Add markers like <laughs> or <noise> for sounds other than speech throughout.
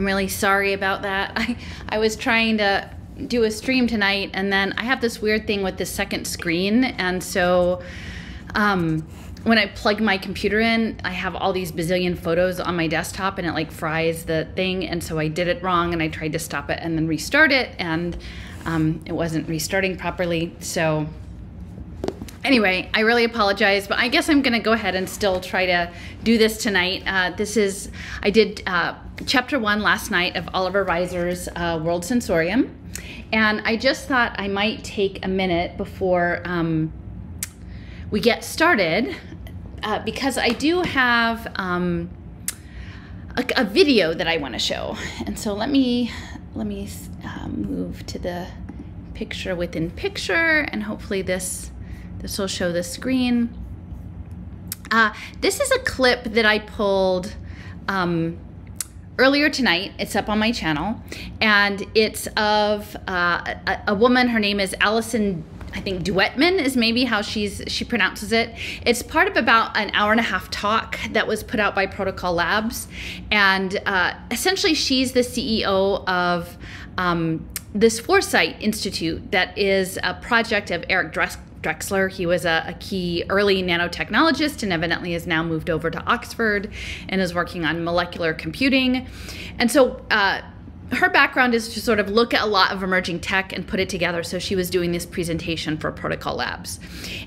I'm really sorry about that. <laughs> I, I was trying to do a stream tonight, and then I have this weird thing with the second screen, and so um, when I plug my computer in, I have all these bazillion photos on my desktop, and it like fries the thing, and so I did it wrong, and I tried to stop it and then restart it, and um, it wasn't restarting properly, so anyway, I really apologize, but I guess I'm going to go ahead and still try to do this tonight. Uh, this is, I did uh, chapter one last night of Oliver Reiser's uh, World Sensorium. And I just thought I might take a minute before um, we get started uh, because I do have um, a, a, video that I want to show. And so let me, let me uh, move to the picture within picture and hopefully this this will show the screen. Uh, this is a clip that I pulled um, earlier tonight. It's up on my channel, and it's of uh, a, a, woman. Her name is Allison. I think Duettmann is maybe how she's she pronounces it. It's part of about an hour and a half talk that was put out by Protocol Labs, and uh, essentially she's the CEO of. Um, this Foresight Institute, that is a project of Eric Dres- Drexler. He was a, a, key early nanotechnologist and evidently has now moved over to Oxford and is working on molecular computing. And so, uh, her background is to sort of look at a lot of emerging tech and put it together. So she was doing this presentation for Protocol Labs,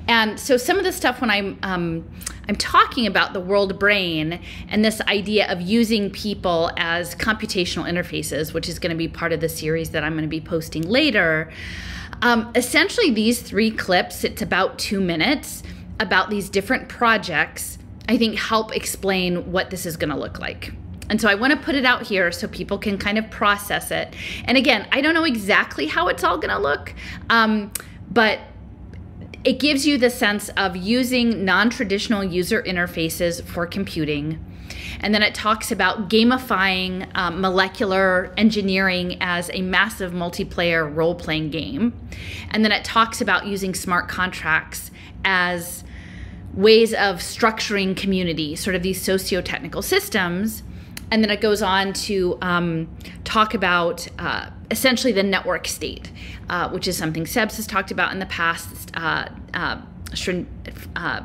and so some of the stuff when I'm um, I'm talking about the world brain and this idea of using people as computational interfaces, which is going to be part of the series that I'm going to be posting later. Um, essentially, these three clips, it's about two minutes, about these different projects, I think help explain what this is going to look like. And so I want to put it out here so people can kind of process it. And again, I don't know exactly how it's all going to look, um, but it gives you the sense of using non traditional user interfaces for computing and then it talks about gamifying um, molecular engineering as a massive multiplayer role playing game. And then it talks about using smart contracts as ways of structuring community, sort of these socio technical systems. And then it goes on to um, talk about uh, essentially the network state, uh, which is something Sebs has talked about in the past. Uh, uh, uh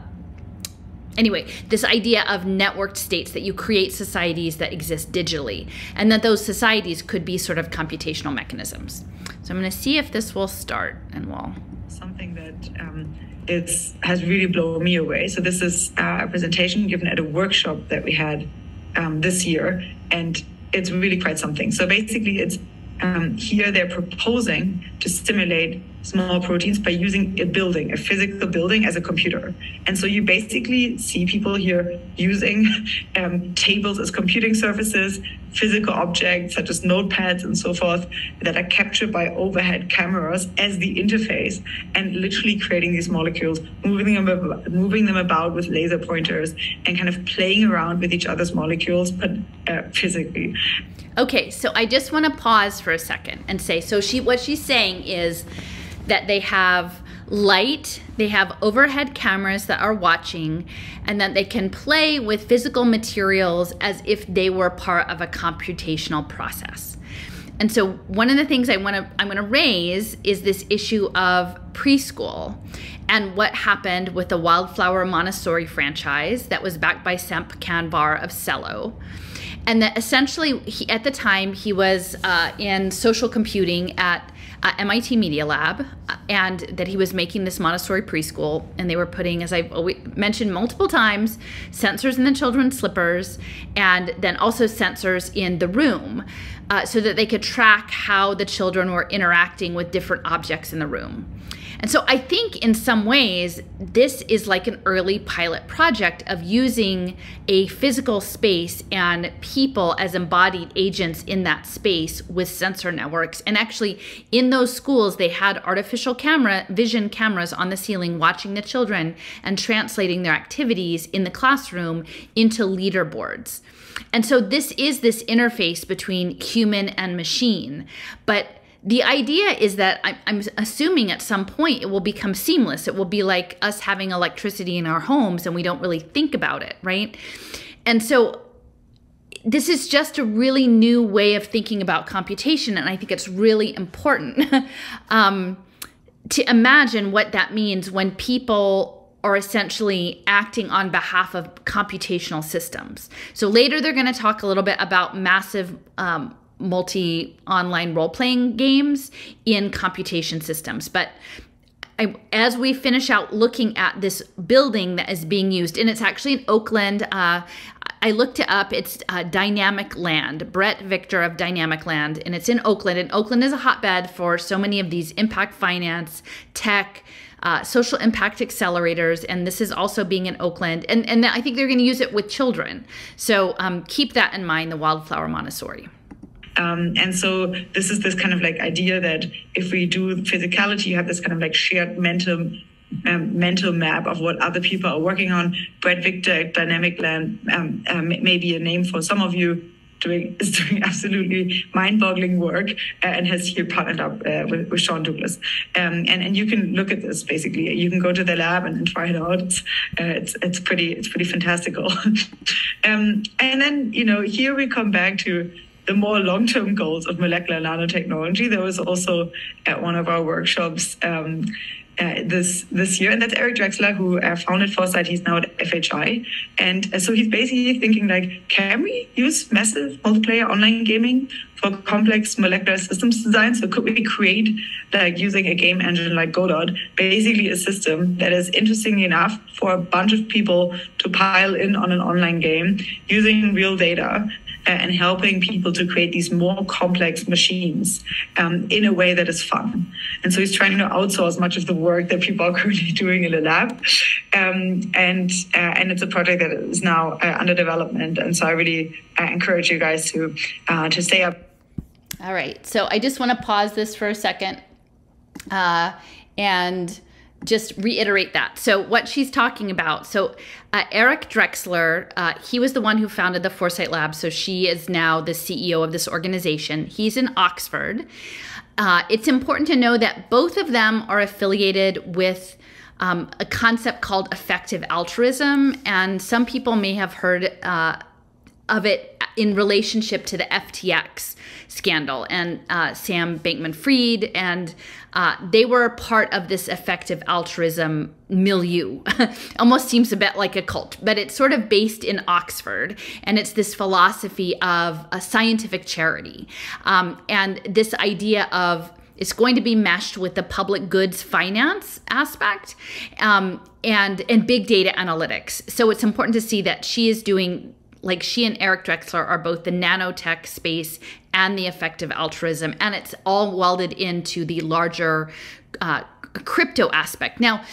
anyway, this idea of networked states that you create societies that exist digitally, and that those societies could be sort of computational mechanisms. So I'm going to see if this will start, and we'll. Something that um, is, has really blown me away. So this is uh, a presentation given at a workshop that we had um, this year, and it's really quite something. So basically, it's um, here they're proposing to stimulate small proteins by using a building, a physical building as a computer. And so you basically see people here using <laughs> um, tables as computing surfaces, physical objects such as notepads and so forth that are captured by overhead cameras as the interface and literally creating these molecules, moving them, about, moving them about with laser pointers and kind of playing around with each other's molecules, but uh, physically. Okay, so I just want to pause for a second and say so she what she's saying is that they have light, they have overhead cameras that are watching, and that they can play with physical materials as if they were part of a computational process. And so one of the things I want to I'm going to raise is this issue of preschool and what happened with the Wildflower Montessori franchise that was backed by Sep Kamvar of Celo. And that essentially, he, at the time, he was uh, in social computing at MIT Media Lab, and that he was making this Montessori preschool, and they were putting, as I've mentioned multiple times, sensors in the children's slippers, and then also sensors in the room, uh, so that they could track how the children were interacting with different objects in the room. And so I think in some ways, this is like an early pilot project of using a physical space and people as embodied agents in that space with sensor networks. And actually, in those schools, they had artificial camera, vision cameras on the ceiling watching the children and translating their activities in the classroom into leaderboards. And so this is this interface between human and machine. But the idea is that I'm, assuming at some point it will become seamless. It will be like us having electricity in our homes and we don't really think about it, right? And so this is just a really new way of thinking about computation, and I think it's really important <laughs> um, to imagine what that means when people are essentially acting on behalf of computational systems. So later they're going to talk a little bit about massive um, multi online role playing games in computation systems. But I, as we finish out looking at this building that is being used, and it's actually in Oakland. Uh, I looked it up. It's uh, Dynamic Land, Bret Victor of Dynamicland, and it's in Oakland. And Oakland is a hotbed for so many of these impact finance, tech, uh, social impact accelerators, and this is also being in Oakland. And, and I think they're going to use it with children. So um, keep that in mind, the Wildflower Montessori. Um, and so this is this kind of like idea that if we do physicality, you have this kind of like shared mental um, mental map of what other people are working on. Bret Victor Dynamicland um, um, may be a name for some of you. Doing <laughs> is doing absolutely mind-boggling work uh, and has here partnered up uh, with, with, Sean Douglas. Um, and and you can look at this basically. You can go to the lab and, and try it out. It's, uh, it's it's pretty it's pretty fantastical. <laughs> Um, and then you know here we come back to the more long-term goals of molecular nanotechnology. There was also at one of our workshops um, uh, this this year, and that's Eric Drexler, who uh, founded Foresight. He's now at FHI, and uh, so he's basically thinking like, can we use massive multiplayer online gaming for complex molecular systems design? So could we create like using a game engine like Godot, basically a system that is interesting enough for a bunch of people to pile in on an online game using real data and helping people to create these more complex machines um, in a way that is fun. And so he's trying to outsource much of the work that people are <laughs> currently doing in the lab. Um, and uh, and it's a project that is now uh, under development. And so I really uh, encourage you guys to uh, to stay up. All right. So I just want to pause this for a second uh, and just reiterate that. So, what she's talking about. So, uh, Eric Drexler, uh, he was the one who founded the Foresight Lab. So, she is now the CEO of this organization. He's in Oxford. Uh, it's important to know that both of them are affiliated with um, a concept called effective altruism. And some people may have heard uh, of it in relationship to the FTX scandal and uh, Sam Bankman Fried. And uh, they were part of this effective altruism milieu. <laughs> Almost seems a bit like a cult, but it's sort of based in Oxford. And it's this philosophy of a scientific charity. Um, and this idea of it's going to be meshed with the public goods finance aspect um, and and big data analytics. So it's important to see that she is doing like she and Eric Drexler are both the nanotech space and the effective altruism, and it's all welded into the larger uh, crypto aspect. Now,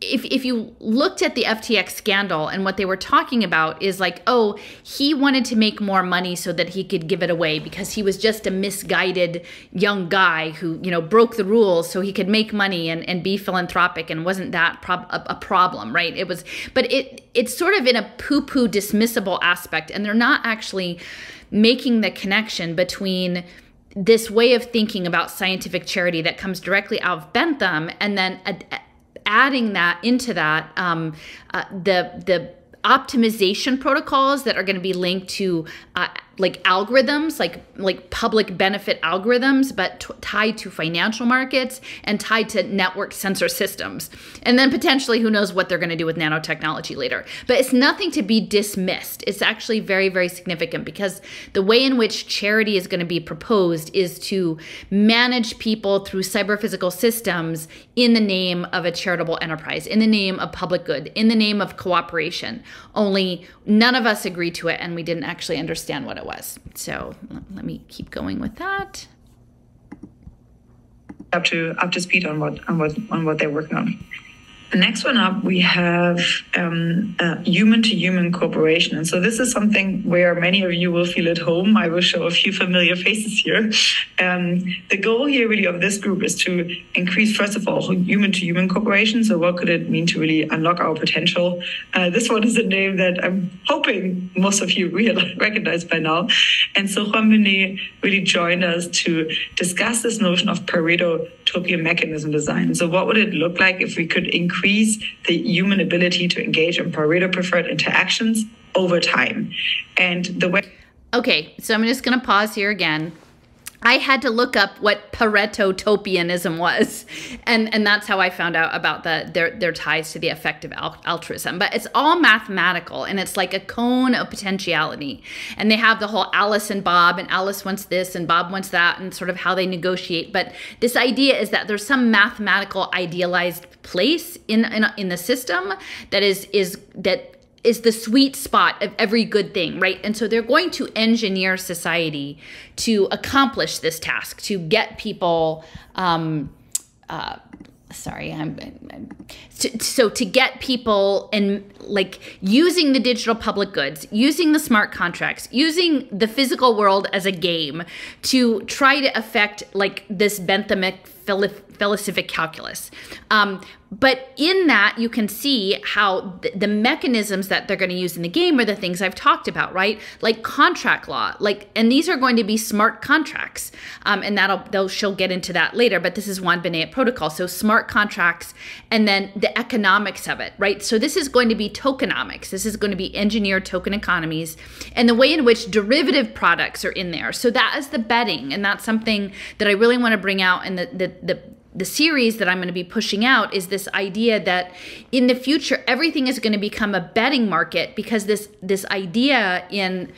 if, if you looked at the FTX scandal and what they were talking about is like, oh, he wanted to make more money so that he could give it away because he was just a misguided young guy who, you know, broke the rules so he could make money and, and be philanthropic and wasn't that prob- a, a problem, right? It was, but it it's sort of in a poo-poo dismissible aspect and they're not actually making the connection between this way of thinking about scientific charity that comes directly out of Bentham and then a, adding that into that um, uh, the the optimization protocols that are going to be linked to uh, like algorithms like like public benefit algorithms but t- tied to financial markets and tied to network sensor systems. And then potentially who knows what they're going to do with nanotechnology later. But it's nothing to be dismissed. It's actually very very significant because the way in which charity is going to be proposed is to manage people through cyber physical systems in the name of a charitable enterprise in the name of public good in the name of cooperation. Only none of us agreed to it and we didn't actually understand what it was. So let me keep going with that. Up to up to speed on what on what on what they're working on. Next one up, we have um, human to human cooperation. And so this is something where many of you will feel at home. I will show a few familiar faces here. Um, the goal here really of this group is to increase, first of all, human to human cooperation. So what could it mean to really unlock our potential? Uh, this one is a name that I'm hoping most of you realize, <laughs> recognize by now. And so Juan Benet really joined us to discuss this notion of Pareto topian mechanism design. So what would it look like if we could increase the human ability to engage in Pareto preferred interactions over time. And the way Okay, so I'm just going to pause here again. I had to look up what Pareto topianism was, and and that's how I found out about the their their ties to the effective altruism. But it's all mathematical, and it's like a cone of potentiality. And they have the whole Alice and Bob, and Alice wants this, and Bob wants that, and sort of how they negotiate. But this idea is that there's some mathematical idealized place in in, in the system that is is that is the sweet spot of every good thing, right? And so they're going to engineer society to accomplish this task, to get people. Um, uh, sorry, I'm, I'm to, so to get people and like using the digital public goods, using the smart contracts, using the physical world as a game to try to affect like this Benthamic philosophic calculus. Um, but in that, you can see how th- the mechanisms that they're going to use in the game are the things I've talked about, right? Like contract law, like, and these are going to be smart contracts, um, and that'll they'll she'll get into that later. But this is Juan Benet protocol, so smart contracts, and then the economics of it, right? So this is going to be tokenomics. This is going to be engineered token economies, and the way in which derivative products are in there. So that is the betting, and that's something that I really want to bring out in the the, the the series that I'm going to be pushing out is this idea that in the future everything is going to become a betting market because this this idea in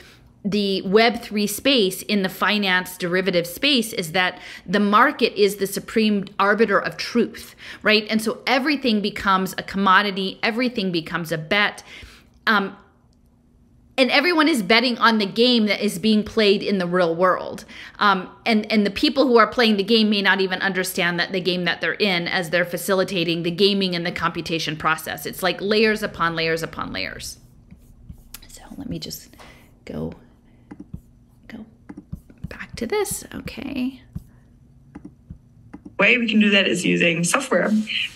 the web3 space in the finance derivative space is that the market is the supreme arbiter of truth right and so everything becomes a commodity everything becomes a bet um, and everyone is betting on the game that is being played in the real world. Um, and and the people who are playing the game may not even understand that the game that they're in as they're facilitating the gaming and the computation process. It's like layers upon layers upon layers. So let me just go back to this. Okay way we can do that is using software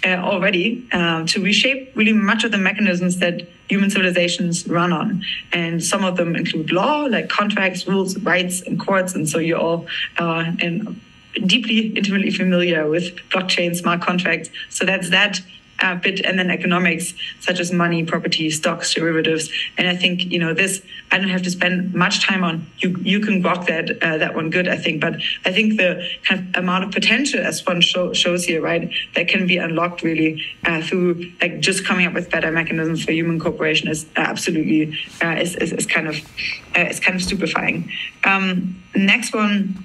uh, already uh, to reshape really much of the mechanisms that human civilizations run on. And some of them include law, like contracts, rules, rights, and courts. And so you're all uh, in, deeply, intimately familiar with blockchain, smart contracts. So that's that uh, bit and then economics such as money property stocks derivatives. And i think you know this i don't have to spend much time on you you can grok that uh, that one good i think. But i think the kind of amount of potential as one show, shows here right that can be unlocked really uh, through like just coming up with better mechanisms for human cooperation is absolutely uh, is, is, is, kind of uh, is kind of stupefying. Um, next one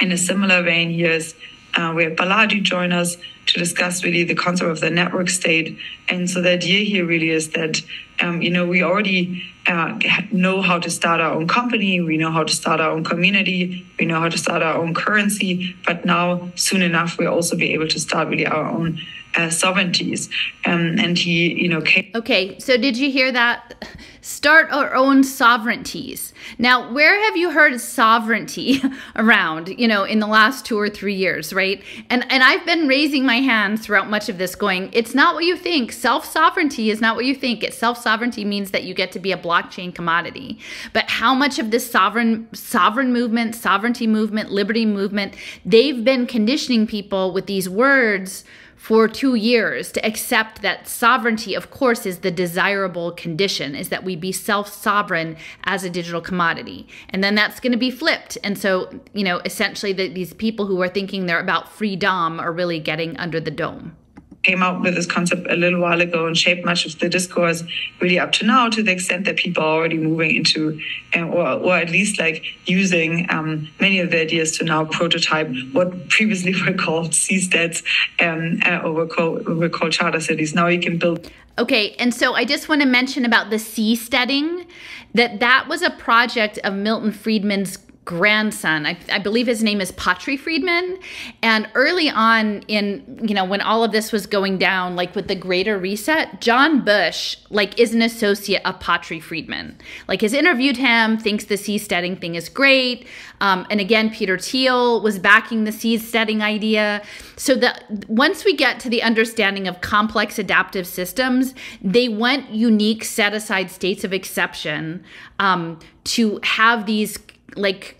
in a similar vein here is uh, we have Balaji join us to discuss really the concept of the network state. And so the idea here really is that, um, you know, we already uh, know how to start our own company, we know how to start our own community, we know how to start our own currency, but now soon enough we'll also be able to start really our own uh, sovereignties. Um, and he, you know, came. Okay, so did you hear that? Start our own sovereignties. Now, where have you heard sovereignty <laughs> around? You know, in the last two or three years, right? And and I've been raising my hand throughout much of this, going, it's not what you think. Self sovereignty is not what you think. It self sovereignty means that you get to be a blockchain commodity. But how much of this sovereign sovereign movement, sovereignty movement, liberty movement, they've been conditioning people with these words for two years to accept that sovereignty, of course, is the desirable condition, is that we be self sovereign as a digital commodity. And then that's going to be flipped. And so, you know, essentially, the, these people who are thinking they're about freedom are really getting under the dome came out with this concept a little while ago and shaped much of the discourse really up to now to the extent that people are already moving into or, or at least like using um, many of the ideas to now prototype what previously <laughs> were called seasteads um, uh, or were called, were called charter cities. Now you can build Okay, and so I just want to mention about the seasteading that that was a project of Milton Friedman's grandson. I, I, believe his name is Patri Friedman. And early on in, you know, when all of this was going down, like with the greater reset, John Bush, like, is an associate of Patri Friedman. Like, has interviewed him, thinks the seasteading thing is great. Um, and again, Peter Thiel was backing the seasteading idea. So that once we get to the understanding of complex adaptive systems, they want unique set aside states of exception um, to have these like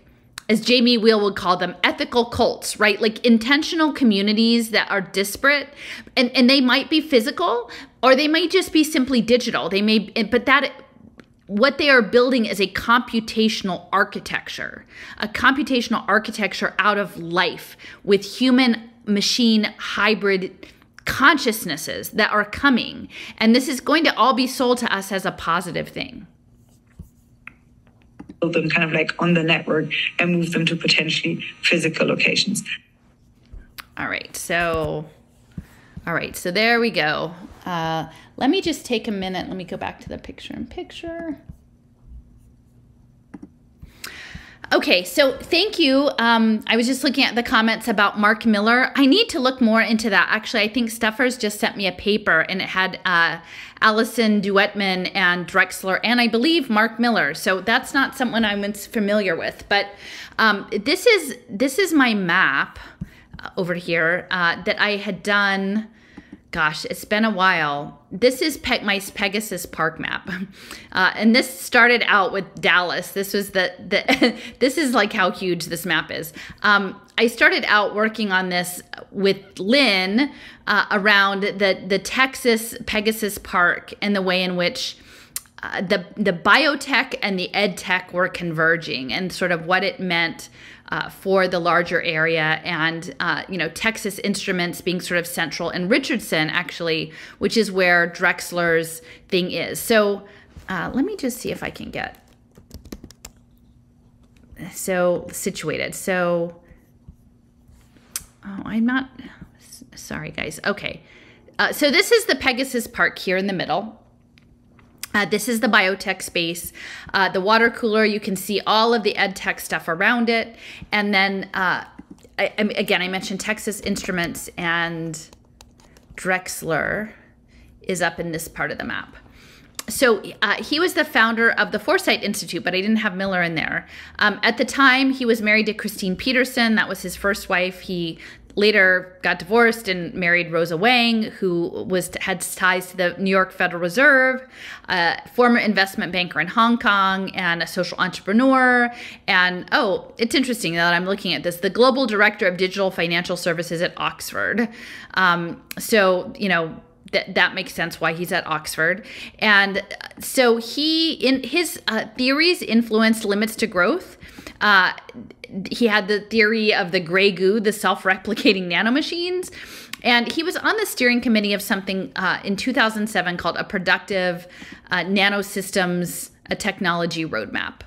as Jamie Wheal would call them, ethical cults, right? Like intentional communities that are disparate and, and they might be physical or they might just be simply digital. They may, but that what they are building is a computational architecture, a computational architecture out of life with human machine hybrid consciousnesses that are coming. And this is going to all be sold to us as a positive thing. Them kind of like on the network and move them to potentially physical locations. All right. So, all right. So there we go. Uh, let me just take a minute. Let me go back to the picture in picture. Okay, so thank you. Um, I was just looking at the comments about Mark Miller. I need to look more into that. Actually, I think Steffers just sent me a paper and it had uh, Allison Duettmann and Drexler and I believe Mark Miller. So that's not someone I'm familiar with. But um, this is this is my map uh, over here uh, that I had done gosh, it's been a while. This is Pe- my Pegasus Park map, <laughs> uh, and this started out with Dallas. This was the the. <laughs> this is like how huge this map is. Um, I started out working on this with Lynn uh, around the the Texas Pegasus Park and the way in which. Uh, the the biotech and the ed tech were converging, and sort of what it meant uh, for the larger area, and uh, you know Texas Instruments being sort of central, and Richardson actually, which is where Drexler's thing is. So uh, let me just see if I can get so situated. So oh, I'm not sorry, guys. Okay, uh, so this is the Pegasus Park here in the middle. Uh, this is the biotech space. Uh, the water cooler, you can see all of the ed tech stuff around it. And then, uh, I, again, I mentioned Texas Instruments and Drexler is up in this part of the map. So uh, he was the founder of the Foresight Institute, but I didn't have Miller in there. Um, at the time, he was married to Christine Peterson. That was his first wife. He later got divorced and married Rosa Wang, who was had ties to the New York Federal Reserve, a former investment banker in Hong Kong, and a social entrepreneur. And oh, it's interesting that I'm looking at this. The global director of digital financial services at Oxford. Um, so you know. That, that makes sense why he's at Oxford. And so he, in his uh, theories, influenced limits to growth. Uh, he had the theory of the gray goo, the self-replicating nanomachines. And he was on the steering committee of something uh, in 2007 called a productive uh, nanosystems a technology roadmap.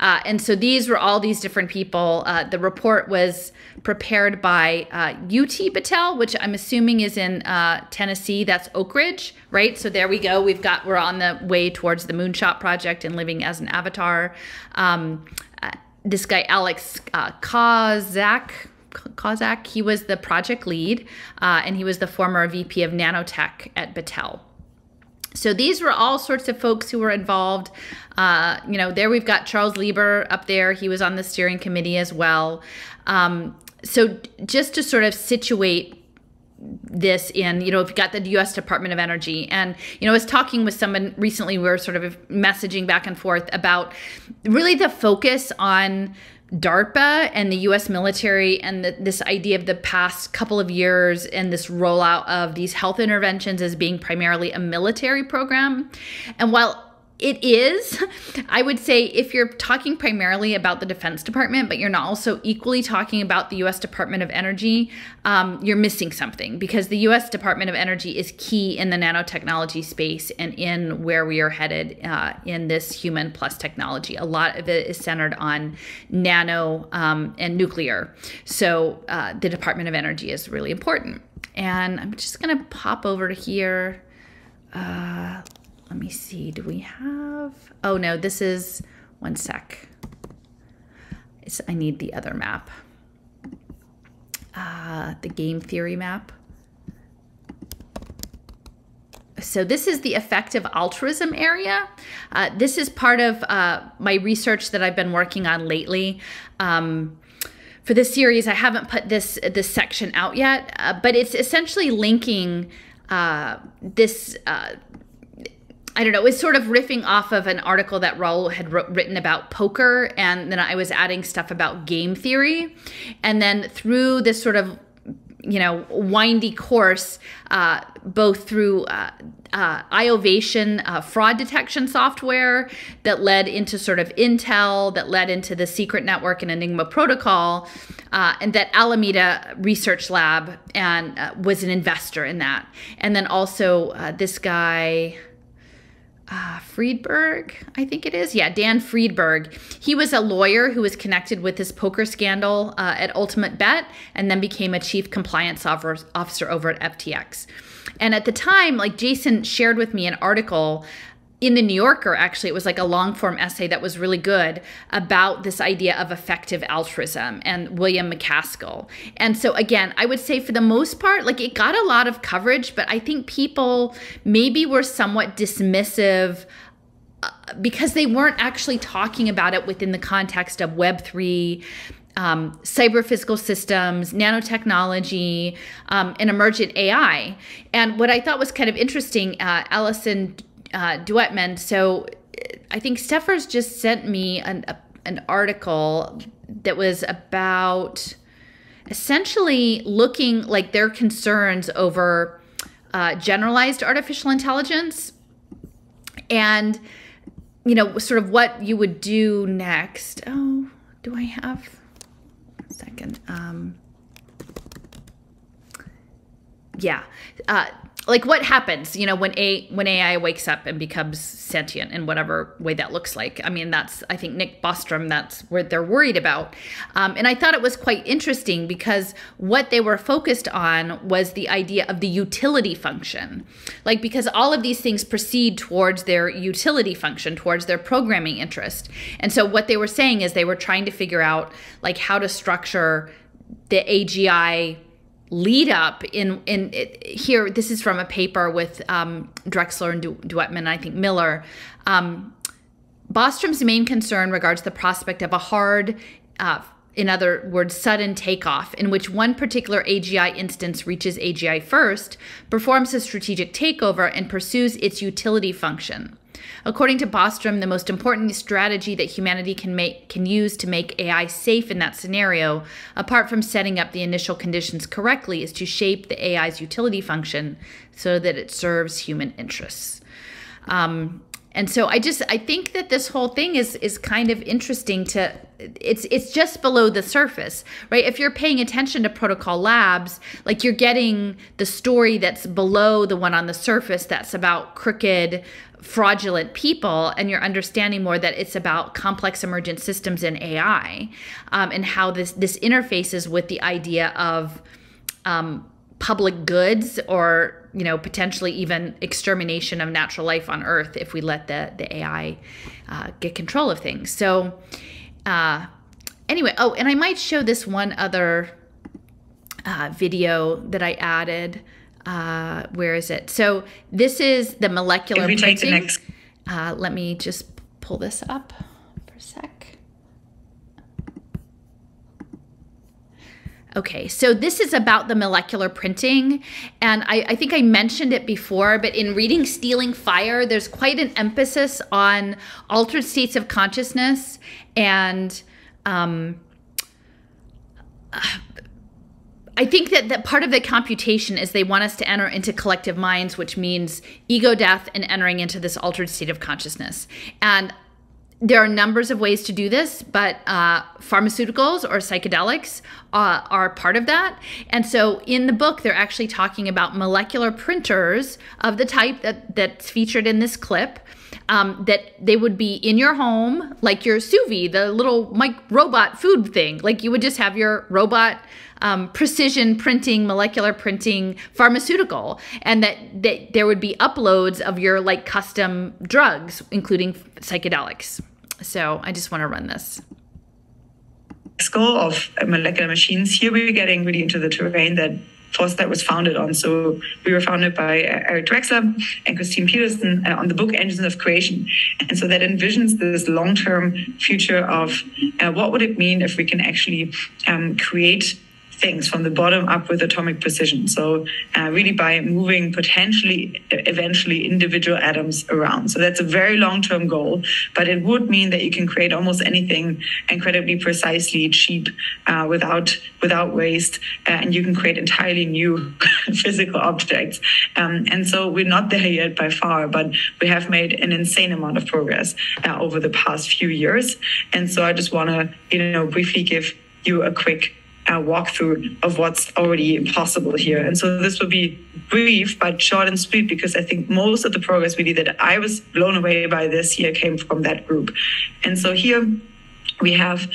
Uh, and so these were all these different people. Uh, the report was prepared by uh, UT Battelle, which I'm assuming is in uh, Tennessee. That's Oak Ridge, right? So there we go. We've got we're on the way towards the Moonshot Project and living as an avatar. Um, this guy Alex uh, Kawczak. Kawczak, he was the project lead, uh, and he was the former VP of nanotech at Battelle. So these were all sorts of folks who were involved. Uh, you know, there we've got Charles Lieber up there. He was on the steering committee as well. Um, so just to sort of situate this in you know we've got the US Department of Energy. And you know I was talking with someone recently we were sort of messaging back and forth about really the focus on DARPA and the US military and the, this idea of the past couple of years and this rollout of these health interventions as being primarily a military program. And while it is. I would say if you're talking primarily about the Defense Department, but you're not also equally talking about the U.S. Department of Energy, um, you're missing something because the U.S. Department of Energy is key in the nanotechnology space and in where we are headed uh, in this human plus technology. A lot of it is centered on nano um, and nuclear. So uh, the Department of Energy is really important. And I'm just going to pop over to here. Uh, let me see. Do we have? Oh no, this is one sec. It's, I need the other map. Uh, the game theory map. So this is the effective altruism area. Uh, this is part of uh, my research that I've been working on lately. Um, for this series, I haven't put this this section out yet, uh, but it's essentially linking uh, this uh, I don't know, it's sort of riffing off of an article that Raoul had written about poker, and then I was adding stuff about game theory. And then through this sort of you know windy course uh, both through uh, uh, iovation uh, fraud detection software that led into sort of intel that led into the secret network and enigma protocol uh, and that alameda research lab and uh, was an investor in that and then also this guy uh, Friedberg, I think it is. Yeah, Dan Friedberg. He was a lawyer who was connected with this poker scandal uh, at Ultimate Bet and then became a chief compliance officer over at FTX. And at the time, like Jason shared with me an article in the New Yorker, actually, it was like a long form essay that was really good about this idea of effective altruism and William MacAskill. And so, again, I would say for the most part, like it got a lot of coverage, but I think people maybe were somewhat dismissive uh, because they weren't actually talking about it within the context of Web3. Um, cyber physical systems, nanotechnology, um, and emergent AI. And what I thought was kind of interesting, uh, Allison uh. So I think Steffers just sent me an, a, an article that was about essentially looking like their concerns over uh, generalized artificial intelligence and you know sort of what you would do next. Oh do i have a second? Um yeah. Uh like what happens you know when a when ai wakes up and becomes sentient in whatever way that looks like? I mean that's i think nick bostrom that's what they're worried about. Um, and i thought it was quite interesting because what they were focused on was the idea of the utility function. Like because all of these things proceed towards their utility function towards their programming interest. And so what they were saying is they were trying to figure out like how to structure the agi lead up in in it, here this is from a paper with um, drexler and du- duettmann i think miller um, bostrom's main concern regards the prospect of a hard uh, in other words, sudden takeoff, in which one particular AGI instance reaches AGI first, performs a strategic takeover, and pursues its utility function. According to Bostrom, the most important strategy that humanity can make can use to make AI safe in that scenario, apart from setting up the initial conditions correctly, is to shape the AI's utility function so that it serves human interests. Um, and so I just I think that this whole thing is is kind of interesting to it's it's just below the surface, right? If you're paying attention to Protocol Labs, like you're getting the story that's below the one on the surface that's about crooked fraudulent people and you're understanding more that it's about complex emergent systems and AI um, and how this this interfaces with the idea of um, public goods or you know potentially even extermination of natural life on Earth if we let the the AI uh, get control of things. So uh, anyway, oh, and I might show this one other uh, video that I added uh, where is it? So this is the molecular printing. The next- uh, let me just pull this up for a sec. Okay, so this is about the molecular printing, and I, I, think I mentioned it before, but in reading Stealing Fire, there's quite an emphasis on altered states of consciousness and um, I think that, that part of the computation is they want us to enter into collective minds, which means ego death and entering into this altered state of consciousness. And there are numbers of ways to do this, but uh, pharmaceuticals or psychedelics uh, are part of that. And so in the book, they're actually talking about molecular printers of the type that, that's featured in this clip. Um, that they would be in your home, like your sous vide, the little mic robot food thing. Like you would just have your robot um, precision printing, molecular printing pharmaceutical, and that, that there would be uploads of your like custom drugs, including psychedelics. So I just want to run this. School of molecular machines. Here we're getting really into the terrain that Foresight was founded on. So we were founded by uh, Eric Drexler and Christine Peterson uh, on the book Engines of Creation. And so that envisions this long-term future of uh, what would it mean if we can actually um, create things from the bottom up with atomic precision. So, uh, really by moving potentially, eventually, individual atoms around. So, that's a very long term goal, but it would mean that you can create almost anything incredibly precisely, cheap, uh, without, without waste, uh, and you can create entirely new <laughs> physical objects. Um, and so, we're not there yet by far, but we have made an insane amount of progress uh, over the past few years. And so, I just want to, you know, briefly give you a quick uh, walkthrough of what's already possible here. And so this will be brief but short and sweet because I think most of the progress really that I was blown away by this year came from that group. And so here we have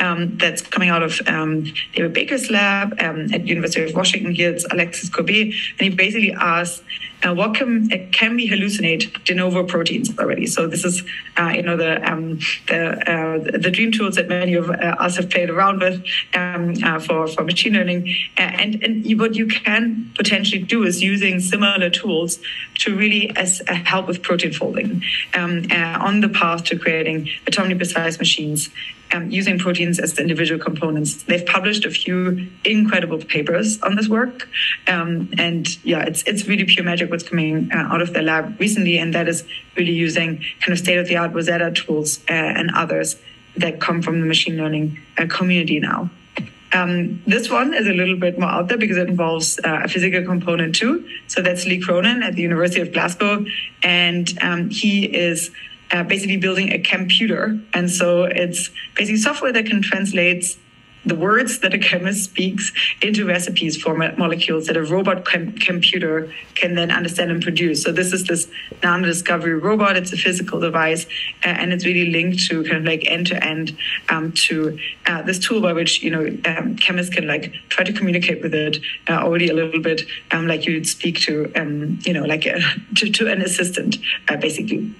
um, that's coming out of um, David Baker's lab um, at University of Washington. Here it's Alexis Courbet, and he basically asks, uh, "What can can we hallucinate de novo proteins already?" So this is, uh, you know, the um, the uh, the dream tools that many of uh, us have played around with um, uh, for for machine learning, and and what you can potentially do is using similar tools to really as help with protein folding um, on the path to creating atomically precise machines um, using proteins as the individual components. They've published a few incredible papers on this work, um, and yeah, it's it's really pure magic what's coming uh, out of their lab recently, and that is really using kind of state of the art Rosetta tools uh, and others that come from the machine learning uh, community now. Um, this one is a little bit more out there because it involves uh, a physical component too. So that's Lee Cronin at the University of Glasgow, and um, he is uh, basically building a computer. And so it's basically software that can translate the words that a chemist speaks into recipes for molecules that a robot com- computer can then understand and produce. So this is this nano discovery robot. It's a physical device, uh, and it's really linked to kind of like end to end to uh, this tool by which you know um, chemists can like try to communicate with it uh, already a little bit um, like you'd speak to um, you know like a, <laughs> to, to an assistant uh, basically.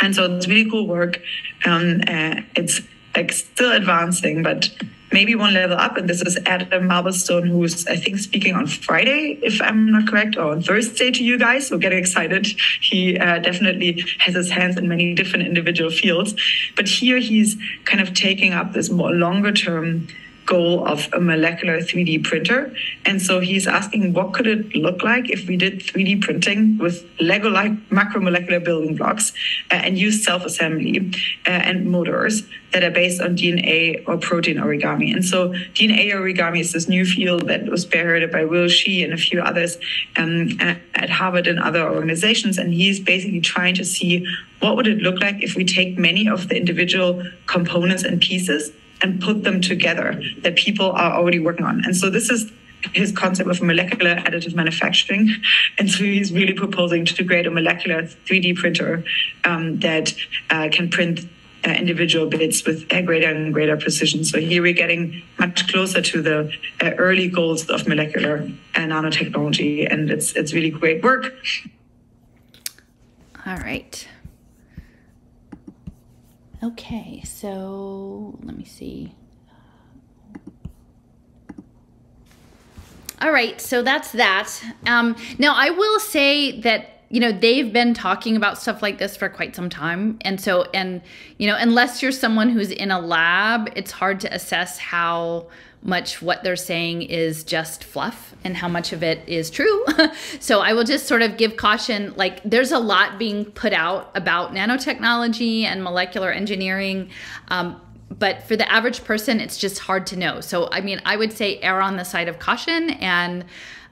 And so it's really cool work. Um, uh, it's like still advancing, but maybe one level up. And this is Adam Marblestone, who's I think speaking on Friday, if I'm not correct, or on Thursday to you guys. So get excited. He uh, definitely has his hands in many different individual fields, but here he's kind of taking up this more longer term goal of a molecular 3D printer. And so he's asking what could it look like if we did 3D printing with Lego-like macromolecular building blocks uh, and use self-assembly uh, and motors that are based on DNA or protein origami. And so DNA origami is this new field that was spearheaded by Will Shih and a few others um, at Harvard and other organizations. And he's basically trying to see what would it look like if we take many of the individual components and pieces and put them together that people are already working on. And so this is his concept of molecular additive manufacturing. And so he's really proposing to create a molecular 3D printer um, that uh, can print uh, individual bits with greater and greater precision. So here we're getting much closer to the uh, early goals of molecular nanotechnology, and it's it's really great work. All right. Okay, so let me see. All right, so that's that. Um, now, I will say that you know they've been talking about stuff like this for quite some time and so and you know unless you're someone who's in a lab it's hard to assess how much what they're saying is just fluff and how much of it is true. <laughs> so I will just sort of give caution like there's a lot being put out about nanotechnology and molecular engineering. Um, but for the average person, it's just hard to know. So, I mean, I would say err on the side of caution. And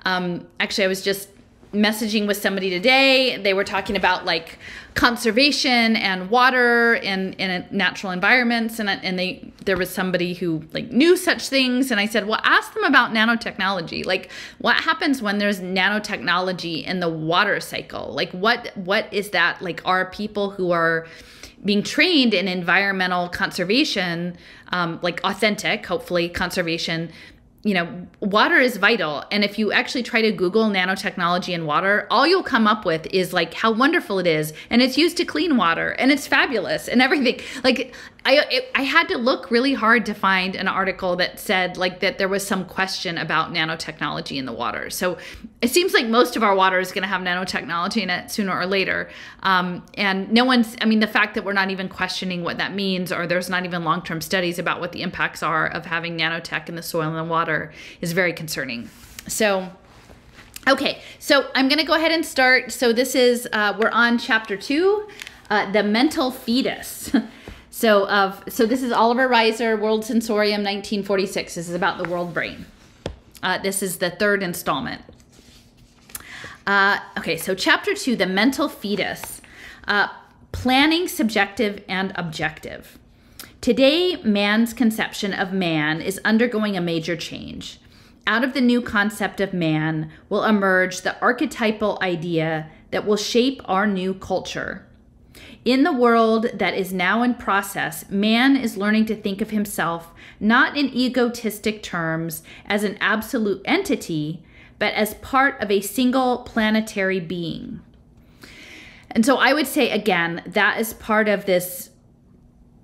um, actually, I was just messaging with somebody today. They were talking about like conservation and water in in natural environments, and and they there was somebody who like knew such things, and I said, well, ask them about nanotechnology. Like, what happens when there's nanotechnology in the water cycle? Like, what what is that? Like, are people who are being trained in environmental conservation, um, like authentic, hopefully conservation, you know, water is vital. And if you actually try to Google nanotechnology and water, all you'll come up with is like how wonderful it is. And it's used to clean water and it's fabulous and everything. Like, I it, I had to look really hard to find an article that said like that there was some question about nanotechnology in the water. So it seems like most of our water is going to have nanotechnology in it sooner or later. Um, and no one's. I mean, the fact that we're not even questioning what that means, or there's not even long term studies about what the impacts are of having nanotech in the soil and the water, is very concerning. So. Okay, so I'm going to go ahead and start. So this is uh, we're on chapter two, uh, the mental fetus. <laughs> So of so this is Oliver Reiser, World Sensorium, 1946. This is about the world brain. Uh, this is the third installment. Uh, okay, so chapter two, the mental fetus, uh, planning subjective and objective. Today, man's conception of man is undergoing a major change. Out of the new concept of man will emerge the archetypal idea that will shape our new culture. In the world that is now in process, man is learning to think of himself not in egotistic terms as an absolute entity, but as part of a single planetary being. And so I would say again, that is part of this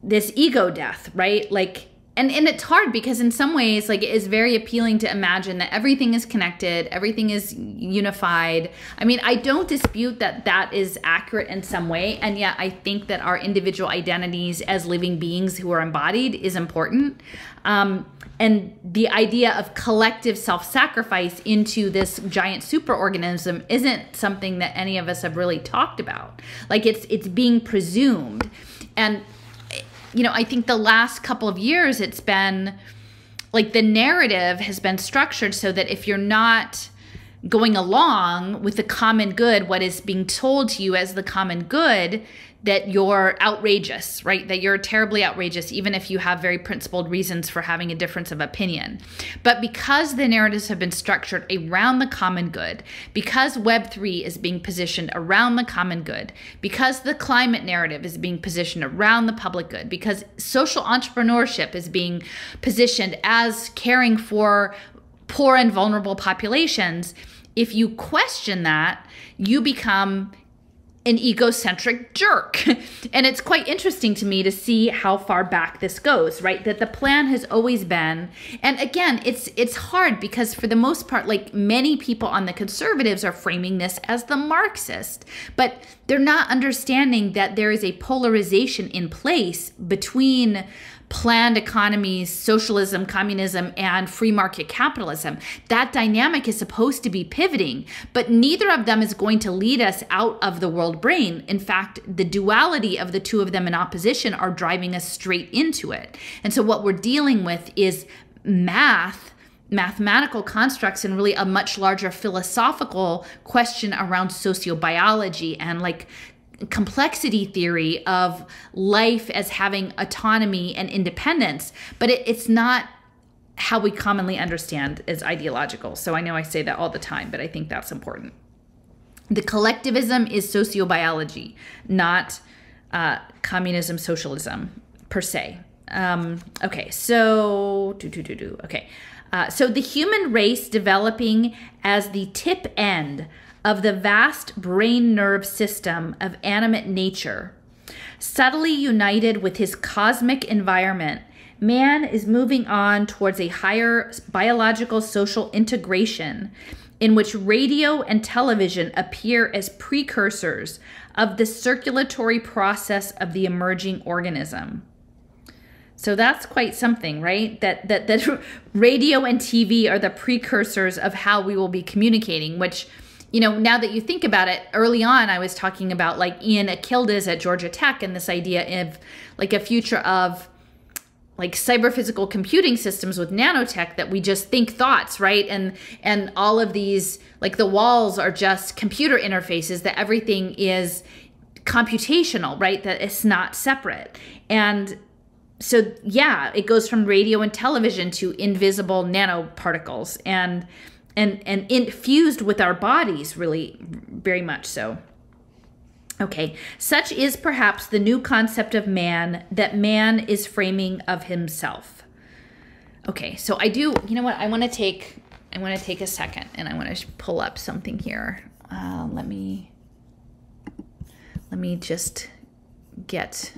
this ego death, right? Like and and it's hard because in some ways like it is very appealing to imagine that everything is connected everything is unified. I mean i don't dispute that that is accurate in some way and yet i think that our individual identities as living beings who are embodied is important. Um, and the idea of collective self-sacrifice into this giant superorganism isn't something that any of us have really talked about. Like it's it's being presumed. And you know, I think the last couple of years it's been like the narrative has been structured so that if you're not going along with the common good, what is being told to you as the common good, that you're outrageous, right? That you're terribly outrageous, even if you have very principled reasons for having a difference of opinion. But because the narratives have been structured around the common good, because Web3 is being positioned around the common good, because the climate narrative is being positioned around the public good, because social entrepreneurship is being positioned as caring for poor and vulnerable populations, if you question that, you become an egocentric jerk. <laughs> and it's quite interesting to me to see how far back this goes, right? That the plan has always been and again, it's it's hard because for the most part like many people on the conservatives are framing this as the marxist, but they're not understanding that there is a polarization in place between planned economies, socialism, communism, and free market capitalism. That dynamic is supposed to be pivoting, but neither of them is going to lead us out of the world brain. In fact, the duality of the two of them in opposition are driving us straight into it. And so, what we're dealing with is math mathematical constructs and really a much larger philosophical question around sociobiology and like complexity theory of life as having autonomy and independence, but it, it's not how we commonly understand as ideological. So I know I say that all the time, but I think that's important. The collectivism is sociobiology, not uh, communism, socialism per se. Um, okay, so do do do do. Okay, uh, so the human race developing as the tip end of the vast brain nerve system of animate nature. Subtly united with his cosmic environment, man is moving on towards a higher biological social integration in which radio and television appear as precursors of the circulatory process of the emerging organism. So that's quite something, right? That that that <laughs> radio and TV are the precursors of how we will be communicating, which you know, now that you think about it, early on I was talking about like Ian Akyildiz at Georgia Tech and this idea of like a future of like cyber physical computing systems with nanotech that we just think thoughts, right? And and all of these like the walls are just computer interfaces that everything is computational, right? That it's not separate. And so yeah, it goes from radio and television to invisible nanoparticles and and and infused with our bodies really very much so. Okay such is perhaps the new concept of man that man is framing of himself. Okay so i do you know what i want to take i want to take a second and i want to pull up something here. Uh, let me let me just get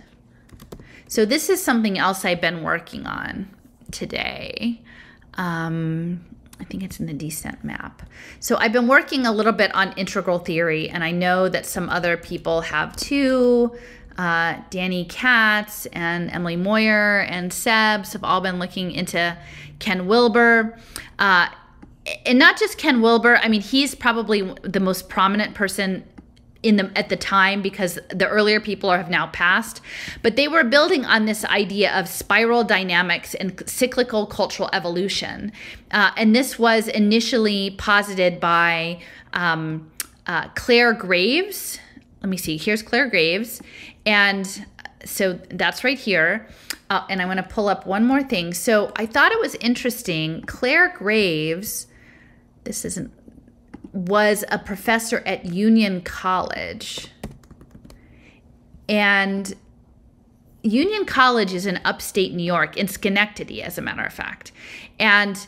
so this is something else I've been working on today. Um, I think it's in the descent map. So I've been working a little bit on integral theory, and I know that some other people have too. Uh, Danny Katz and Emily Moyer and Sebs have all been looking into Ken Wilber. Uh, and not just Ken Wilber, I mean, he's probably the most prominent person in the at the time because the earlier people have now passed but they were building on this idea of spiral dynamics and cyclical cultural evolution. Uh, and this was initially posited by um, uh, clare graves. Let me see here's clare graves. And so that's right here. Uh, and i want to pull up one more thing. So i thought it was interesting clare graves this isn't was a professor at Union College. And Union College is in upstate New York, in Schenectady, as a matter of fact. And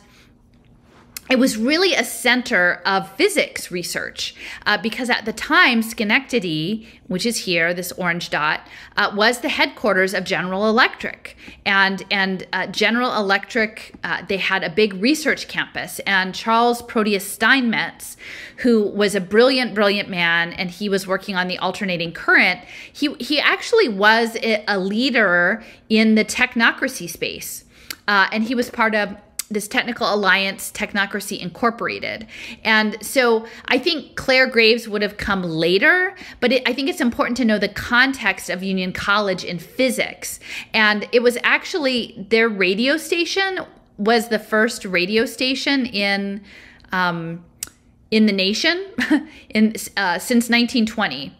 it was really a center of physics research uh, because at the time, Schenectady, which is here, this orange dot, uh, was the headquarters of General Electric. And, and uh, General Electric, uh, they had a big research campus. And Charles Proteus Steinmetz, who was a brilliant, brilliant man, and he was working on the alternating current, he, he actually was a leader in the technocracy space. Uh, and he was part of this technical alliance technocracy incorporated. And so i think claire graves would have come later but it, i think it's important to know the context of union college in physics. And it was actually their radio station was the first radio station in um, in the nation <laughs> in uh, since 1920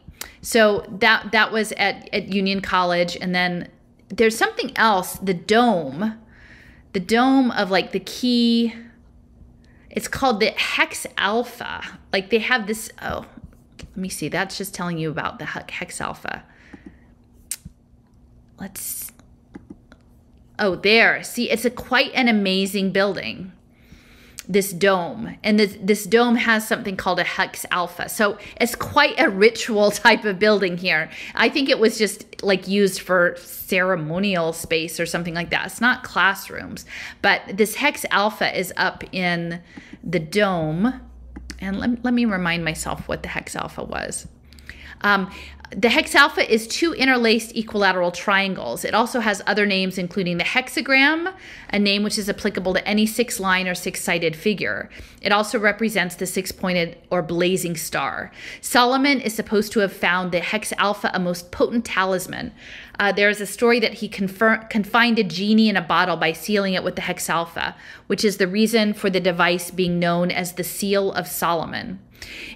so that that was at, at union college. And then there's something else the dome the dome of like the key it's called the hex alpha. Like they have this oh let me see that's just telling you about the hexalpha. Let's oh there see it's a quite an amazing building this dome and this, this dome has something called a hexalpha. So it's quite a ritual <laughs> type of building here. I think it was just like used for ceremonial space or something like that. It's not classrooms but this hexalpha is up in the dome. And let, let me remind myself what the hexalpha was. Um, the hexalpha is two interlaced equilateral triangles. It also has other names, including the hexagram, a name which is applicable to any six line or six sided figure. It also represents the six pointed or blazing star. Solomon is supposed to have found the hexalpha a most potent talisman. Uh, there is a story that he confer- confined a genie in a bottle by sealing it with the hexalpha, which is the reason for the device being known as the Seal of Solomon.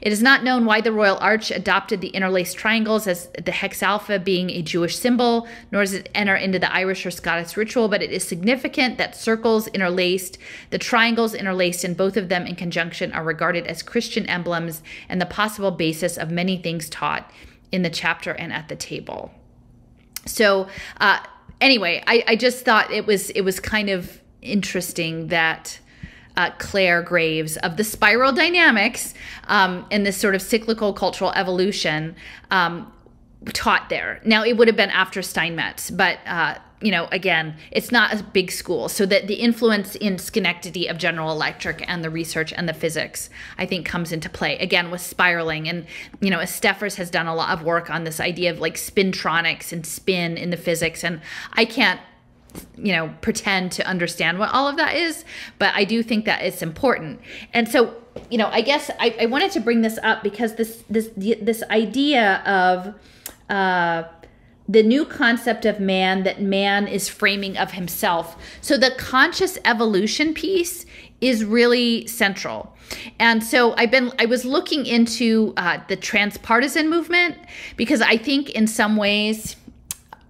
It is not known why the Royal Arch adopted the interlaced triangles as the hexalpha being a Jewish symbol, nor does it enter into the Irish or Scottish ritual, but it is significant that circles interlaced, the triangles interlaced, and both of them in conjunction are regarded as Christian emblems and the possible basis of many things taught in the chapter and at the table. So, uh, anyway, I, I just thought it was it was kind of interesting that uh, Clare Graves of the spiral dynamics um, and this sort of cyclical cultural evolution um, taught there. Now, it would have been after Steinmetz, but uh, you know, again, it's not a big school. So that the influence in Schenectady of General Electric and the research and the physics, I think, comes into play again with spiraling. And, you know, Steffers has done a lot of work on this idea of like spintronics and spin in the physics. And I can't you know pretend to understand what all of that is but i do think that it's important. And so you know i guess i, I wanted to bring this up because this this this idea of uh the new concept of man that man is framing of himself. So the conscious evolution piece is really central. And so i've been i was looking into uh, the transpartisan movement because i think in some ways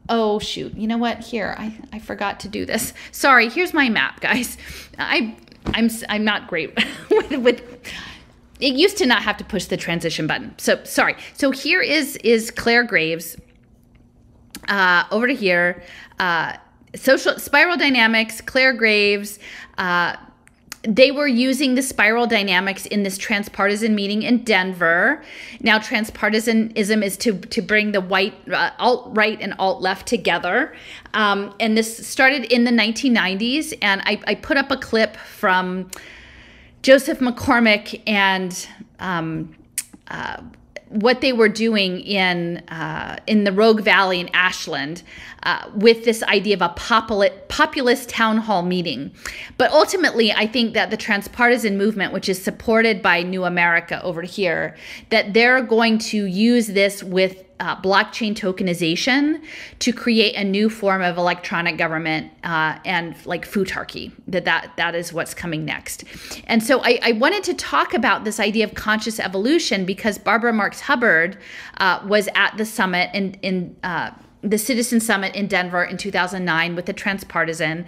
oh shoot. You know what? Here i i forgot to do this. Sorry here's my map guys. I i'm i'm not great <laughs> with, with it used to not have to push the transition button. So sorry. So here is is Clare graves uh, over to here. Uh, social spiral dynamics Clare graves uh, they were using the spiral dynamics in this transpartisan meeting in Denver. Now, transpartisanism is to, to bring the white, uh, alt right and alt left together. Um, and this started in the 1990s. And I, I put up a clip from Joseph McCormick and um, uh, what they were doing in uh, in the Rogue Valley in Ashland uh, with this idea of a populi- populist town hall meeting. But ultimately, I think that the transpartisan movement, which is supported by New America over here, that they're going to use this with uh, blockchain tokenization to create a new form of electronic government uh, and like futarchy that, that that is what's coming next. And so I, I, wanted to talk about this idea of conscious evolution because barbara marx hubbard uh, was at the summit in, in uh, the Citizen Summit in Denver in 2009 with the Transpartisan.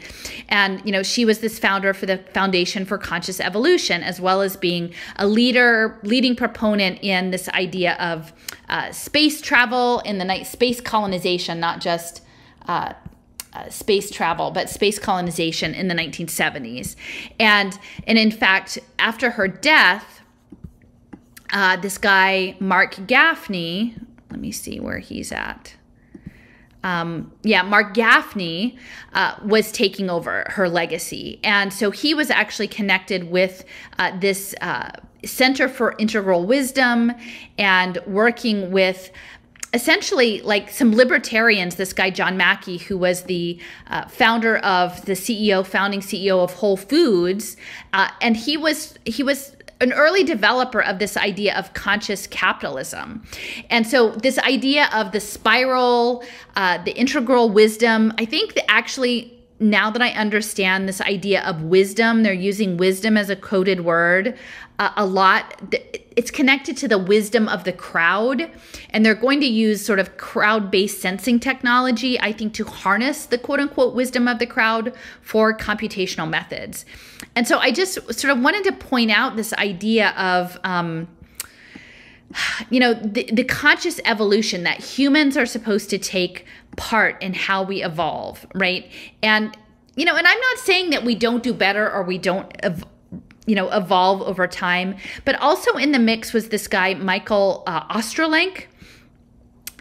And, you know, she was this founder for the Foundation for Conscious Evolution, as well as being a leader, leading proponent in this idea of uh, space travel in the night, space colonization, not just. Uh, uh, space travel, but space colonization in the 1970s, and and in fact, after her death, uh, this guy Marc Gafni, let me see where he's at um, yeah, Marc Gafni uh, was taking over her legacy. And so he was actually connected with uh, this uh, Center for Integral Wisdom and working with essentially like some libertarians this guy john mackey who was the uh, founder of the ceo founding ceo of whole foods uh, and he was he was an early developer of this idea of conscious capitalism. And so, this idea of the spiral, uh, the integral wisdom, I think that actually now that I understand this idea of wisdom, they're using wisdom as a coded word a lot. It's connected to the wisdom of the crowd, and they're going to use sort of crowd based sensing technology, I think, to harness the quote unquote wisdom of the crowd for computational methods. And so I just sort of wanted to point out this idea of, um, you know, the, the conscious evolution that humans are supposed to take part in how we evolve, right? And, you know, and I'm not saying that we don't do better or we don't you know evolve over time but also in the mix was this guy michael uh,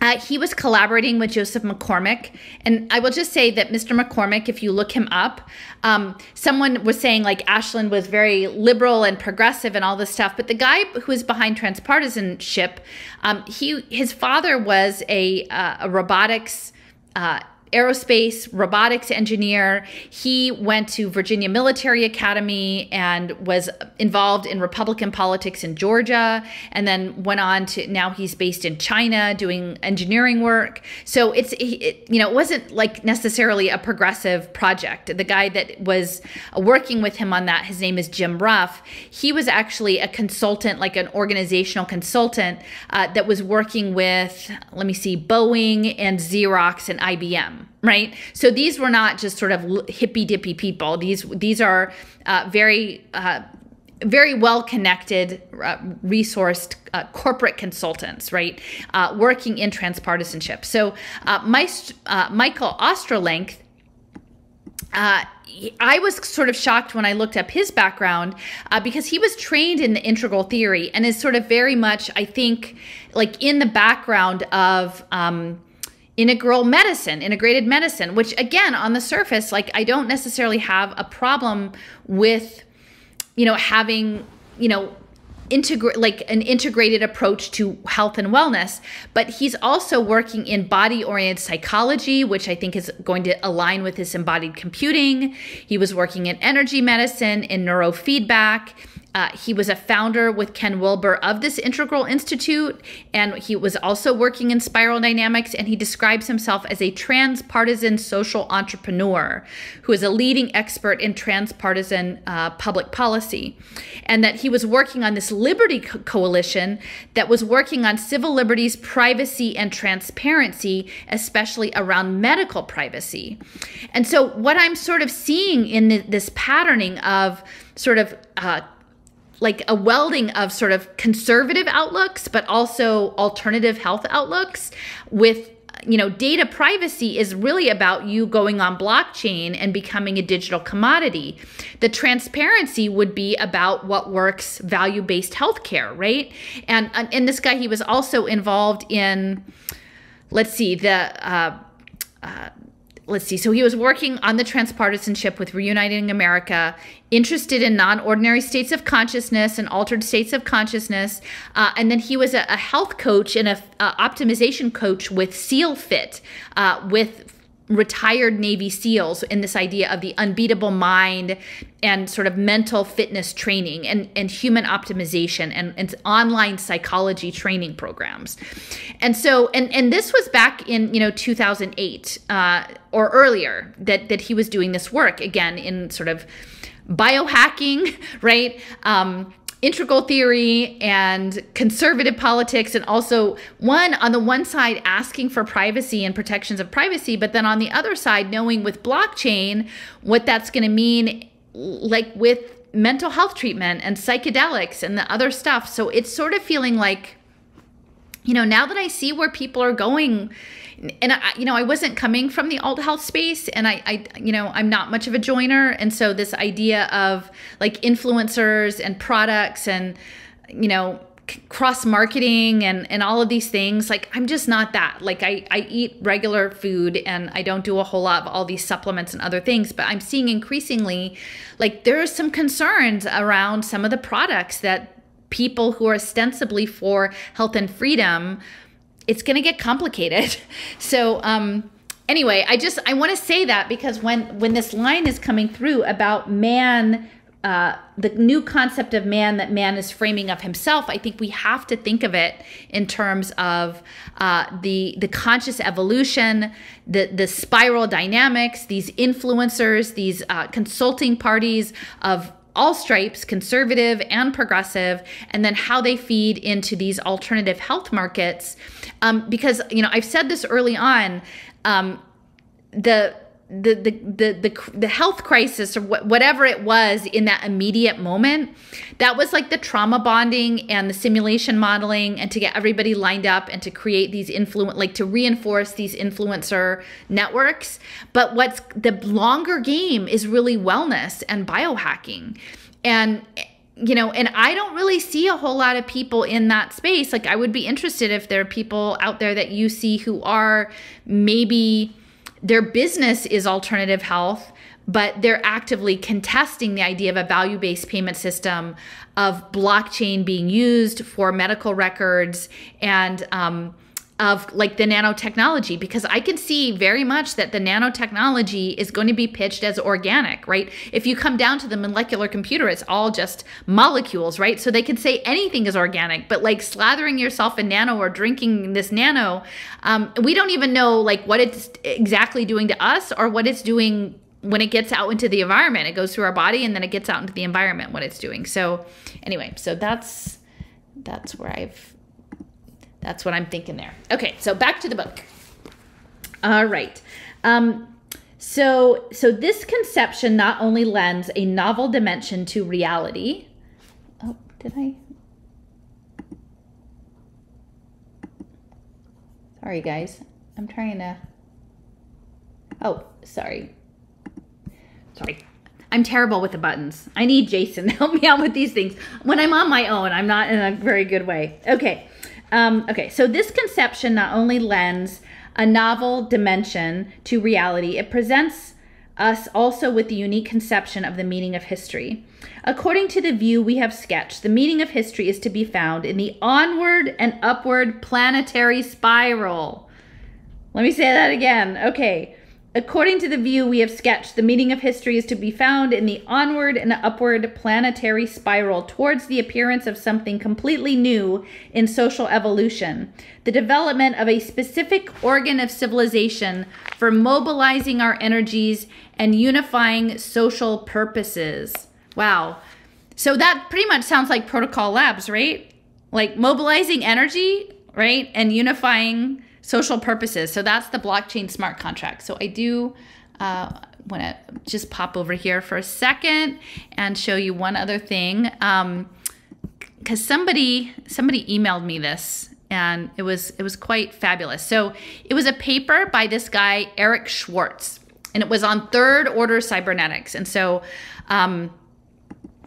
uh, he was collaborating with Joseph McCormick. And I will just say that Mr. McCormick, if you look him up, um, someone was saying like Ashland was very liberal and progressive and all this stuff. But the guy who is behind transpartisanship, um, he his father was a, uh, a robotics uh, aerospace robotics engineer. He went to Virginia Military Academy and was involved in Republican politics in Georgia, and then went on to now he's based in China doing engineering work. So it's it, you know it wasn't like necessarily a progressive project. The guy that was working with him on that, his name is Jim Rough. He was actually a consultant, like an organizational consultant uh, that was working with let me see Boeing and Xerox and IBM right? So these were not just sort of hippy dippy people. These these are uh, very uh, very well connected, uh, resourced uh, corporate consultants, right? Uh, working in transpartisanship. So uh, my, Michael Ostrolenk. I was sort of shocked when I looked up his background because he was trained in the integral theory and is sort of very much, I think, like in the background of um, integral medicine, integrated medicine, which again, on the surface, like I don't necessarily have a problem with, you know, having, you know, integrate like an integrated approach to health and wellness. But he's also working in body oriented psychology which i think is going to align with his embodied computing. He was working in energy medicine in neurofeedback uh, he was a founder with Ken Wilber of this Integral Institute, and he was also working in spiral dynamics. And he describes himself as a transpartisan social entrepreneur who is a leading expert in transpartisan uh, public policy. And that he was working on this Liberty Co- Coalition that was working on civil liberties, privacy, and transparency, especially around medical privacy. And so, what I'm sort of seeing in this patterning of sort of uh, like a welding of sort of conservative outlooks, but also alternative health outlooks with you know, data privacy is really about you going on blockchain and becoming a digital commodity. The transparency would be about what works value based healthcare, right? And, and this guy, he was also involved in, let's see, the, uh, uh, let's see. So he was working on the transpartisanship with Reuniting America, interested in non ordinary states of consciousness and altered states of consciousness. Uh, and then he was a, a health coach and a optimization coach with SEALFIT, uh, with retired Navy SEALs in this idea of the unbeatable mind and sort of mental fitness training and, and human optimization and, and online psychology training programs. And so, and, and this was back in, you know, 2008 uh, or earlier that, that he was doing this work again in sort of biohacking, <laughs> right? Um, integral theory and conservative politics and also one on the one side asking for privacy and protections of privacy but then on the other side knowing with blockchain what that's going to mean like with mental health treatment and psychedelics and the other stuff. So it's sort of feeling like you know now that i see where people are going and I, you know, I wasn't coming from the alt health space, and I, I, you know, I'm not much of a joiner, and so this idea of like influencers and products and, you know, cross marketing and and all of these things like i'm just not that. Like i i eat regular food and i don't do a whole lot of all these supplements and other things but i'm seeing increasingly like there are some concerns around some of the products that people who are ostensibly for health and freedom it's going to get complicated. <laughs> So, um, anyway, I just I want to say that because when when this line is coming through about man uh, the new concept of man that man is framing of himself, I think we have to think of it in terms of uh, the the conscious evolution, the the spiral dynamics, these influencers, these uh, consulting parties of all stripes, conservative and progressive, and then how they feed into these alternative health markets. Um, because you know, I've said this early on. Um, the the, the the the health crisis or whatever it was in that immediate moment that was like the trauma bonding and the simulation modeling and to get everybody lined up and to create these influence like to reinforce these influencer networks but what's the longer game is really wellness and biohacking and you know, and I don't really see a whole lot of people in that space. Like, I would be interested if there are people out there that you see who are maybe their business is alternative health, but they're actively contesting the idea of a value based payment system, of blockchain being used for medical records, and um, of like the nanotechnology because I can see very much that the nanotechnology is going to be pitched as organic, right? If you come down to the molecular computer, it's all just molecules, right? So they can say anything is organic, but like slathering yourself in nano or drinking this nano, um, we don't even know like what it's exactly doing to us or what it's doing when it gets out into the environment. It goes through our body and then it gets out into the environment what it's doing. So anyway, so that's that's where I've that's what I'm thinking there. Okay, so back to the book. All right. Um, so, so this conception not only lends a novel dimension to reality. Oh, did I? Sorry, guys. I'm trying to. Oh, sorry. Sorry. I'm terrible with the buttons. I need Jason to <laughs> help me out with these things. When I'm on my own, I'm not in a very good way. Okay. Um, okay, so this conception not only lends a novel dimension to reality, it presents us also with the unique conception of the meaning of history. According to the view we have sketched, the meaning of history is to be found in the onward and upward planetary spiral. Let me say that again. Okay. According to the view we have sketched, the meaning of history is to be found in the onward and upward planetary spiral towards the appearance of something completely new in social evolution, the development of a specific organ of civilization for mobilizing our energies and unifying social purposes. Wow. So that pretty much sounds like Protocol Labs, right? Like mobilizing energy, right? And unifying social purposes. So that's the blockchain smart contract. So I do uh, want to just pop over here for a second and show you one other thing. Um, because somebody somebody emailed me this and it was it was quite fabulous. So it was a paper by this guy Eric Schwarz, and it was on third order cybernetics. And so um,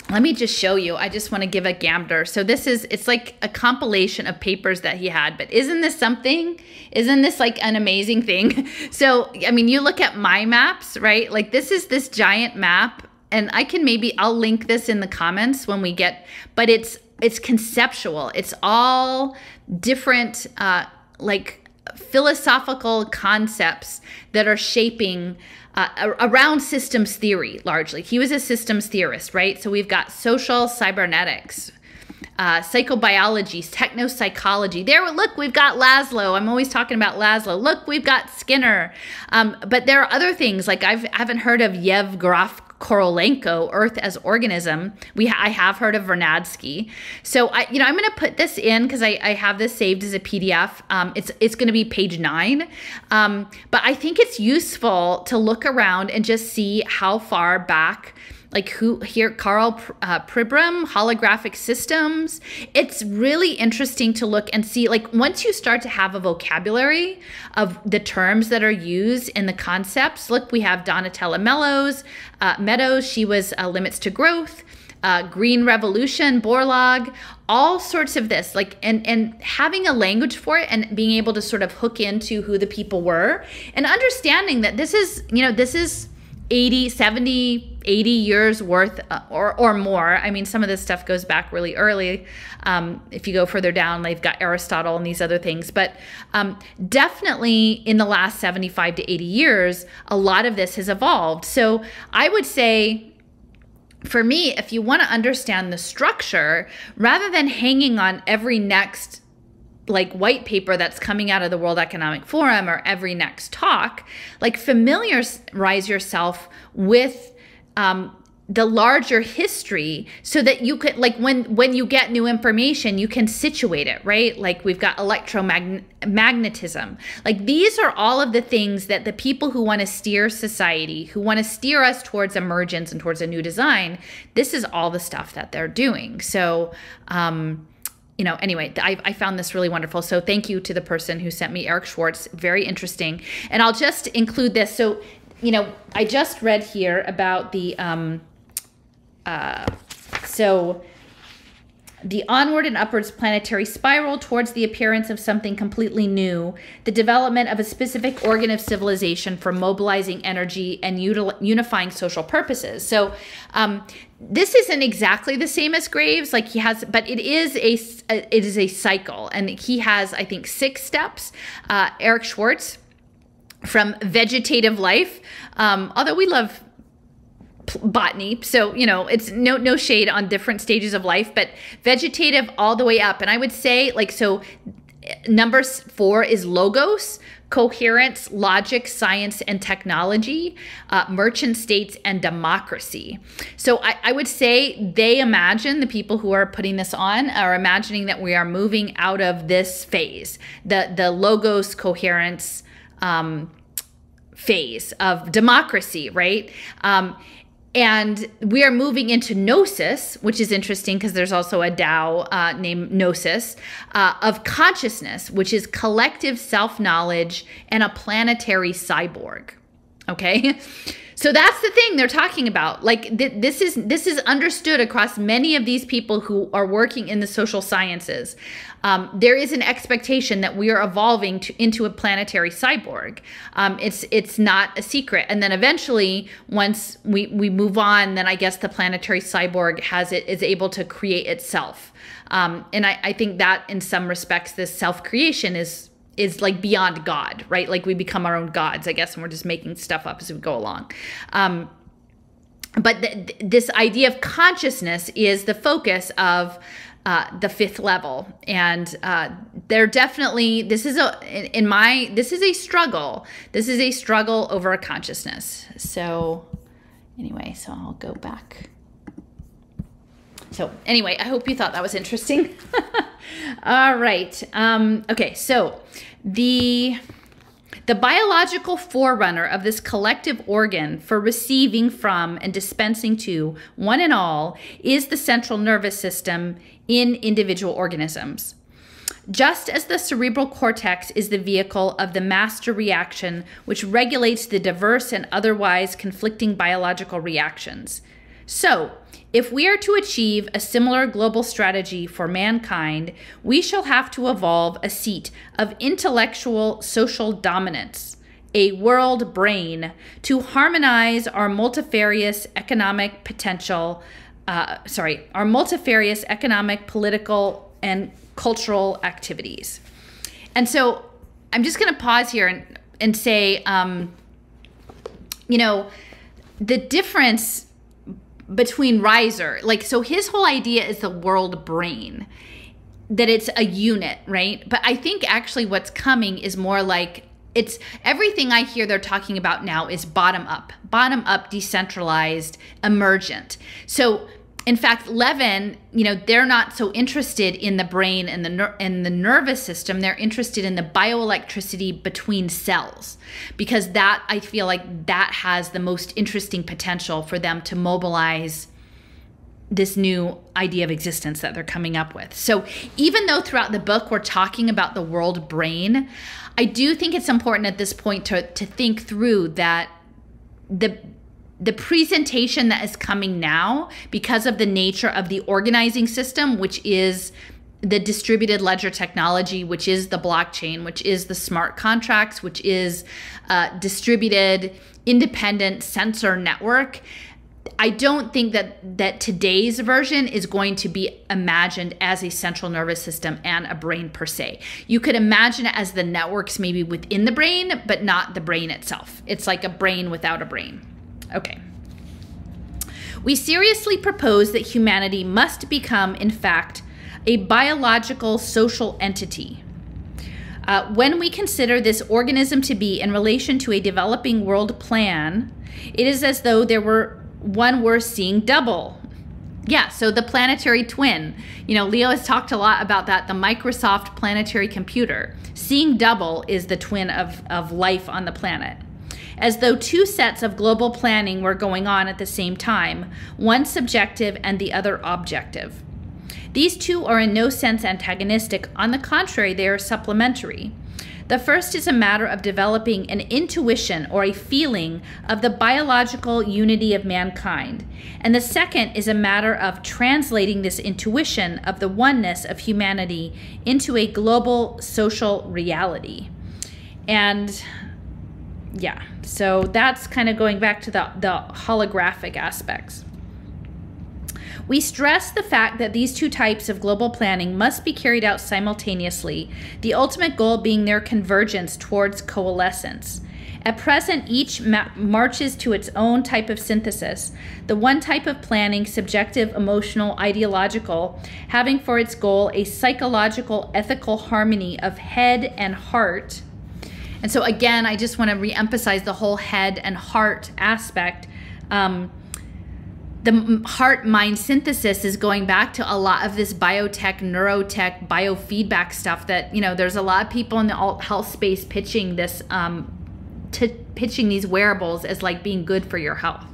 let me just show you. I just want to give a gander. So this is it's like a compilation of papers that he had, but isn't this something? Isn't this like an amazing thing? <laughs> So, I mean, you look at my maps, right? Like this is this giant map and I can maybe I'll link this in the comments when we get but it's it's conceptual. It's all different uh like philosophical concepts that are shaping uh, around systems theory largely. He was a systems theorist, right? So we've got social cybernetics, uh, psychobiology, technopsychology. There, look, we've got Laszlo. I'm always talking about Laszlo. Look, we've got Skinner. Um, but there are other things like I've, I haven't heard of Yev Graf Korolenko, Earth as Organism. We I have heard of Vernadsky. So I, you know, I'm going to put this in because I, I have this saved as a PDF. Um, it's it's going to be page nine, um, but I think it's useful to look around and just see how far back like who here Karl uh, Pribram holographic systems. It's really interesting to look and see like once you start to have a vocabulary of the terms that are used in the concepts look we have Donatella Mellows uh, Meadows she was uh, limits to growth uh, green revolution borlaug all sorts of this like and and having a language for it and being able to sort of hook into who the people were and understanding that this is you know this is 80 70 80 years worth uh, or, or more. I mean some of this stuff goes back really early um, if you go further down they've got aristotle and these other things. But um, definitely in the last 75 to 80 years a lot of this has evolved. So i would say for me, if you want to understand the structure, rather than hanging on every next like white paper that's coming out of the World Economic Forum or every next talk, like familiarize yourself with um, the larger history so that you could like when when you get new information you can situate it right like we've got electromagnetism like these are all of the things that the people who want to steer society who want to steer us towards emergence and towards a new design this is all the stuff that they're doing so um you know, anyway, I, I, found this really wonderful. So thank you to the person who sent me Eric Schwarz. Very interesting. And I'll just include this. So, you know, I just read here about the, um, uh, so the onward and upwards planetary spiral towards the appearance of something completely new, the development of a specific organ of civilization for mobilizing energy and util- unifying social purposes. So, um, this isn't exactly the same as Graves, like he has, but it is a, it is a cycle, and he has, I think, six steps. Uh, Eric Schwarz from Vegetative Life, um, although we love botany so you know it's no no shade on different stages of life but vegetative all the way up. And i would say like so number four is logos coherence logic science and technology uh, merchant states and democracy. So I, I would say they imagine the people who are putting this on are imagining that we are moving out of this phase. The the logos coherence um, phase of democracy right um, and we are moving into gnosis, which is interesting because there's also a DAO uh, named gnosis uh, of consciousness, which is collective self knowledge and a planetary cyborg. Okay. <laughs> So that's the thing they're talking about. Like th- this is this is understood across many of these people who are working in the social sciences. Um, there is an expectation that we are evolving to, into a planetary cyborg. Um, it's it's not a secret. And then eventually, once we we move on, then I guess the planetary cyborg has it is able to create itself. Um, and I, I think that in some respects, this self creation is is like beyond God, right? Like we become our own gods, I guess, and we're just making stuff up as we go along. Um, but th- this idea of consciousness is the focus of uh, the fifth level, and uh, they're definitely this is a in, my this is a struggle. This is a struggle over a consciousness. So anyway, so I'll go back. So anyway, I hope you thought that was interesting. <laughs> All right. Um, okay, so the the biological forerunner of this collective organ for receiving from and dispensing to one and all is the central nervous system in individual organisms. just as the cerebral cortex is the vehicle of the master reaction, which regulates the diverse and otherwise conflicting biological reactions. So, if we are to achieve a similar global strategy for mankind, we shall have to evolve a seat of intellectual social dominance, a world brain, to harmonize our multifarious economic potential, uh, sorry, our multifarious economic, political, and cultural activities. And so I'm just going to pause here and, and say, um, you know, the difference between Reiser, like, so his whole idea is the world brain, that it's a unit, right? But I think actually what's coming is more like it's everything I hear they're talking about now is bottom up, bottom up, decentralized, emergent. So in fact, Levin, you know, they're not so interested in the brain and the ner- and the nervous system. They're interested in the bioelectricity between cells because that I feel like that has the most interesting potential for them to mobilize this new idea of existence that they're coming up with. So, even though throughout the book we're talking about the world brain, I do think it's important at this point to to think through that the the presentation that is coming now because of the nature of the organizing system which is the distributed ledger technology which is the blockchain which is the smart contracts which is uh, distributed independent sensor network I don't think that that today's version is going to be imagined as a central nervous system and a brain per se. You could imagine it as the networks maybe within the brain, but not the brain itself. It's like a brain without a brain. Okay. We seriously propose that humanity must become, in fact, a biological social entity. Uh, when we consider this organism to be in relation to a developing world plan, it is as though there were one were seeing double. Yeah, so the planetary twin. You know, Leo has talked a lot about that, the Microsoft planetary computer. Seeing double is the twin of, of life on the planet as though two sets of global planning were going on at the same time, one subjective and the other objective. These two are in no sense antagonistic, on the contrary, they are supplementary. The first is a matter of developing an intuition or a feeling of the biological unity of mankind, and the second is a matter of translating this intuition of the oneness of humanity into a global social reality. And yeah, so that's kind of going back to the, the holographic aspects. We stress the fact that these two types of global planning must be carried out simultaneously, the ultimate goal being their convergence towards coalescence. At present, each ma- marches to its own type of synthesis, the one type of planning, subjective, emotional, ideological, having for its goal a psychological, ethical harmony of head and heart and so, again, I just want to reemphasize the whole head and heart aspect. Um, the heart mind synthesis is going back to a lot of this biotech, neurotech, biofeedback stuff that, you know, there's a lot of people in the alt health space pitching this, um, to pitching these wearables as like being good for your health.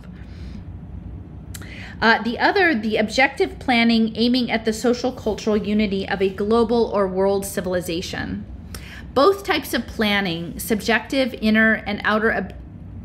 Uh, the other, the objective planning aiming at the social cultural unity of a global or world civilization. Both types of planning, subjective inner and outer ob-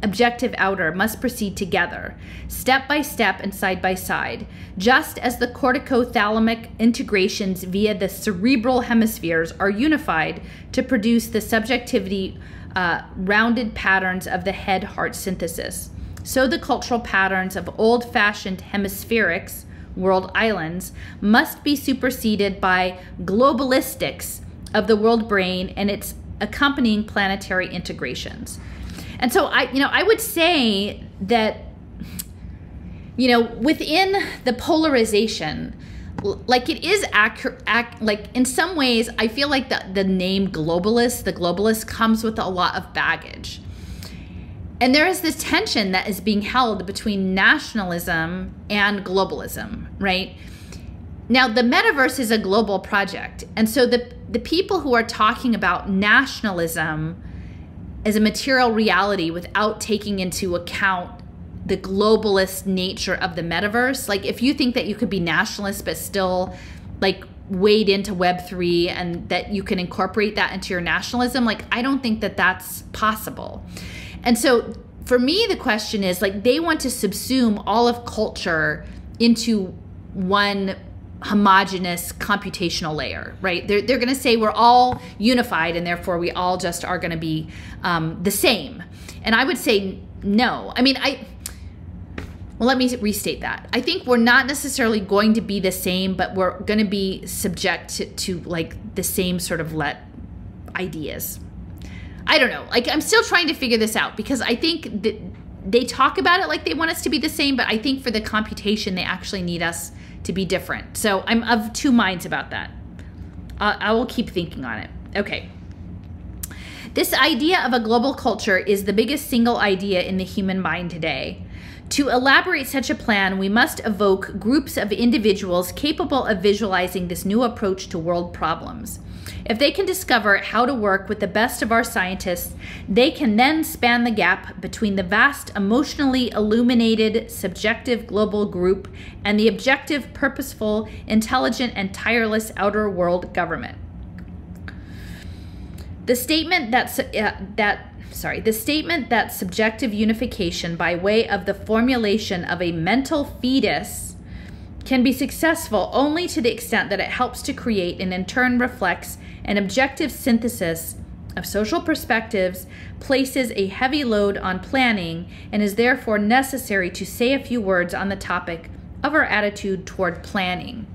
objective outer, must proceed together, step by step and side by side, just as the corticothalamic integrations via the cerebral hemispheres are unified to produce the subjectivity uh, rounded patterns of the head heart synthesis. So the cultural patterns of old fashioned hemispherics, world islands, must be superseded by globalistics of the world brain and its accompanying planetary integrations. And so I, you know, I would say that, you know, within the polarization, like it is accurate, ac- like in some ways, I feel like the, the name globalist, the globalist comes with a lot of baggage. And there is this tension that is being held between nationalism and globalism, right? Now, the metaverse is a global project. And so the, the people who are talking about nationalism as a material reality without taking into account the globalist nature of the metaverse, like if you think that you could be nationalist but still like wade into web3 and that you can incorporate that into your nationalism like i don't think that that's possible and so for me the question is like they want to subsume all of culture into one homogenous computational layer right they're, they're going to say we're all unified and therefore we all just are going to be um, the same and i would say no i mean i well, let me restate that. I think we're not necessarily going to be the same, but we're going to be subject to, to like the same sort of let ideas. I don't know. Like I'm still trying to figure this out because I think that they talk about it like they want us to be the same, but I think for the computation they actually need us to be different. So I'm of two minds about that. I will keep thinking on it. Okay. This idea of a global culture is the biggest single idea in the human mind today. To elaborate such a plan, we must evoke groups of individuals capable of visualizing this new approach to world problems. If they can discover how to work with the best of our scientists, they can then span the gap between the vast, emotionally illuminated, subjective global group and the objective, purposeful, intelligent, and tireless outer world government. The statement that, uh, that sorry, the statement that subjective unification by way of the formulation of a mental fetus can be successful only to the extent that it helps to create and in turn reflects an objective synthesis of social perspectives, places a heavy load on planning, and is therefore necessary to say a few words on the topic of our attitude toward planning.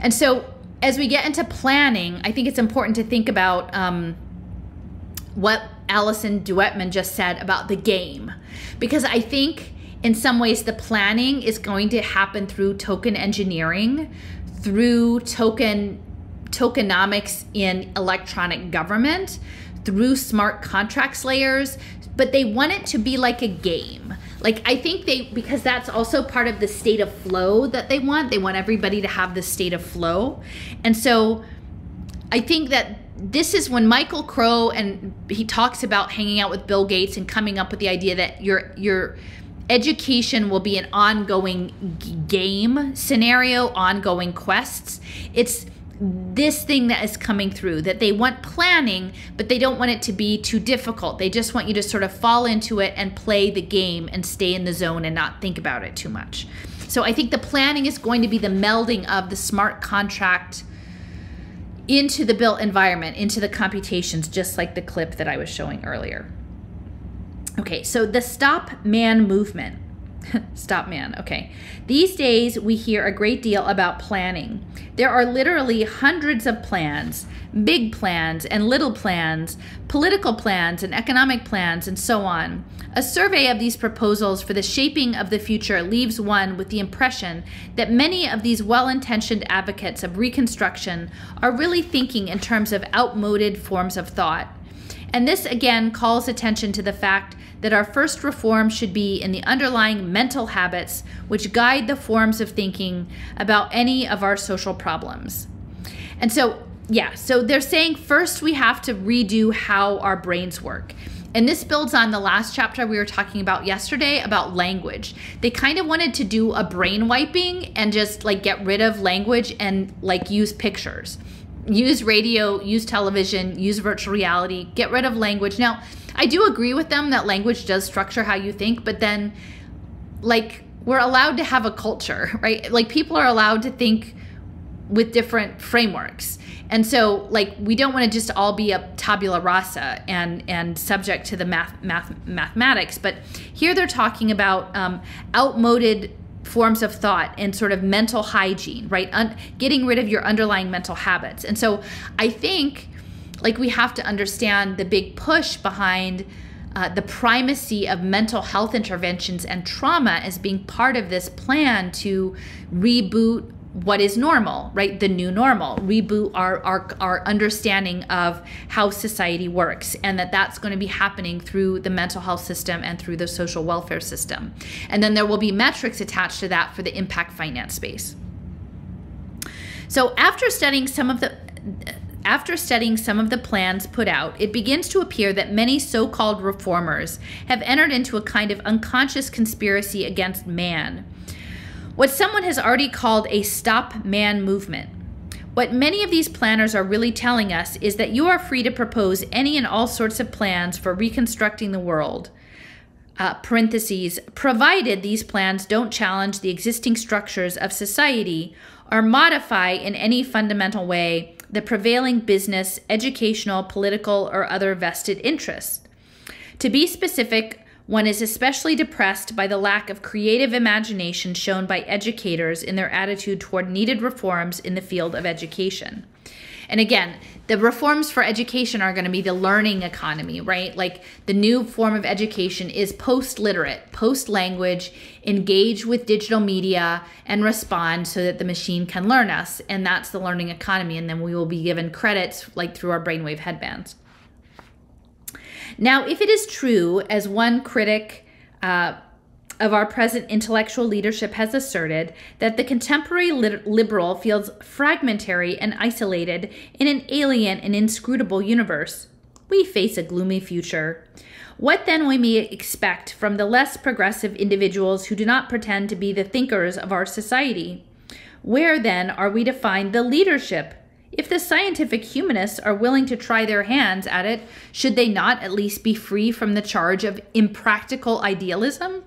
And so, as we get into planning, I think it's important to think about um, what Allison Duettmann just said about the game. Because I think in some ways the planning is going to happen through token engineering, through token tokenomics in electronic government, through smart contracts layers, but they want it to be like a game. Like I think they because that's also part of the state of flow that they want. They want everybody to have the state of flow. And so I think that this is when Michael Crow and he talks about hanging out with Bill Gates and coming up with the idea that your your education will be an ongoing game scenario, ongoing quests. It's this thing that is coming through that they want planning, but they don't want it to be too difficult. They just want you to sort of fall into it and play the game and stay in the zone and not think about it too much. So I think the planning is going to be the melding of the smart contract into the built environment, into the computations, just like the clip that I was showing earlier. Okay, so the stop man movement. <laughs> stop man, okay. These days we hear a great deal about planning. There are literally hundreds of plans, big plans and little plans, political plans and economic plans, and so on. A survey of these proposals for the shaping of the future leaves one with the impression that many of these well intentioned advocates of Reconstruction are really thinking in terms of outmoded forms of thought. And this again calls attention to the fact that our first reform should be in the underlying mental habits which guide the forms of thinking about any of our social problems. And so, yeah, so they're saying first we have to redo how our brains work. And this builds on the last chapter we were talking about yesterday about language. They kind of wanted to do a brain wiping and just like get rid of language and like use pictures. Use radio, use television, use virtual reality, get rid of language. Now, I do agree with them that language does structure how you think, but then like we're allowed to have a culture, right? Like people are allowed to think with different frameworks. And so, like, we don't want to just all be a tabula rasa and and subject to the math, math mathematics. But here they're talking about um, outmoded forms of thought and sort of mental hygiene, right? Un- getting rid of your underlying mental habits. And so, I think, like, we have to understand the big push behind. Uh, the primacy of mental health interventions and trauma as being part of this plan to reboot what is normal, right? The new normal, reboot our, our, our understanding of how society works, and that that's going to be happening through the mental health system and through the social welfare system. And then there will be metrics attached to that for the impact finance space. So after studying some of the after studying some of the plans put out, it begins to appear that many so called reformers have entered into a kind of unconscious conspiracy against man what someone has already called a stop man movement. What many of these planners are really telling us is that you are free to propose any and all sorts of plans for reconstructing the world. Uh, parentheses, provided these plans don't challenge the existing structures of society or modify in any fundamental way the prevailing business, educational, political, or other vested interests. To be specific, one is especially depressed by the lack of creative imagination shown by educators in their attitude toward needed reforms in the field of education. And again, the reforms for education are going to be the learning economy, right? Like the new form of education is post literate, post language, engage with digital media and respond so that the machine can learn us. And that's the learning economy. And then we will be given credits like through our brainwave headbands. Now, if it is true, as one critic uh, of our present intellectual leadership has asserted, that the contemporary liberal feels fragmentary and isolated in an alien and inscrutable universe, we face a gloomy future. What then we may expect from the less progressive individuals who do not pretend to be the thinkers of our society? Where then are we to find the leadership if the scientific humanists are willing to try their hands at it, should they not at least be free from the charge of impractical idealism?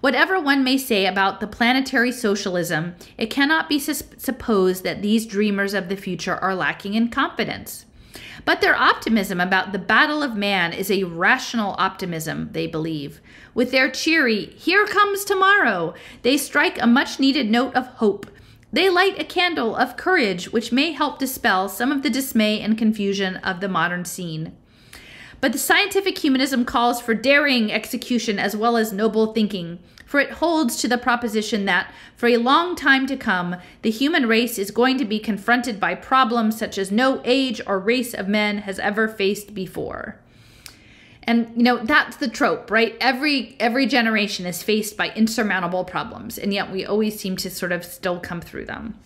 Whatever one may say about the planetary socialism, it cannot be sus- supposed that these dreamers of the future are lacking in confidence. But their optimism about the battle of man is a rational optimism, they believe. With their cheery, here comes tomorrow, they strike a much needed note of hope they light a candle of courage which may help dispel some of the dismay and confusion of the modern scene. But the scientific humanism calls for daring execution as well as noble thinking, for it holds to the proposition that, for a long time to come, the human race is going to be confronted by problems such as no age or race of men has ever faced before. And you know, that's the trope, right? Every every generation is faced by insurmountable problems, and yet we always seem to sort of still come through them.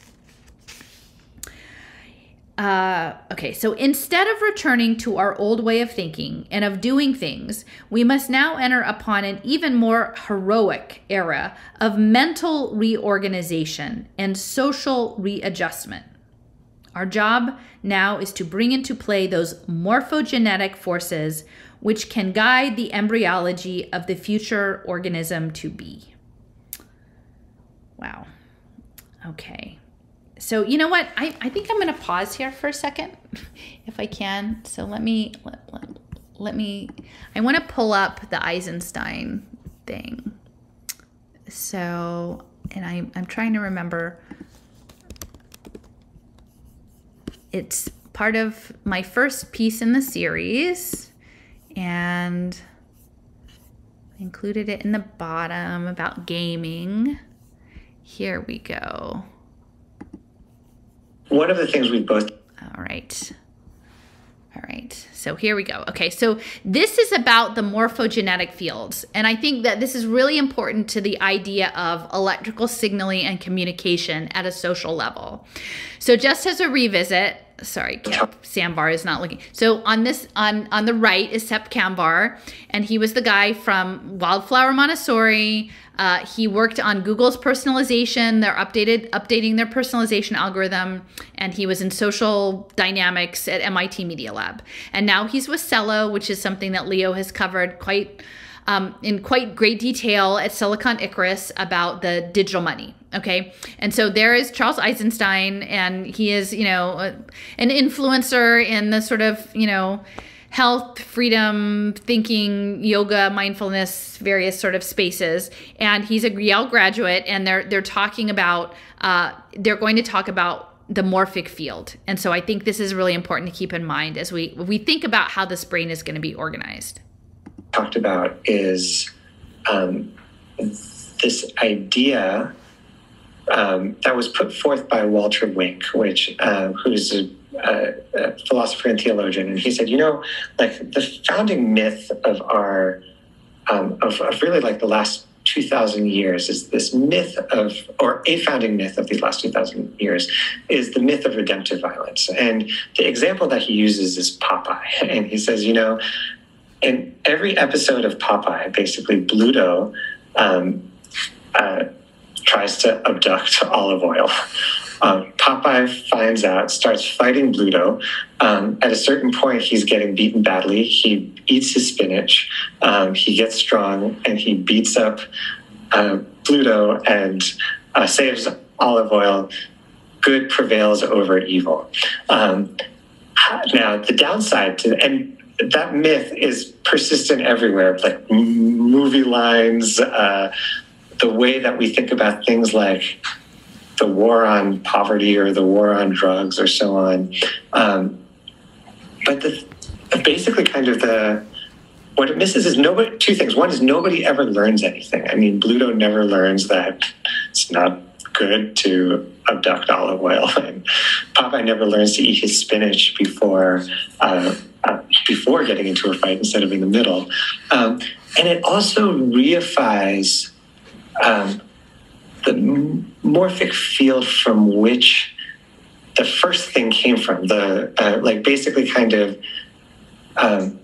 Uh, okay, so instead of returning to our old way of thinking and of doing things, we must now enter upon an even more heroic era of mental reorganization and social readjustment. Our job now is to bring into play those morphogenetic forces which can guide the embryology of the future organism to be. Wow. Okay. So, you know what? I, I think I'm going to pause here for a second, <laughs> if I can. So, let me, let, let, let me, I want to pull up the Eisenstein thing. So, and I, I'm trying to remember. It's part of my first piece in the series and included it in the bottom about gaming. Here we go. One of the things we both. All right. All right, so here we go. Okay, so this is about the morphogenetic fields. And I think that this is really important to the idea of electrical signaling and communication at a social level. So, just as a revisit, sorry, Sep Kamvar is not looking. So on this on on the right is Sep Kamvar, and he was the guy from Wildflower Montessori. Uh, he worked on Google's personalization. They're updated updating their personalization algorithm, and he was in social dynamics at MIT Media Lab. And now he's with Celo, which is something that Leo has covered quite um, in quite great detail at Silicon Icarus about the digital money. Okay. And so there is Charles Eisenstein, and he is, you know, an influencer in the sort of, you know, health, freedom, thinking, yoga, mindfulness, various sort of spaces. And he's a Yale graduate, and they're they're talking about uh, they're going to talk about the morphic field. And so I think this is really important to keep in mind as we we think about how this brain is going to be organized talked about is um, this idea um, that was put forth by Walter Wink, which uh, who's a, a, philosopher and theologian, and he said, you know, like the founding myth of our um, of, of really like the last 2000 years is this myth of or a founding myth of these last 2000 years is the myth of redemptive violence. And the example that he uses is popeye. <laughs> And he says you know in every episode of Popeye, basically Bluto um, uh, tries to abduct Olive Oyl. Um, Popeye finds out, starts fighting Bluto. Um, at a certain point, he's getting beaten badly. He eats his spinach. Um, he gets strong and he beats up uh, Bluto and uh, saves Olive Oyl. Good prevails over evil. Um, now, the downside to and that myth is persistent everywhere, like movie lines, uh, the way that we think about things like the war on poverty or the war on drugs or so on. Um, but the, basically, kind of the what it misses is nobody. Two things. One is nobody ever learns anything. I mean, Bluto never learns that it's not good to abduct Olive Oyl, <laughs> and Popeye never learns to eat his spinach before. Uh, uh, before getting into a fight instead of in the middle. Um, and it also reifies um, the morphic field from which the first thing came from. The uh, like basically kind of um,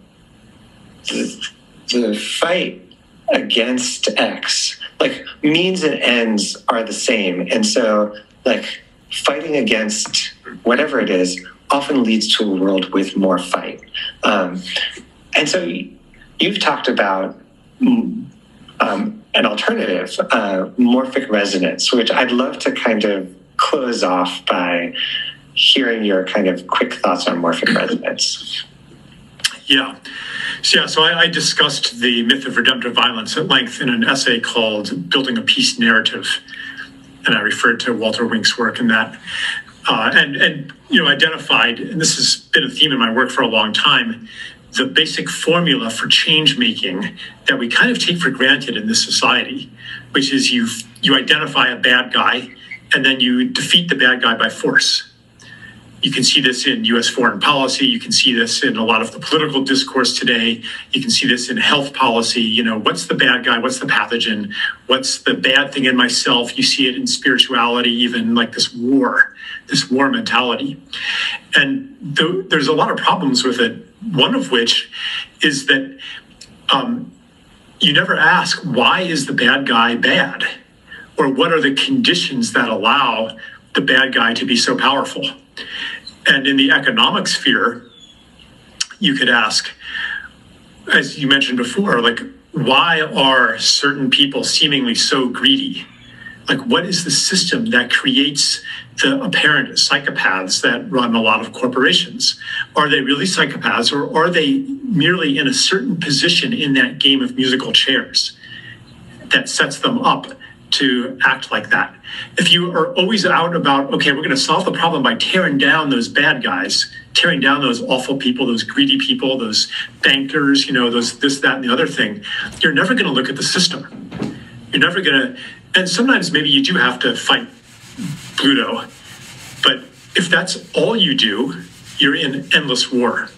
the, the fight against X, like means and ends are the same, and so like fighting against whatever it is often leads to a world with more fight. Um, and so you've talked about um, an alternative, uh, morphic resonance, which I'd love to kind of close off by hearing your kind of quick thoughts on morphic <clears throat> resonance. Yeah. So, yeah, so I, I, discussed the myth of redemptive violence at length in an essay called Building a Peace Narrative. And I referred to Walter Wink's work in that. Uh, and, and, you know, identified, and this has been a theme in my work for a long time, the basic formula for change making that we kind of take for granted in this society, which is you you identify a bad guy and then you defeat the bad guy by force. You can see this in US foreign policy. You can see this in a lot of the political discourse today. You can see this in health policy. You know, what's the bad guy? What's the pathogen? What's the bad thing in myself? You see it in spirituality, even like this war, this war mentality. And th- there's a lot of problems with it one of which is that um, you never ask, why is the bad guy bad? Or what are the conditions that allow the bad guy to be so powerful? And in the economic sphere, you could ask, as you mentioned before, like, why are certain people seemingly so greedy? Like, what is the system that creates the apparent psychopaths that run a lot of corporations. Are they really psychopaths or are they merely in a certain position in that game of musical chairs that sets them up to act like that? If you are always out about, okay, we're going to solve the problem by tearing down those bad guys, tearing down those awful people, those greedy people, those bankers, you know, those this, that, and the other thing, you're never going to look at the system. You're never going to, and sometimes maybe you do have to fight Bluto. But if that's all you do, you're in endless war.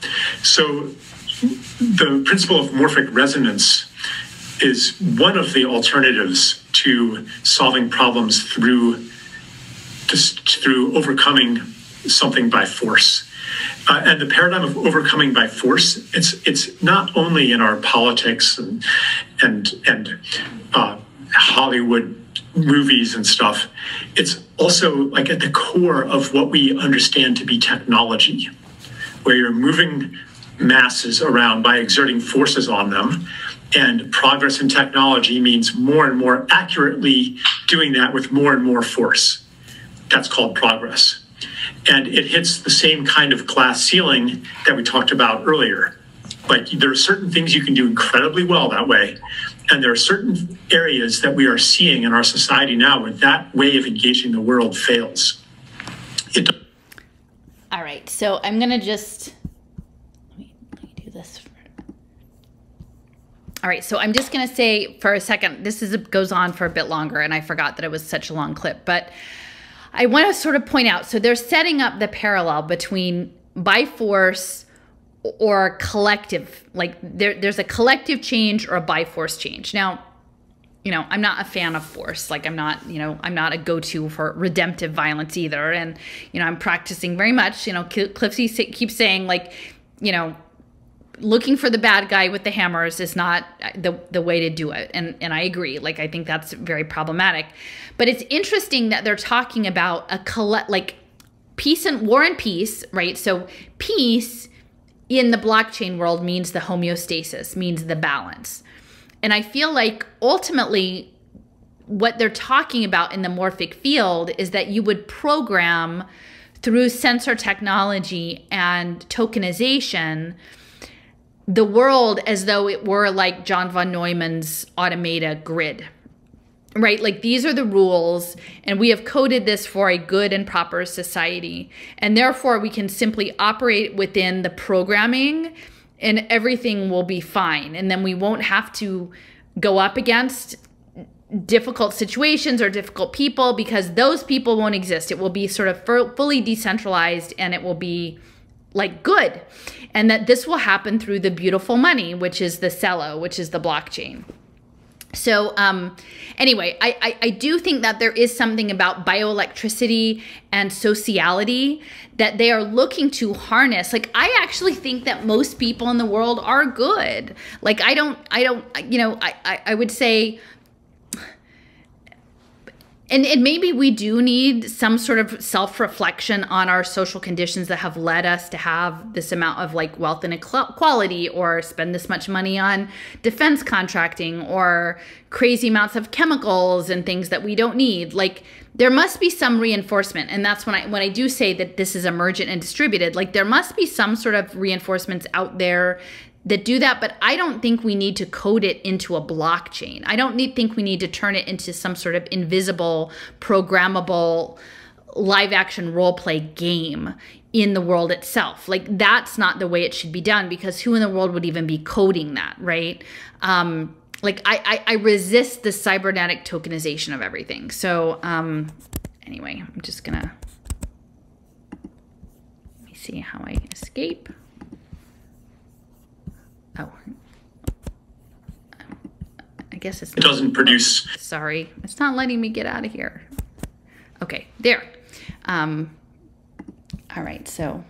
So the principle of morphic resonance is one of the alternatives to solving problems through just through overcoming something by force. Uh, and the paradigm of overcoming by force, it's it's not only in our politics and and and uh, Hollywood movies and stuff, it's also like at the core of what we understand to be technology, where you're moving masses around by exerting forces on them. And progress in technology means more and more accurately doing that with more and more force. That's called progress. And it hits the same kind of glass ceiling that we talked about earlier. Like there are certain things you can do incredibly well that way, and there are certain areas that we are seeing in our society now where that way of engaging the world fails. It All right, so I'm going to just let me, let me do this. For, all right, so I'm just going to say for a second, this is goes on for a bit longer, and I forgot that it was such a long clip, but I want to sort of point out. So they're setting up the parallel between by force or collective like there, there's a collective change or a by force change now you know i'm not a fan of force like i'm not you know i'm not a go-to for redemptive violence either and you know i'm practicing very much you know cliffsy keeps saying like you know looking for the bad guy with the hammers is not the the way to do it and and I agree like I think that's very problematic but it's interesting that they're talking about a collect like peace and war and peace, right? So peace in the blockchain world means the homeostasis, means the balance. And I feel like ultimately what they're talking about in the morphic field is that you would program through sensor technology and tokenization the world as though it were like John von Neumann's automata grid. Right? Like these are the rules, and we have coded this for a good and proper society. And therefore, we can simply operate within the programming, and everything will be fine. And then we won't have to go up against difficult situations or difficult people because those people won't exist. It will be sort of fully decentralized and it will be like good. And that this will happen through the beautiful money, which is the Celo, which is the blockchain. So, um, anyway, I, I, I, do think that there is something about bioelectricity and sociality that they are looking to harness. Like, I actually think that most people in the world are good. Like, I don't, I don't, you know, I, I, I would say and, and maybe we do need some sort of self-reflection on our social conditions that have led us to have this amount of like wealth inequality or spend this much money on defense contracting or crazy amounts of chemicals and things that we don't need. Like there must be some reinforcement. And that's when i when i do say that this is emergent and distributed like there must be some sort of reinforcements out there that do that, but I don't think we need to code it into a blockchain. I don't need, think we need to turn it into some sort of invisible, programmable, live action role play game in the world itself. Like that's not the way it should be done because who in the world would even be coding that, right? Um, like I, I, I resist the cybernetic tokenization of everything. So um, anyway, I'm just gonna let me see how I escape. Oh. I guess it's It doesn't produce. Sorry, it's not letting me get out of here. Okay, there. Um, all right, so,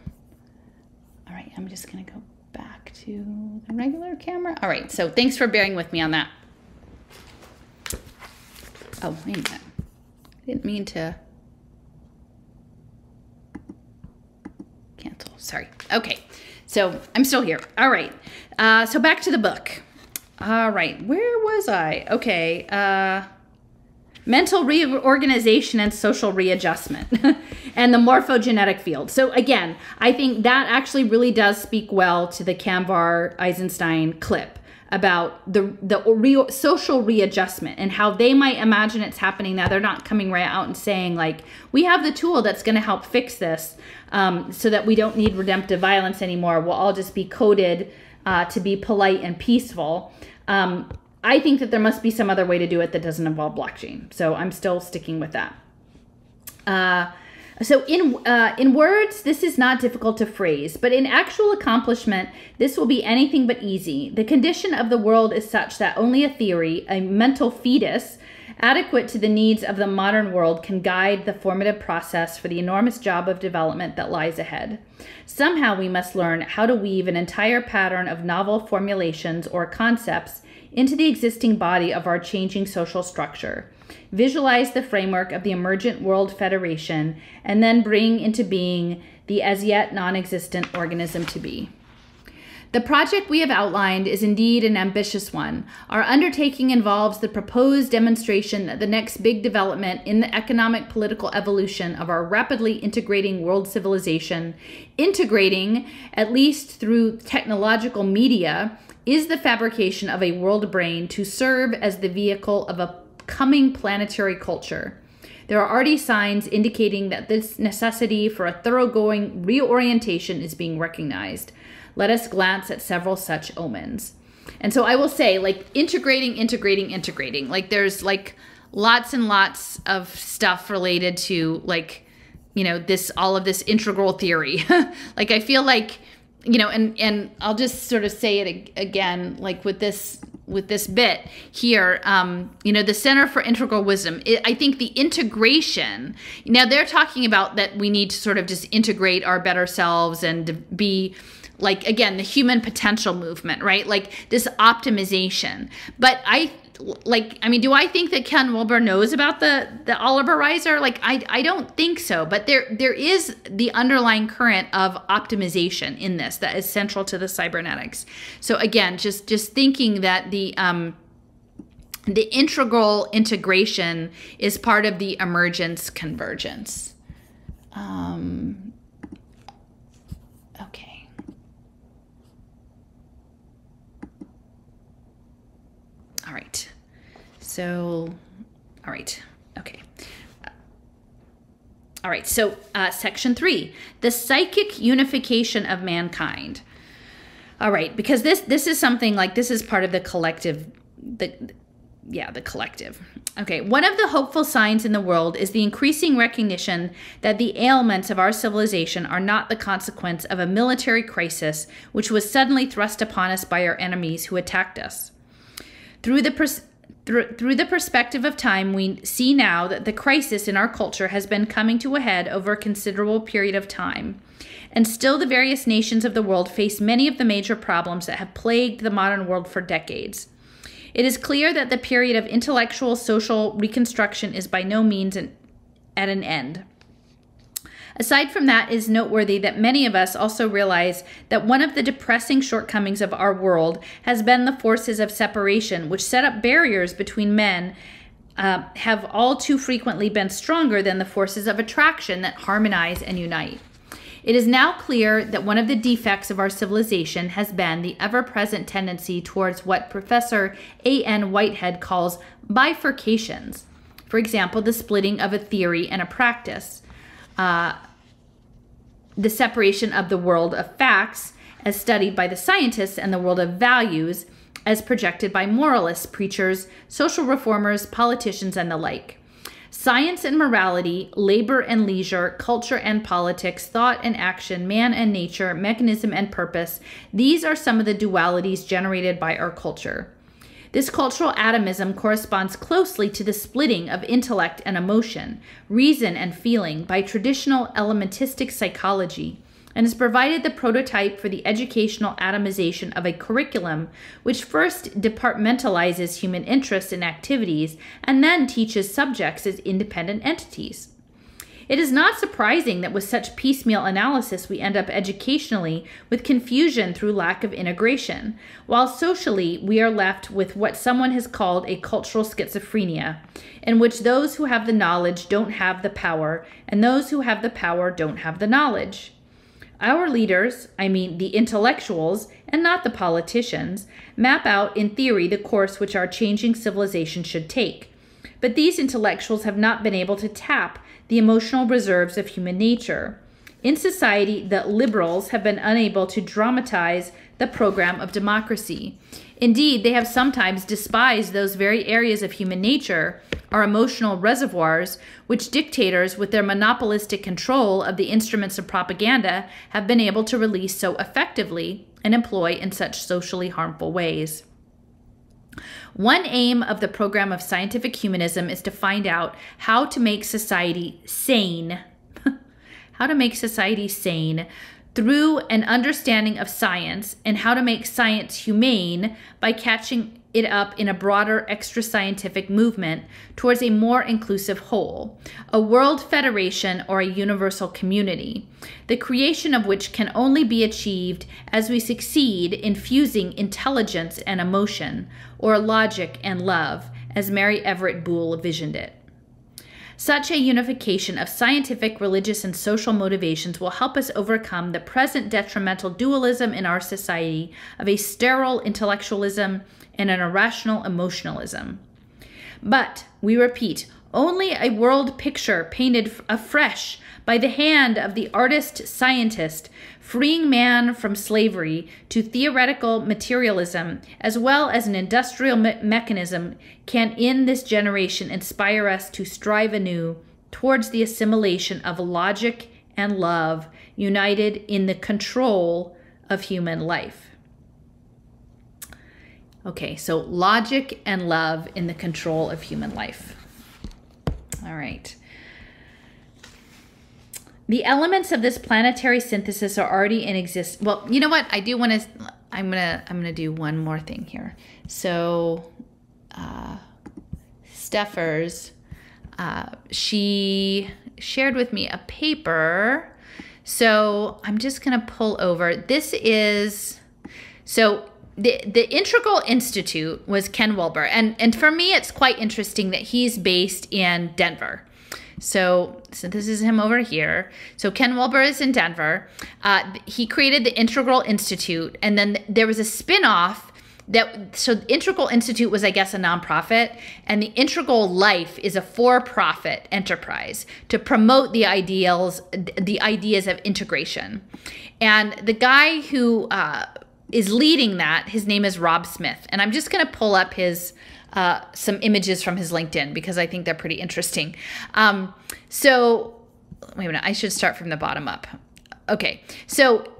all right, I'm just gonna go back to the regular camera. All right, so thanks for bearing with me on that. Oh, wait a minute. I didn't mean to cancel. Sorry. Okay. So I'm still here. All right. Uh, so back to the book. All right. Where was I? Okay. Uh, mental reorganization and social readjustment <laughs> and the morphogenetic field. So again, I think that actually really does speak well to the Kamvar Eisenstein clip about the the re- social readjustment and how they might imagine it's happening now. They're not coming right out and saying like we have the tool that's going to help fix this um, so that we don't need redemptive violence anymore. We'll all just be coded uh, to be polite and peaceful. Um, i think that there must be some other way to do it that doesn't involve blockchain. So i'm still sticking with that. Uh, so in uh, in words, this is not difficult to phrase, but in actual accomplishment, this will be anything but easy. The condition of the world is such that only a theory, a mental fetus, adequate to the needs of the modern world can guide the formative process for the enormous job of development that lies ahead. Somehow we must learn how to weave an entire pattern of novel formulations or concepts into the existing body of our changing social structure visualize the framework of the emergent world federation, and then bring into being the as yet non existent organism to be. The project we have outlined is indeed an ambitious one. Our undertaking involves the proposed demonstration that the next big development in the economic political evolution of our rapidly integrating world civilization, integrating, at least through technological media, is the fabrication of a world brain to serve as the vehicle of a coming planetary culture. There are already signs indicating that this necessity for a thoroughgoing reorientation is being recognized. Let us glance at several such omens. And so I will say, like, integrating, integrating, integrating. Like, there's like lots and lots of stuff related to, like, you know, this, all of this integral theory. <laughs> like, I feel like, you know, and, and I'll just sort of say it again, like, with this with this bit here um, you know the center for integral wisdom. It, i think the integration now they're talking about that we need to sort of just integrate our better selves and be like again the human potential movement right? Like this optimization. But i like I mean, do I think that Ken Wilber knows about the the Oliver Reiser? Like I I don't think so, but there there is the underlying current of optimization in this that is central to the cybernetics. So again, just just thinking that the um the integral integration is part of the emergence convergence. Um, okay. All right. So, all right. Okay. All right. So, uh, section three the psychic unification of mankind. All right. Because this, this is something like this is part of the collective, the, yeah, the collective. Okay, one of the hopeful signs in the world is the increasing recognition that the ailments of our civilization are not the consequence of a military crisis which was suddenly thrust upon us by our enemies who attacked us. Through the pers- through, the perspective of time, we see now that the crisis in our culture has been coming to a head over a considerable period of time. And still, the various nations of the world face many of the major problems that have plagued the modern world for decades. It is clear that the period of intellectual social reconstruction is by no means an, at an end. Aside from that, it is noteworthy that many of us also realize that one of the depressing shortcomings of our world has been the forces of separation, which set up barriers between men, uh, have all too frequently been stronger than the forces of attraction that harmonize and unite. It is now clear that one of the defects of our civilization has been the ever present tendency towards what Professor A.N. Whitehead calls bifurcations. For example, the splitting of a theory and a practice. Uh, the separation of the world of facts, as studied by the scientists, and the world of values, as projected by moralists, preachers, social reformers, politicians, and the like. Science and morality, labor and leisure, culture and politics, thought and action, man and nature, mechanism and purpose, these are some of the dualities generated by our culture. This cultural atomism corresponds closely to the splitting of intellect and emotion, reason and feeling by traditional elementistic psychology, and has provided the prototype for the educational atomization of a curriculum which first departmentalizes human interests and activities and then teaches subjects as independent entities. It is not surprising that with such piecemeal analysis, we end up educationally with confusion through lack of integration, while socially, we are left with what someone has called a cultural schizophrenia, in which those who have the knowledge don't have the power, and those who have the power don't have the knowledge. Our leaders, I mean the intellectuals and not the politicians, map out in theory the course which our changing civilization should take. But these intellectuals have not been able to tap the emotional reserves of human nature. In society, the liberals have been unable to dramatize the program of democracy. Indeed, they have sometimes despised those very areas of human nature, our emotional reservoirs, which dictators, with their monopolistic control of the instruments of propaganda, have been able to release so effectively and employ in such socially harmful ways. One aim of the program of scientific humanism is to find out how to make society sane. <laughs> how to make society sane through an understanding of science and how to make science humane by catching it up in a broader extra scientific movement towards a more inclusive whole, a world federation or a universal community, the creation of which can only be achieved as we succeed in fusing intelligence and emotion, or logic and love, as Mary Everest Boole visioned it. Such a unification of scientific, religious, and social motivations will help us overcome the present detrimental dualism in our society of a sterile intellectualism and an irrational emotionalism. But, we repeat, only a world picture painted afresh by the hand of the artist scientist, freeing man from slavery to theoretical materialism, as well as an industrial me- mechanism, can in this generation inspire us to strive anew towards the assimilation of logic and love united in the control of human life. Okay, so logic and love in the control of human life. All right. The elements of this planetary synthesis are already in existence. Well, you know what? I do want to. I'm gonna. I'm gonna do one more thing here. So, uh, Steffers, uh, she shared with me a paper. So I'm just to pull over. This is so the the Integral Institute was Ken Wilber, and and for me, it's quite interesting that he's based in Denver. So, so this is him over here. So Ken Wilber is in Denver. Uh, he created the Integral Institute, and then there was a spin-off that so Integral Institute was, I guess, a nonprofit, and the Integral Life is a for-profit enterprise to promote the ideals, the ideas of integration. And the guy who uh, is leading that, his name is Rob Smith, and I'm just going to pull up his uh, some images from his LinkedIn because I think they're pretty interesting. Um, so, wait a minute, I should start from the bottom up. Okay, so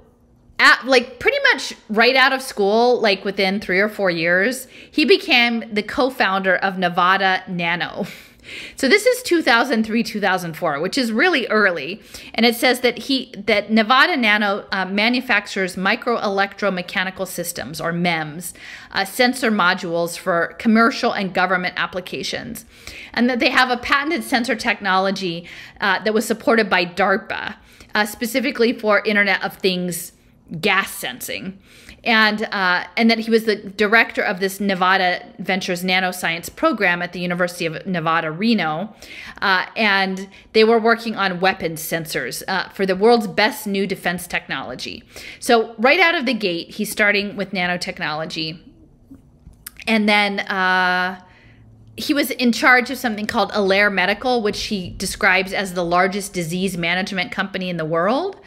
at like pretty much right out of school, like within three or four years, he became the co founder of Nevada Nano. <laughs> So this is 2003 2004, which is really early, and it says that he that Nevada Nano uh, manufactures micro electromechanical systems or MEMS, uh, sensor modules for commercial and government applications, and that they have a patented sensor technology uh, that was supported by DARPA, uh, specifically for Internet of Things gas sensing and uh, and that he was the director of this Nevada Ventures Nanoscience program at the University of Nevada, Reno, uh, and they were working on weapons sensors uh, for the world's best new defense technology. So right out of the gate, he's starting with nanotechnology, and then. Uh, he was in charge of something called Alere Medical, which he describes as the largest disease management company in the world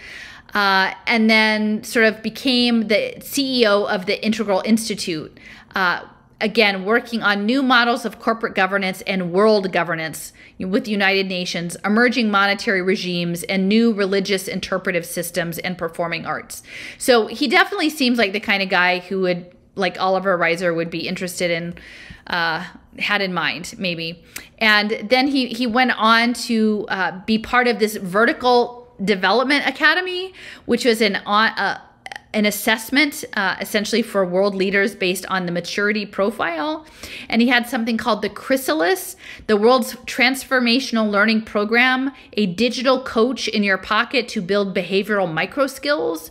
uh, and then sort of became the CEO of the Integral Institute. Uh, again, working on new models of corporate governance and world governance with United Nations, emerging monetary regimes, and new religious interpretive systems and performing arts. So he definitely seems like the kind of guy who would, like Oliver Reiser, would be interested in. Uh, had in mind maybe and then he he went on to uh, be part of this vertical Development Academy, which was an uh, an assessment uh, essentially for world leaders based on the maturity profile. And he had something called the Chrysalis, the world's transformational learning program, a digital coach in your pocket to build behavioral micro skills.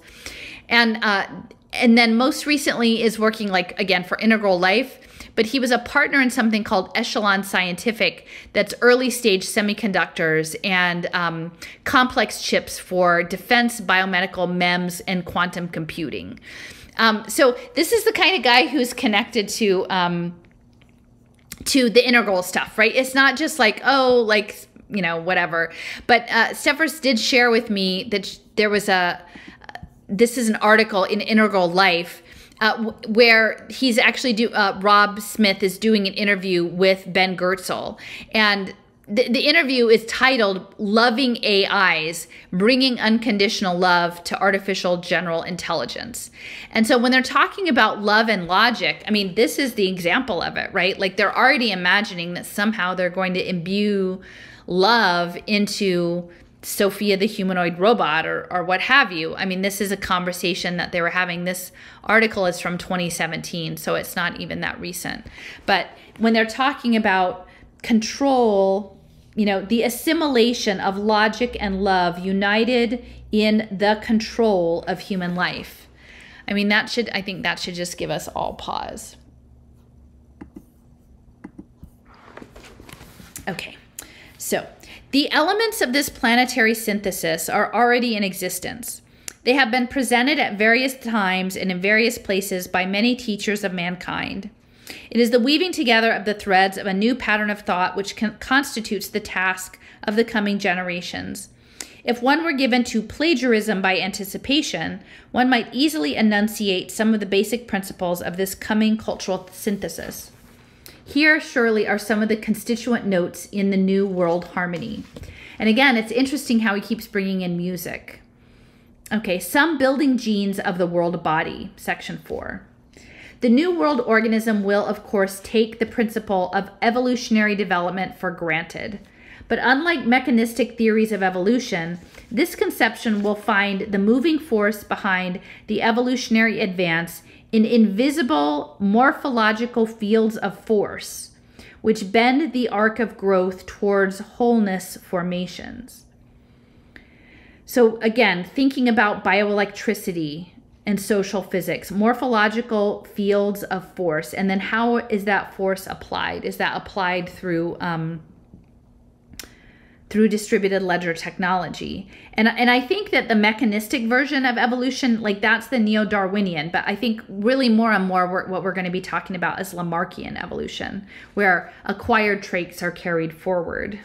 And uh, and then most recently is working like again for Integral Life but he was a partner in something called Echelon Scientific that's early stage semiconductors and um, complex chips for defense, biomedical, MEMS, and quantum computing. Um, so this is the kind of guy who's connected to um, to the integral stuff, right? It's not just like oh, like you know whatever. But uh, Steffers did share with me that there was a this is an article in Integral Life uh, where he's actually do uh, Rob Smith is doing an interview with Ben Goertzel, and the, the interview is titled "Loving AIs: Bringing Unconditional Love to Artificial General Intelligence." And so, when they're talking about love and logic, I mean, this is the example of it, right? Like they're already imagining that somehow they're going to imbue love into Sophia the humanoid robot or, or what have you. I mean, this is a conversation that they were having. This article is from 2017, so it's not even that recent. But when they're talking about control, you know, the assimilation of logic and love united in the control of human life. I mean, that should, I think that should just give us all pause. Okay, so the elements of this planetary synthesis are already in existence. They have been presented at various times and in various places by many teachers of mankind. It is the weaving together of the threads of a new pattern of thought which constitutes the task of the coming generations. If one were given to plagiarism by anticipation, one might easily enunciate some of the basic principles of this coming cultural synthesis. Here, surely, are some of the constituent notes in the New World Harmony. And again, it's interesting how he keeps bringing in music. Okay, some building genes of the world body, section four. The New World organism will, of course, take the principle of evolutionary development for granted. But unlike mechanistic theories of evolution, this conception will find the moving force behind the evolutionary advance in invisible morphological fields of force, which bend the arc of growth towards wholeness formations. So, again, thinking about bioelectricity and social physics, morphological fields of force, and then how is that force applied? Is that applied through um, through distributed ledger technology. And, and I think that the mechanistic version of evolution, like that's the neo Darwinian, but I think really more and more we're, what we're going to be talking about is Lamarckian evolution, where acquired traits are carried forward.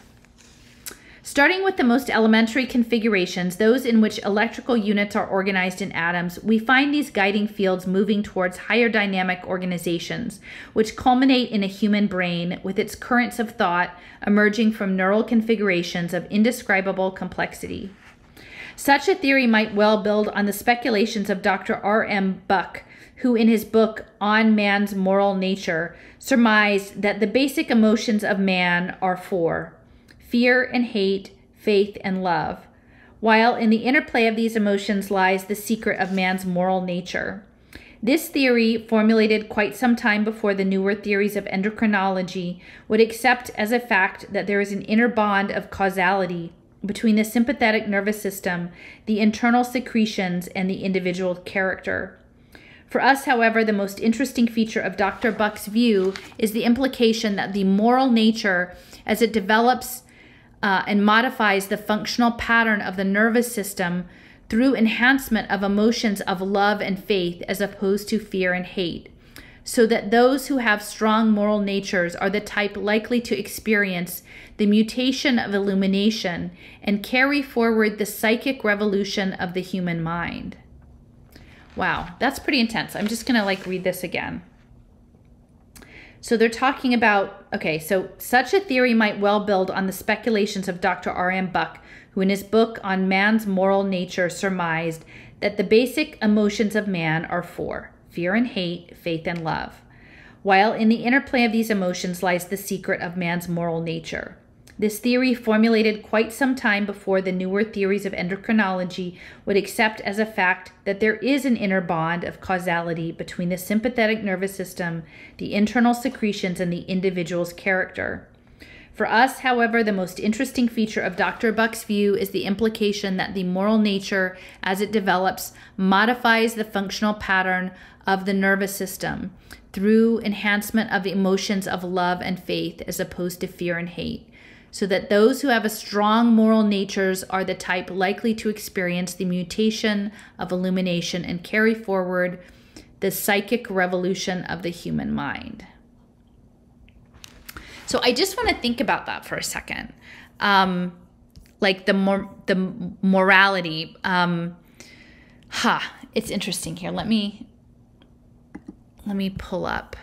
Starting with the most elementary configurations, those in which electrical units are organized in atoms, we find these guiding fields moving towards higher dynamic organizations, which culminate in a human brain with its currents of thought emerging from neural configurations of indescribable complexity. Such a theory might well build on the speculations of Dr. R. M. Bucke, who in his book On Man's Moral Nature surmised that the basic emotions of man are four fear and hate, faith and love, while in the interplay of these emotions lies the secret of man's moral nature. This theory, formulated quite some time before the newer theories of endocrinology, would accept as a fact that there is an inner bond of causality between the sympathetic nervous system, the internal secretions, and the individual character. For us, however, the most interesting feature of Dr. Bucke's view is the implication that the moral nature, as it develops uh, and modifies the functional pattern of the nervous system through enhancement of emotions of love and faith as opposed to fear and hate, so that those who have strong moral natures are the type likely to experience the mutation of illumination and carry forward the psychic revolution of the human mind. Wow, that's pretty intense. I'm just going to like read this again. So they're talking about okay, so such a theory might well build on the speculations of Dr. R.M. Bucke, who in his book on man's moral nature surmised that the basic emotions of man are four fear and hate, faith and love, while in the interplay of these emotions lies the secret of man's moral nature. This theory, formulated quite some time before the newer theories of endocrinology, would accept as a fact that there is an inner bond of causality between the sympathetic nervous system, the internal secretions, and the individual's character. For us, however, the most interesting feature of Dr. Bucke's view is the implication that the moral nature, as it develops, modifies the functional pattern of the nervous system through enhancement of the emotions of love and faith as opposed to fear and hate so that those who have a strong moral natures are the type likely to experience the mutation of illumination and carry forward the psychic revolution of the human mind. So I just want to think about that for a second. Um, like the more the morality. Um, ha, huh, it's interesting here. Let me let me pull up.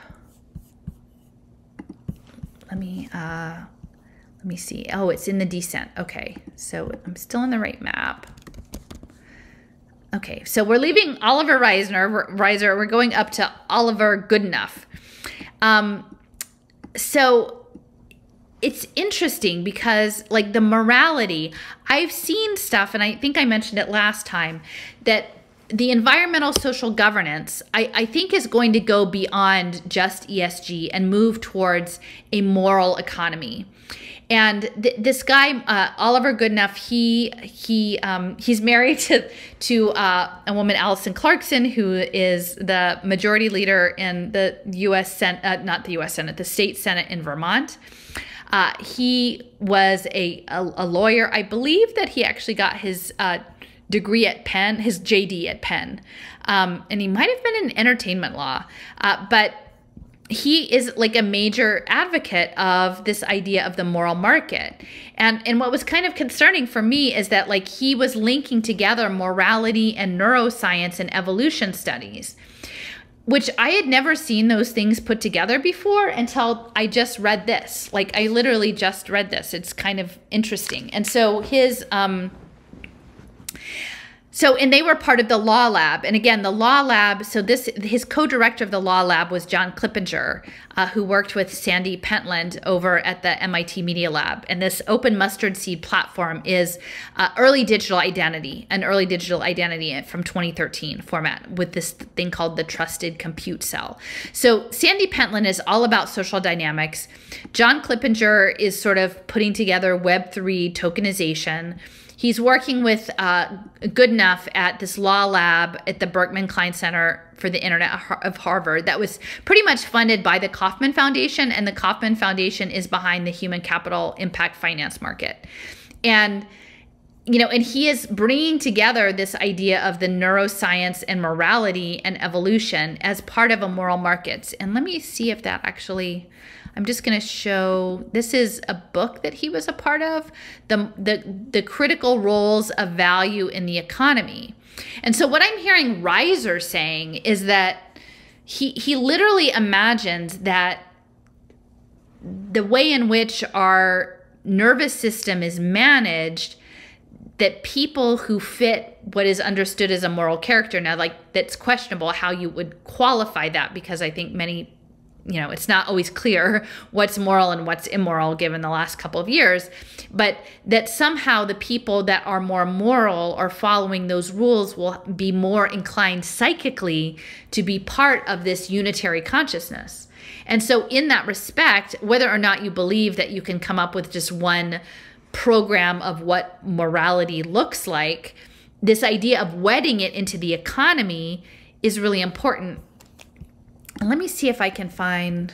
Let me uh, let me see. Oh, it's in the descent. Okay, so I'm still in the right map. Okay, so we're leaving Oliver Reisner, Reiser. We're going up to Oliver Goodenough. Um, so it's interesting because, like, the morality, I've seen stuff, and I think I mentioned it last time, that the environmental social governance, I, I, think, is going to go beyond just ESG and move towards a moral economy. And th- this guy, uh, Oliver Goodenough, he he um, he's married to to uh, a woman, Alison Clarkson, who is the majority leader in the U.S. Senate, uh, not the U.S. Senate, the state Senate in Vermont. Uh, he was a, a, a lawyer. I believe that he actually got his uh, degree at Penn, his JD at Penn, um, and he might have been in entertainment law, uh, but he is like a major advocate of this idea of the moral market. And and what was kind of concerning for me is that like he was linking together morality and neuroscience and evolution studies. Which I had never seen those things put together before until I just read this. Like I literally just read this. It's kind of interesting. And so his um so and they were part of the law lab. And again the law lab so this his co-director of the law lab was john clippinger uh, who worked with sandy pentland over at the mit media lab. And this open mustard seed platform is uh, early digital identity an early digital identity from 2013 format with this thing called the trusted compute cell. So sandy pentland is all about social dynamics. John clippinger is sort of putting together web3 tokenization He's working with uh, Goodenough at this law lab at the Berkman Klein Center for the Internet of Harvard that was pretty much funded by the Kauffman Foundation, and the Kauffman Foundation is behind the human capital impact finance market. And you know, and he is bringing together this idea of the neuroscience and morality and evolution as part of a moral markets. And let me see if that actually I'm just going to show this is a book that he was a part of, the, the, the critical roles of value in the economy. And so what I'm hearing Reiser saying is that he, he literally imagines that the way in which our nervous system is managed that people who fit what is understood as a moral character now like that's questionable how you would qualify that because i think many you know, it's not always clear what's moral and what's immoral given the last couple of years, but that somehow the people that are more moral or following those rules will be more inclined psychically to be part of this unitary consciousness. And so, in that respect, whether or not you believe that you can come up with just one program of what morality looks like, this idea of wedding it into the economy is really important let me see if I can find.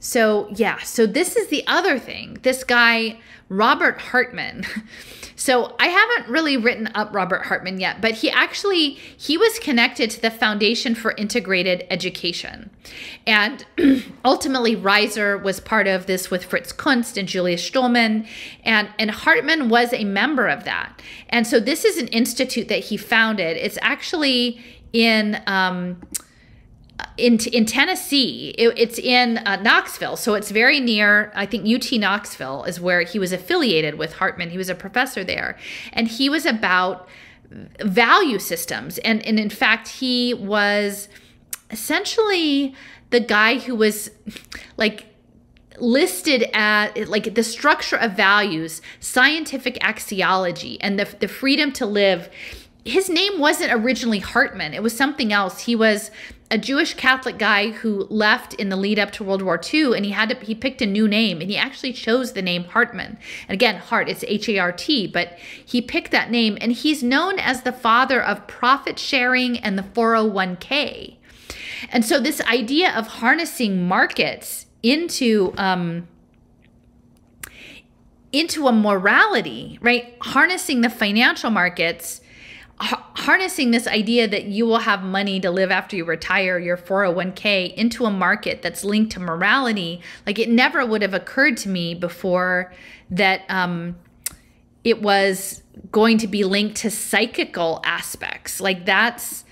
So, yeah, so this is the other thing. This guy, Robert Hartman. <laughs> So I haven't really written up Robert Hartman yet, but he actually he was connected to the Foundation for Integrated Education. And <clears throat> ultimately Reiser was part of this with Fritz Kunz and Julius Stulman and and Hartman was a member of that. And so this is an institute that he founded. It's actually in um, in in Tennessee. It, it's in uh, Knoxville, so it's very near. I think UT Knoxville is where he was affiliated with Hartman. He was a professor there, and he was about value systems. And and in fact, he was essentially the guy who was like listed at like the structure of values, scientific axiology, and the, the freedom to live his name wasn't originally Hartman. It was something else. He was a Jewish Catholic guy who left in the lead up to World War II, and he had to he picked a new name, and he actually chose the name Hartman. And again, Hart, it's H A R T, but he picked that name, and he's known as the father of profit sharing and the 401k. And so this idea of harnessing markets into um, into a morality, right? Harnessing the financial markets harnessing this idea that you will have money to live after you retire your 401k into a market that's linked to morality like it never would have occurred to me before that um, it was going to be linked to psychical aspects. Like that's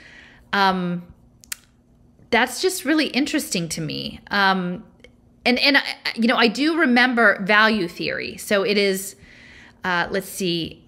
um, that's just really interesting to me. Um, and and you know i do remember value theory. So it is uh, let's see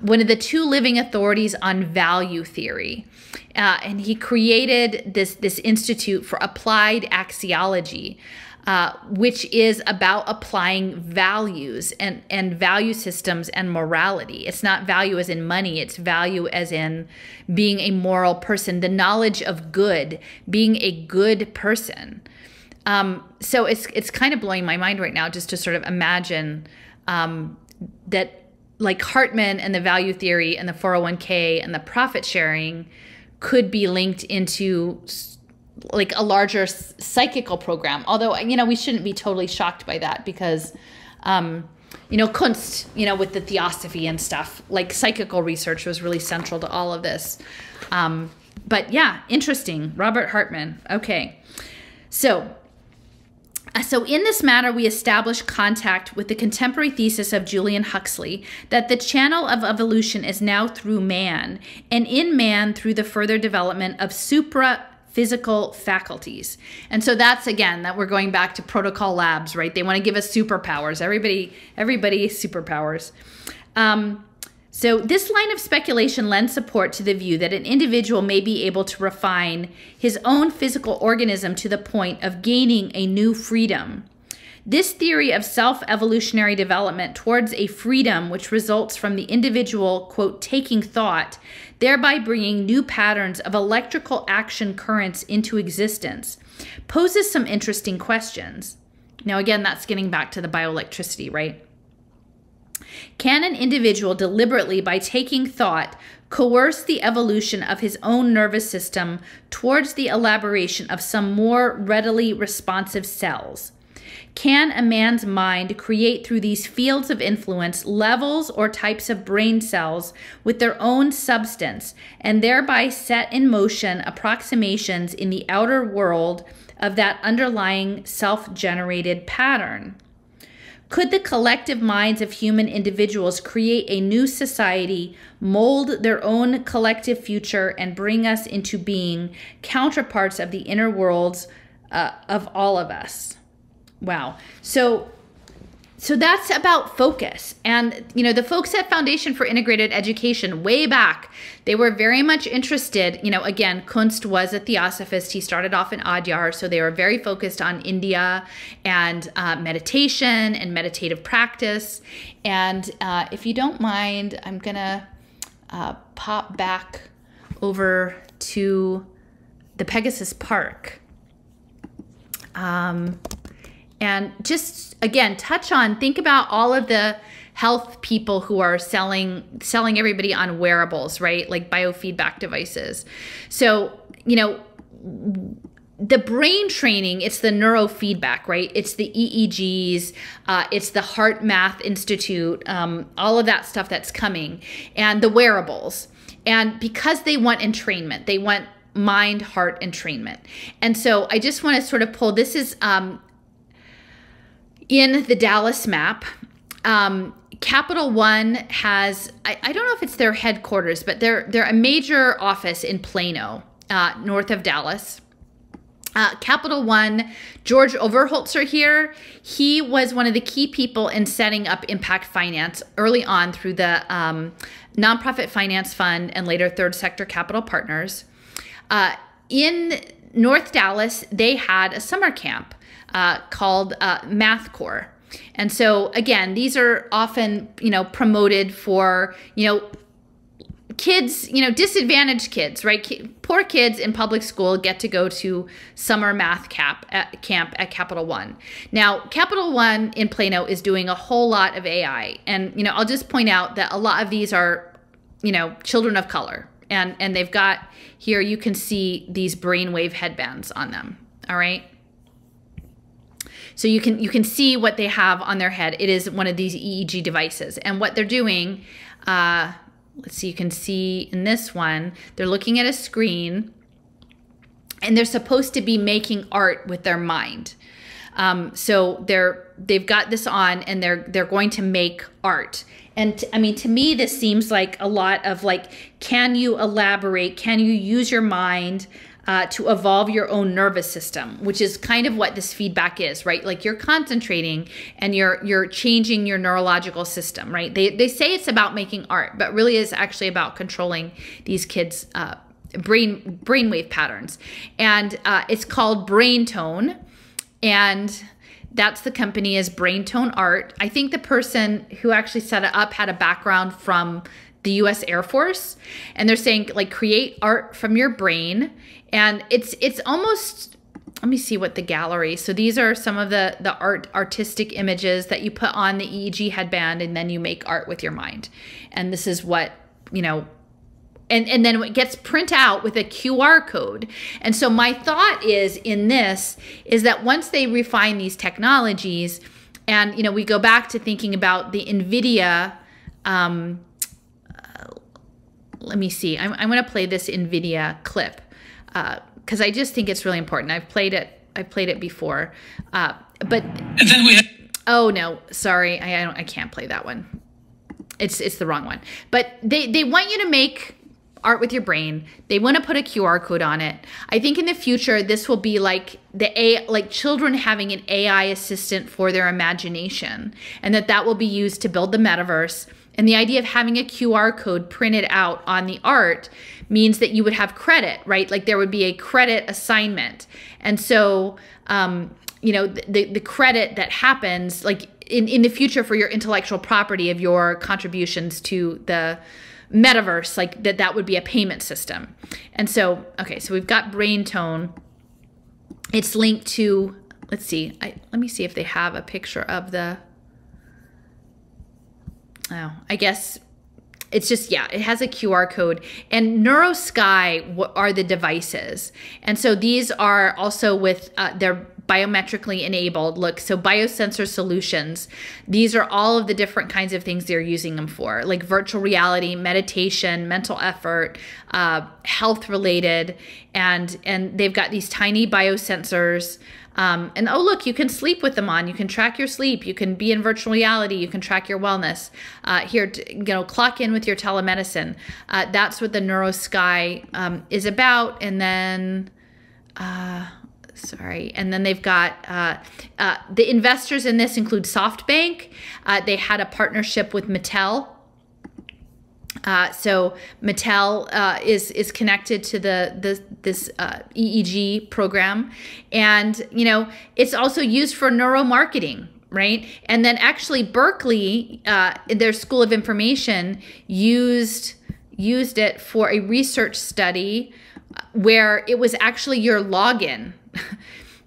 one of the two living authorities on value theory. Uh, and he created this, this institute for applied axiology, uh, which is about applying values and, and value systems and morality. It's not value as in money, it's value as in being a moral person, the knowledge of good, being a good person. Um, so it's it's kind of blowing my mind right now just to sort of imagine um, that like Hartman and the value theory and the 401k and the profit sharing could be linked into like a larger psychical program. Although, you know, we shouldn't be totally shocked by that because, um, you know, Kunz, you know, with the theosophy and stuff, like psychical research was really central to all of this. Um, but yeah, interesting. Robert Hartman. Okay. So so, in this matter, we establish contact with the contemporary thesis of Julian Huxley that the channel of evolution is now through man, and in man through the further development of supra physical faculties. And so that's again that we're going back to protocol labs, right? They want to give us superpowers. Everybody, everybody superpowers. Um, so, this line of speculation lends support to the view that an individual may be able to refine his own physical organism to the point of gaining a new freedom. This theory of self evolutionary development towards a freedom which results from the individual, quote, taking thought, thereby bringing new patterns of electrical action currents into existence, poses some interesting questions. Now, again, that's getting back to the bioelectricity, right? Can an individual deliberately, by taking thought, coerce the evolution of his own nervous system towards the elaboration of some more readily responsive cells? Can a man's mind create through these fields of influence levels or types of brain cells with their own substance and thereby set in motion approximations in the outer world of that underlying self generated pattern? Could the collective minds of human individuals create a new society, mold their own collective future, and bring us into being counterparts of the inner worlds uh, of all of us? Wow. So so that's about focus. And, you know, the folks at Foundation for Integrated Education, way back, they were very much interested. You know, again, Kunz was a theosophist. He started off in Adyar. So they were very focused on India and uh, meditation and meditative practice. And uh, if you don't mind, I'm going to uh, pop back over to the Pegasus Park. Um, and just again touch on think about all of the health people who are selling selling everybody on wearables right? Like biofeedback devices. So you know the brain training it's the neurofeedback right? It's the eegs uh, it's the HeartMath institute um, all of that stuff that's coming and the wearables. And because they want entrainment they want mind heart entrainment and so i just want to sort of pull this is um, in the Dallas map. Um, Capital One has, I, I, don't know if it's their headquarters, but they're, they're a major office in Plano, uh, north of Dallas. Uh, Capital One, George Overholser here, he was one of the key people in setting up Impact Finance early on through the um, Nonprofit Finance Fund and later Third Sector Capital Partners. Uh, in North Dallas, they had a summer camp uh, called uh, Math Corps. And so again, these are often, you know, promoted for, you know, kids, you know, disadvantaged kids, right? Poor kids in public school get to go to summer math cap at camp at Capital One. Now, Capital One in Plano is doing a whole lot of AI, and you know, I'll just point out that a lot of these are, you know, children of color, and and they've got here you can see these brainwave headbands on them. All right. So you can you can see what they have on their head. It is one of these EEG devices, and what they're doing. Uh, let's see. You can see in this one, they're looking at a screen, and they're supposed to be making art with their mind. Um, so they're they've got this on, and they're they're going to make art. And t- I mean, to me, this seems like a lot of like, can you elaborate? Can you use your mind? Uh, to evolve your own nervous system, which is kind of what this feedback is, right? Like you're concentrating and you're you're changing your neurological system, right? They they say it's about making art, but really is actually about controlling these kids' uh, brain brainwave patterns, and uh, it's called Brain Tone, and that's the company is Brain Tone Art. I think the person who actually set it up had a background from the US Air Force and they're saying like create art from your brain and it's it's almost let me see what the gallery so these are some of the the art artistic images that you put on the eeg headband and then you make art with your mind and this is what you know and, and then it gets print out with a QR code. And so my thought is in this is that once they refine these technologies, and you know we go back to thinking about the NVIDIA. Um, let me see. I'm, I'm going to play this NVIDIA clip because uh, I just think it's really important. I've played it. I've played it before, uh, but and then we. Have- oh no, sorry, I I, I can't play that one. It's it's the wrong one. But they they want you to make art with your brain. They want to put a QR code on it. I think in the future this will be like the a like children having an AI assistant for their imagination and that that will be used to build the metaverse. And the idea of having a QR code printed out on the art means that you would have credit, right? Like there would be a credit assignment. And so um, you know, the the credit that happens like in, in the future for your intellectual property of your contributions to the metaverse like that that would be a payment system and so okay so we've got brain tone it's linked to let's see I, let me see if they have a picture of the oh i guess it's just yeah it has a qr code and neurosky are the devices and so these are also with uh, their biometrically enabled. Look, so biosensor solutions, these are all of the different kinds of things they're using them for, like virtual reality, meditation, mental effort, uh, health related, and and they've got these tiny biosensors. Um, and oh, look, you can sleep with them on. You can track your sleep. You can be in virtual reality. You can track your wellness. Uh, here, you know, clock in with your telemedicine. Uh, that's what the NeuroSky um, is about. And then, uh, sorry. And then they've got uh, uh, the investors in this include SoftBank. Uh, they had a partnership with Mattel. Uh, so Mattel uh, is is connected to the, the this uh, EEG program, and you know it's also used for neuromarketing, right? And then actually Berkeley, their School of Information, used used it for a research study where it was actually your login <laughs>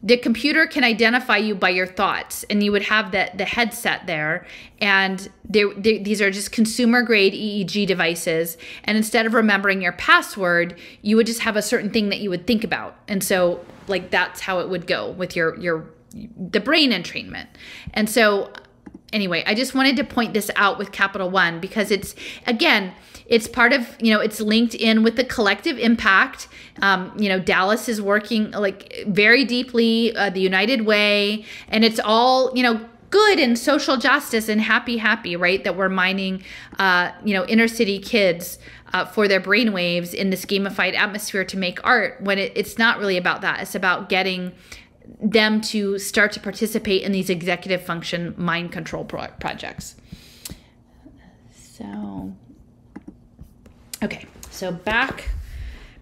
the computer can identify you by your thoughts and you would have the, the headset there and they, they, these are just consumer grade eeg devices and instead of remembering your password you would just have a certain thing that you would think about and so like that's how it would go with your your the brain entrainment. And so anyway i just wanted to point this out with capital one because it's again it's part of you know it's linked in with the collective impact. Um, you know dallas is working like very deeply uh, the united way and it's all you know good and social justice and happy happy right that we're mining uh, you know inner city kids uh, for their brainwaves in this gamified atmosphere to make art when it, it's not really about that. It's about getting them to start to participate in these executive function mind control pro- projects. So Okay, so back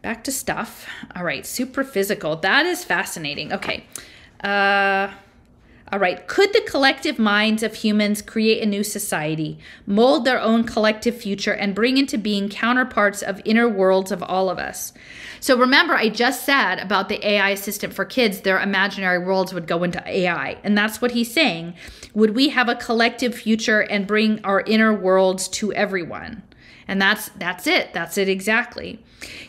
back to stuff. All right, super physical. That is fascinating. Okay. Uh all right. Could the collective minds of humans create a new society, mold their own collective future, and bring into being counterparts of inner worlds of all of us? So remember, I just said about the AI assistant for kids, their imaginary worlds would go into AI. And that's what he's saying. Would we have a collective future and bring our inner worlds to everyone? And that's that's it. That's it exactly.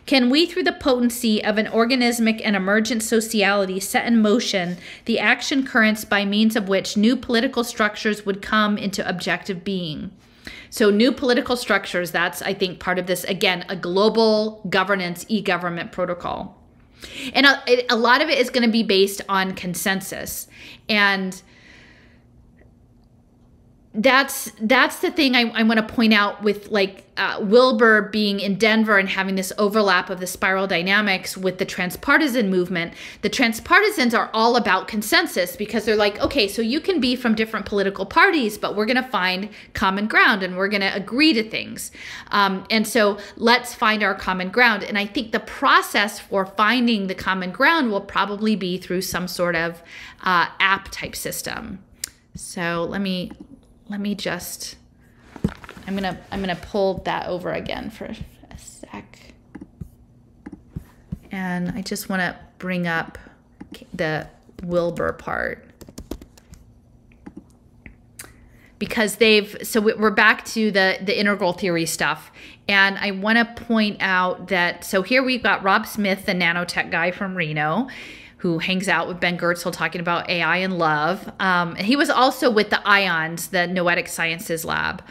Can we, through the potency of an organismic and emergent sociality, set in motion the action currents by means of which new political structures would come into objective being? So, new political structures, that's, I think, part of this, again, a global governance e government protocol. And a, a lot of it is going to be based on consensus. And that's that's the thing I, I want to point out with like uh, Wilber being in Denver and having this overlap of the spiral dynamics with the transpartisan movement. The transpartisans are all about consensus because they're like, okay, so you can be from different political parties, but we're going to find common ground and we're going to agree to things. Um, and so let's find our common ground. And I think the process for finding the common ground will probably be through some sort of uh, app type system. So let me let me just I'm gonna I'm gonna pull that over again for a sec. And I just want to bring up the Wilber part. Because they've so we're back to the the integral theory stuff. And i want to point out that so here we've got rob smith the nanotech guy from reno who hangs out with Ben Goertzel talking about AI and love. Um, he was also with the IONS, the Noetic Sciences Lab.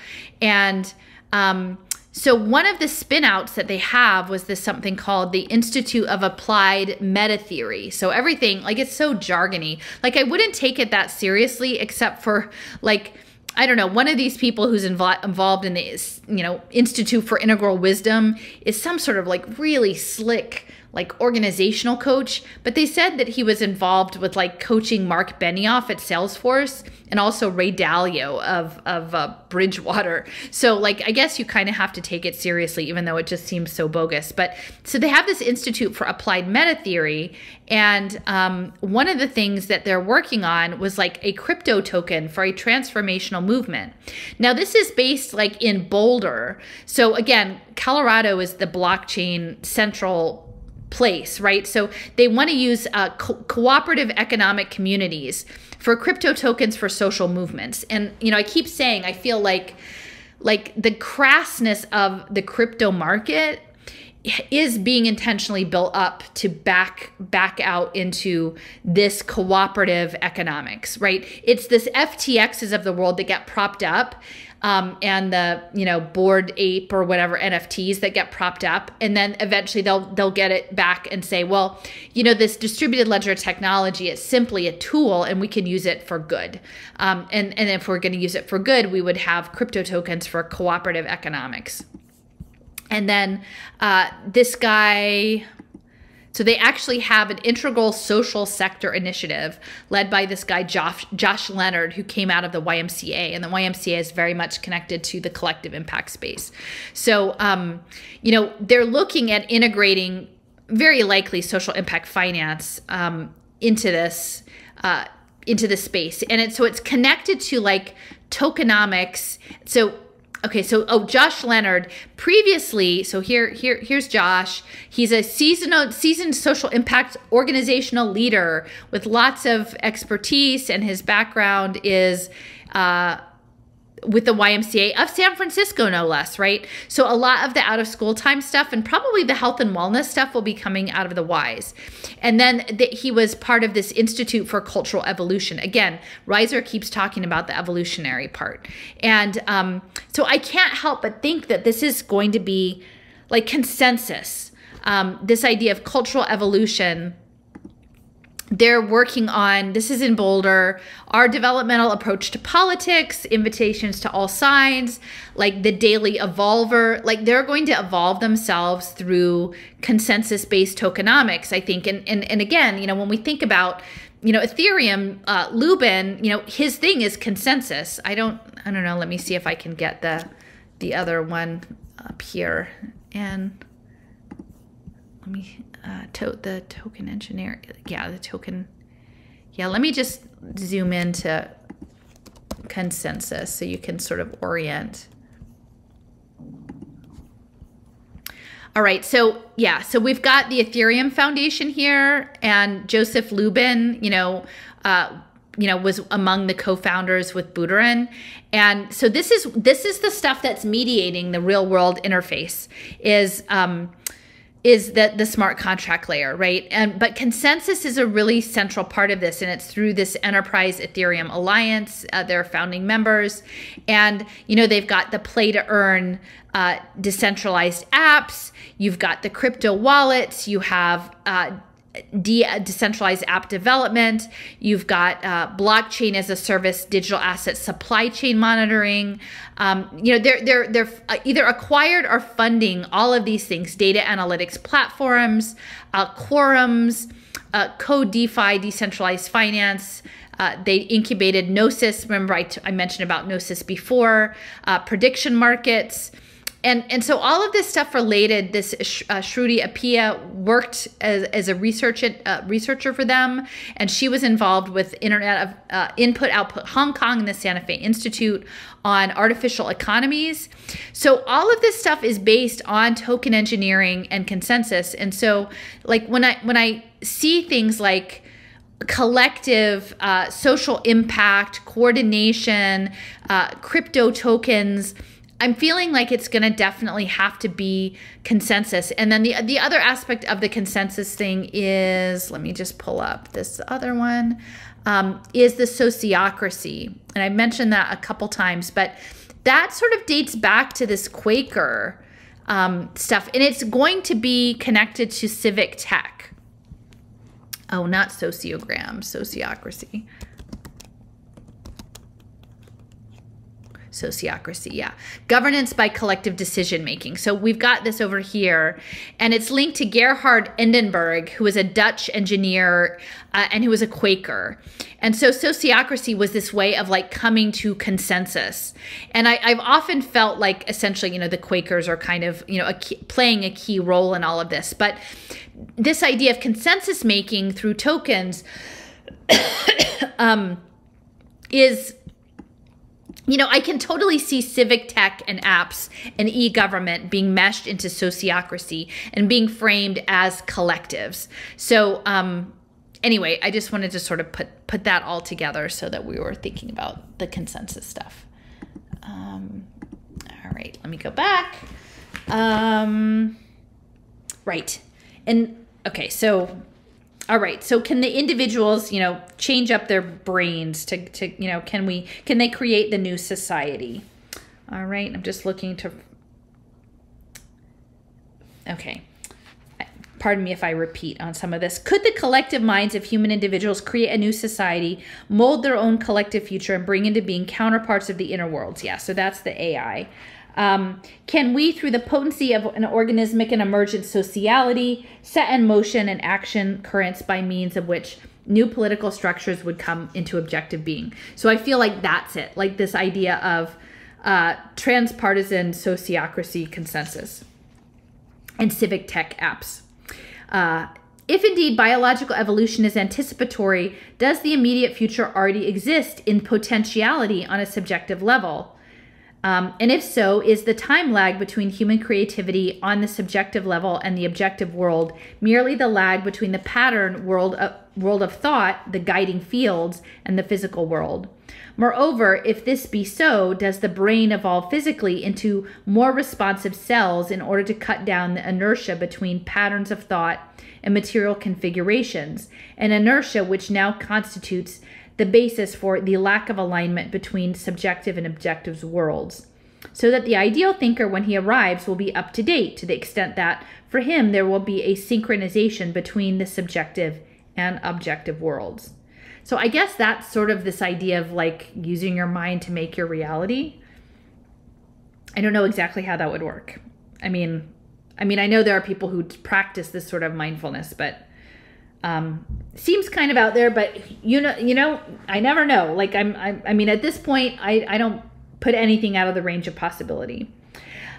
And um, so one of the spinouts that they have was this something called the Institute of Applied Meta Theory. So everything, like it's so jargony. Like I wouldn't take it that seriously except for like I don't know, one of these people who's invo- involved in the, you know, Institute for Integral Wisdom is some sort of like really slick like organizational coach, but they said that he was involved with like coaching Mark Benioff at Salesforce and also Ray Dalio of of uh, Bridgewater. So like I guess you kind of have to take it seriously, even though it just seems so bogus. But so they have this Institute for Applied Meta Theory, and um, one of the things that they're working on was like a crypto token for a transformational movement. Now this is based like in Boulder. So again, Colorado is the blockchain central place, right? So they want to use uh, co- cooperative economic communities for crypto tokens for social movements. And you know, I keep saying I feel like like the crassness of the crypto market is being intentionally built up to back back out into this cooperative economics, right? It's this FTXs of the world that get propped up um, and the you know bored ape or whatever NFTs that get propped up, and then eventually they'll they'll get it back and say, well, you know, this distributed ledger technology is simply a tool, and we can use it for good. Um, and and if we're going to use it for good, we would have crypto tokens for cooperative economics. And then uh, this guy, so they actually have an integral social sector initiative led by this guy Josh, Josh Leonard, who came out of the YMCA, and the YMCA is very much connected to the collective impact space. So, um, you know, they're looking at integrating very likely social impact finance um, into this. Uh, into the space and it's so it's connected to like tokenomics so Okay, so oh, Josh Leonard previously. So here, here, here's Josh. He's a seasoned, seasoned social impact organizational leader with lots of expertise, and his background is uh, with the YMCA of San Francisco, no less, right? So a lot of the out of school time stuff and probably the health and wellness stuff will be coming out of the Ys. And then he was part of this Institute for Cultural Evolution. Again, Reiser keeps talking about the evolutionary part. And um, so I can't help but think that this is going to be like consensus. Um, this idea of cultural evolution they're working on this is in boulder our developmental approach to politics invitations to all sides like the daily evolver like they're going to evolve themselves through consensus based tokenomics i think. And, and and again you know when we think about you know ethereum uh, lubin you know his thing is consensus. I don't i don't know. Let me see if i can get the the other one up here. And let me uh, to the token engineer. Yeah, the token. Yeah, let me just zoom into consensus so you can sort of orient. All right, so yeah, so we've got the Ethereum Foundation here, and Joseph Lubin, you know, uh, you know, was among the co-founders with Buterin, and so this is this is the stuff that's mediating the real world interface. Is um, is that the smart contract layer, right? And but consensus is a really central part of this, and it's through this Enterprise Ethereum Alliance. Uh, their founding members, and you know they've got the play to earn uh, decentralized apps. You've got the crypto wallets. You have uh, de- decentralized app development. You've got uh, blockchain as a service, digital asset supply chain monitoring. Um, you know, they're they're they're uh, either acquired or funding all of these things: data analytics platforms, uh, quorums, uh, code DeFi, decentralized finance. Uh, they incubated Gnosis. Remember, I, t- I mentioned about Gnosis before. Uh, prediction markets and and so all of this stuff related this uh, Shruti Appiah worked as, as a research uh, researcher for them and she was involved with internet of uh, input output Hong Kong and the Santa Fe Institute on artificial economies. So all of this stuff is based on token engineering and consensus. And so like when I when I see things like collective uh, social impact coordination uh, crypto tokens I'm feeling like it's going to definitely have to be consensus. And then the the other aspect of the consensus thing is let me just pull up this other one um, is the sociocracy. And I mentioned that a couple times, but that sort of dates back to this Quaker um, stuff, and it's going to be connected to civic tech. Oh, not sociogram, sociocracy. Sociocracy, yeah. Governance by collective decision making. So we've got this over here, and it's linked to Gerard Endenburg, who was a Dutch engineer uh, and who was a Quaker. And so sociocracy was this way of like coming to consensus. And I, have often felt like essentially, you know, the Quakers are kind of, you know, a key, playing a key role in all of this. But this idea of consensus making through tokens <coughs> um, is you know, I can totally see civic tech and apps and e government being meshed into sociocracy and being framed as collectives. So, um, anyway, I just wanted to sort of put put that all together so that we were thinking about the consensus stuff. Um, all right, let me go back. Um, right, and okay, so all right. So can the individuals, you know, change up their brains to, to you know, can we, can they create the new society? All right. I'm just looking to, okay. Pardon me if I repeat on some of this. Could the collective minds of human individuals create a new society, mold their own collective future, and bring into being counterparts of the inner worlds? Yeah, so that's the AI. Um, can we, through the potency of an organismic and emergent sociality, set in motion and action currents by means of which new political structures would come into objective being? So I feel like that's it, like this idea of uh, transpartisan sociocracy consensus and civic tech apps. Uh, if indeed biological evolution is anticipatory, does the immediate future already exist in potentiality on a subjective level? Um, and if so, is the time lag between human creativity on the subjective level and the objective world merely the lag between the pattern world of, world of thought, the guiding fields, and the physical world? Moreover, if this be so, does the brain evolve physically into more responsive cells in order to cut down the inertia between patterns of thought and material configurations, an inertia which now constitutes the basis for the lack of alignment between subjective and objective worlds. So that the ideal thinker, when he arrives, will be up to date to the extent that, for him, there will be a synchronization between the subjective and objective worlds. So I guess that's sort of this idea of like using your mind to make your reality. I don't know exactly how that would work. I mean, I mean, I know there are people who practice this sort of mindfulness, but um, seems kind of out there, but you know, you know, I never know. Like I'm, I, I mean, at this point, I, I don't put anything out of the range of possibility.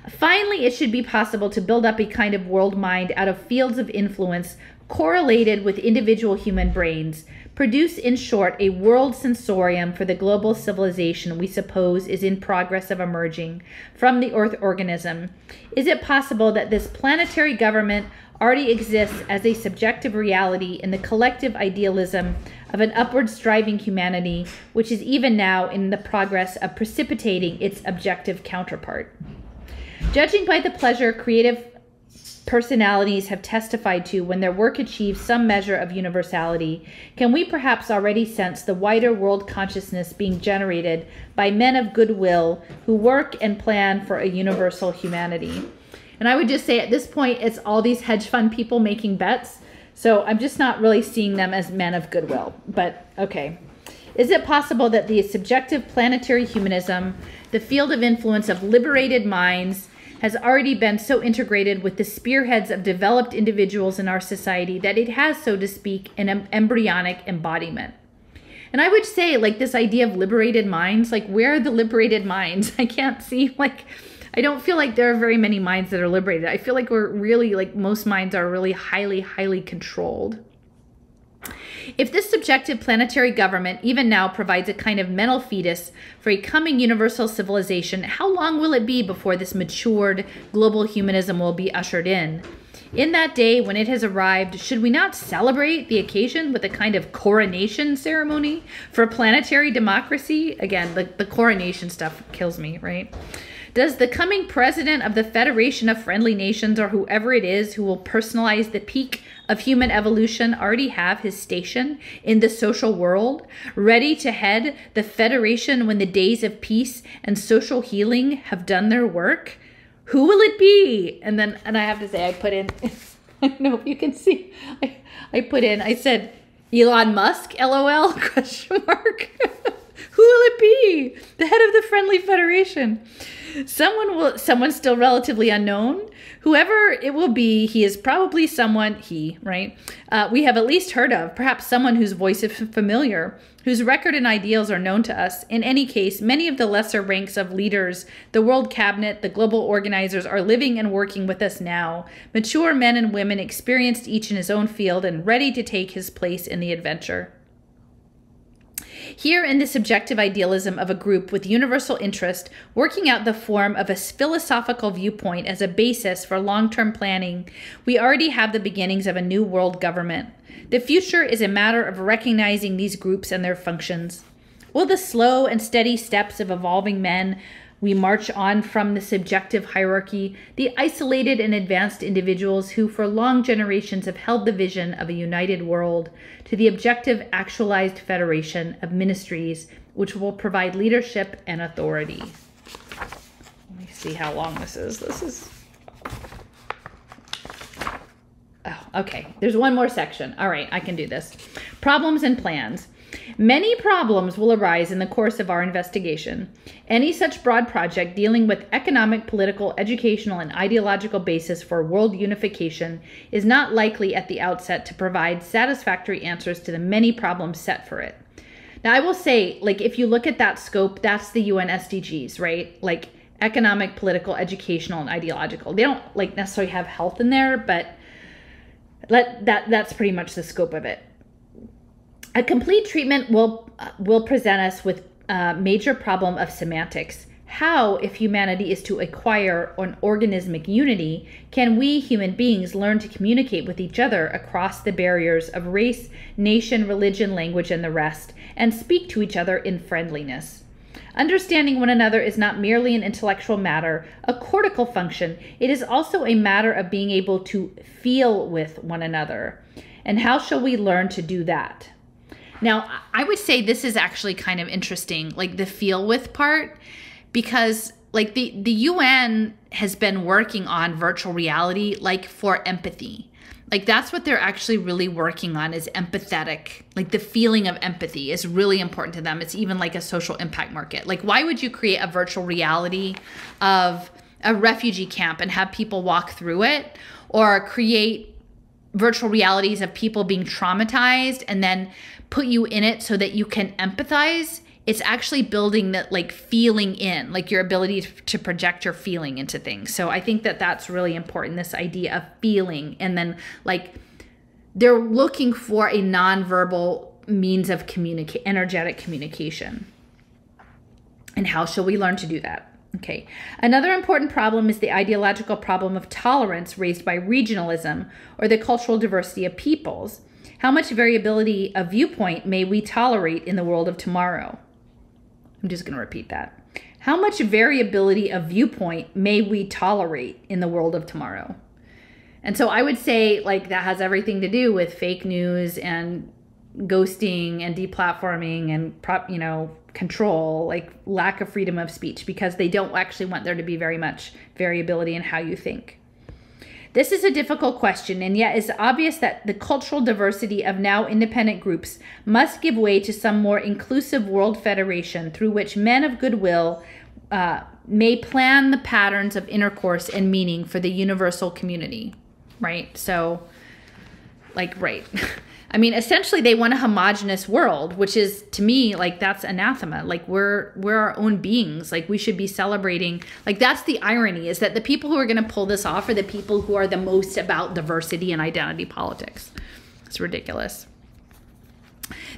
Finally, it should be possible to build up a kind of world mind out of fields of influence correlated with individual human brains, produce, in short, a world sensorium for the global civilization we suppose is in progress of emerging from the Earth organism. Is it possible that this planetary government already exists as a subjective reality in the collective idealism of an upward striving humanity, which is even now in the progress of precipitating its objective counterpart. Judging by the pleasure creative personalities have testified to when their work achieves some measure of universality, can we perhaps already sense the wider world consciousness being generated by men of goodwill who work and plan for a universal humanity? And I would just say at this point, it's all these hedge fund people making bets. So I'm just not really seeing them as men of goodwill. But okay. Is it possible that the subjective planetary humanism, the field of influence of liberated minds, has already been so integrated with the spearheads of developed individuals in our society that it has, so to speak, an embryonic embodiment? And I would say, like, this idea of liberated minds, like, where are the liberated minds? <laughs> I can't see, like, I don't feel like there are very many minds that are liberated. I feel like we're really like most minds are really highly, highly controlled. If this subjective planetary government even now provides a kind of mental fetus for a coming universal civilization, how long will it be before this matured global humanism will be ushered in? In that day, when it has arrived, should we not celebrate the occasion with a kind of coronation ceremony for planetary democracy? Again, the, the coronation stuff kills me, right? Does the coming president of the Federation of Friendly Nations, or whoever it is who will personalize the peak of human evolution, already have his station in the social world, ready to head the Federation when the days of peace and social healing have done their work? Who will it be? And then, and I have to say, I put in, <laughs> I don't know if you can see, I, I put in, I said, Elon Musk, lol, <laughs> question mark. <laughs> Who will it be? The head of the Friendly Federation. Someone will someone still relatively unknown. Whoever it will be, he is probably someone he, right? Uh, we have at least heard of, perhaps someone whose voice is familiar, whose record and ideals are known to us. In any case, many of the lesser ranks of leaders, the world cabinet, the global organizers are living and working with us now. Mature men and women experienced each in his own field and ready to take his place in the adventure. Here, in the subjective idealism of a group with universal interest, working out the form of a philosophical viewpoint as a basis for long term planning, we already have the beginnings of a new world government. The future is a matter of recognizing these groups and their functions. Will the slow and steady steps of evolving men we march on from the subjective hierarchy, the isolated and advanced individuals who for long generations have held the vision of a united world, to the objective actualized federation of ministries which will provide leadership and authority. Let me see how long this is. This is. Oh, okay. There's one more section. All right, I can do this. Problems and plans. Many problems will arise in the course of our investigation. Any such broad project dealing with economic, political, educational, and ideological basis for world unification is not likely at the outset to provide satisfactory answers to the many problems set for it. Now, I will say, like, if you look at that scope, that's the UN SDGs, right? Like, economic, political, educational, and ideological. They don't like necessarily have health in there, but let that that's pretty much the scope of it. A complete treatment will uh, will present us with a major problem of semantics. How, if humanity is to acquire an organismic unity, can we human beings learn to communicate with each other across the barriers of race, nation, religion, language, and the rest, and speak to each other in friendliness? Understanding one another is not merely an intellectual matter, a cortical function, it is also a matter of being able to feel with one another. And how shall we learn to do that? Now, I would say this is actually kind of interesting, like the feel with part, because like the the UN has been working on virtual reality like for empathy. Like that's what they're actually really working on is empathetic. Like the feeling of empathy is really important to them. It's even like a social impact market. Like why would you create a virtual reality of a refugee camp and have people walk through it or create virtual realities of people being traumatized and then put you in it so that you can empathize it's actually building that like feeling in like your ability to project your feeling into things so i think that that's really important this idea of feeling and then like they're looking for a nonverbal means of communicate energetic communication and how shall we learn to do that Okay. Another important problem is the ideological problem of tolerance raised by regionalism or the cultural diversity of peoples. How much variability of viewpoint may we tolerate in the world of tomorrow? I'm just going to repeat that. How much variability of viewpoint may we tolerate in the world of tomorrow? And so I would say, like, that has everything to do with fake news and ghosting and deplatforming and prop, you know, control, like lack of freedom of speech, because they don't actually want there to be very much variability in how you think. This is a difficult question, and yet it's obvious that the cultural diversity of now independent groups must give way to some more inclusive world federation through which men of goodwill uh, may plan the patterns of intercourse and meaning for the universal community. Right? So, like, right. <laughs> I mean, essentially, they want a homogenous world, which is to me like that's anathema. Like we're we're our own beings. Like we should be celebrating. Like that's the irony is that the people who are going to pull this off are the people who are the most about diversity and identity politics. It's ridiculous.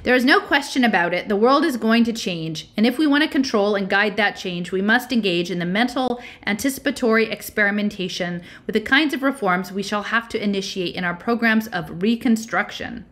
There is no question about it. The world is going to change, and if we want to control and guide that change, we must engage in the mental, anticipatory experimentation with the kinds of reforms we shall have to initiate in our programs of reconstruction.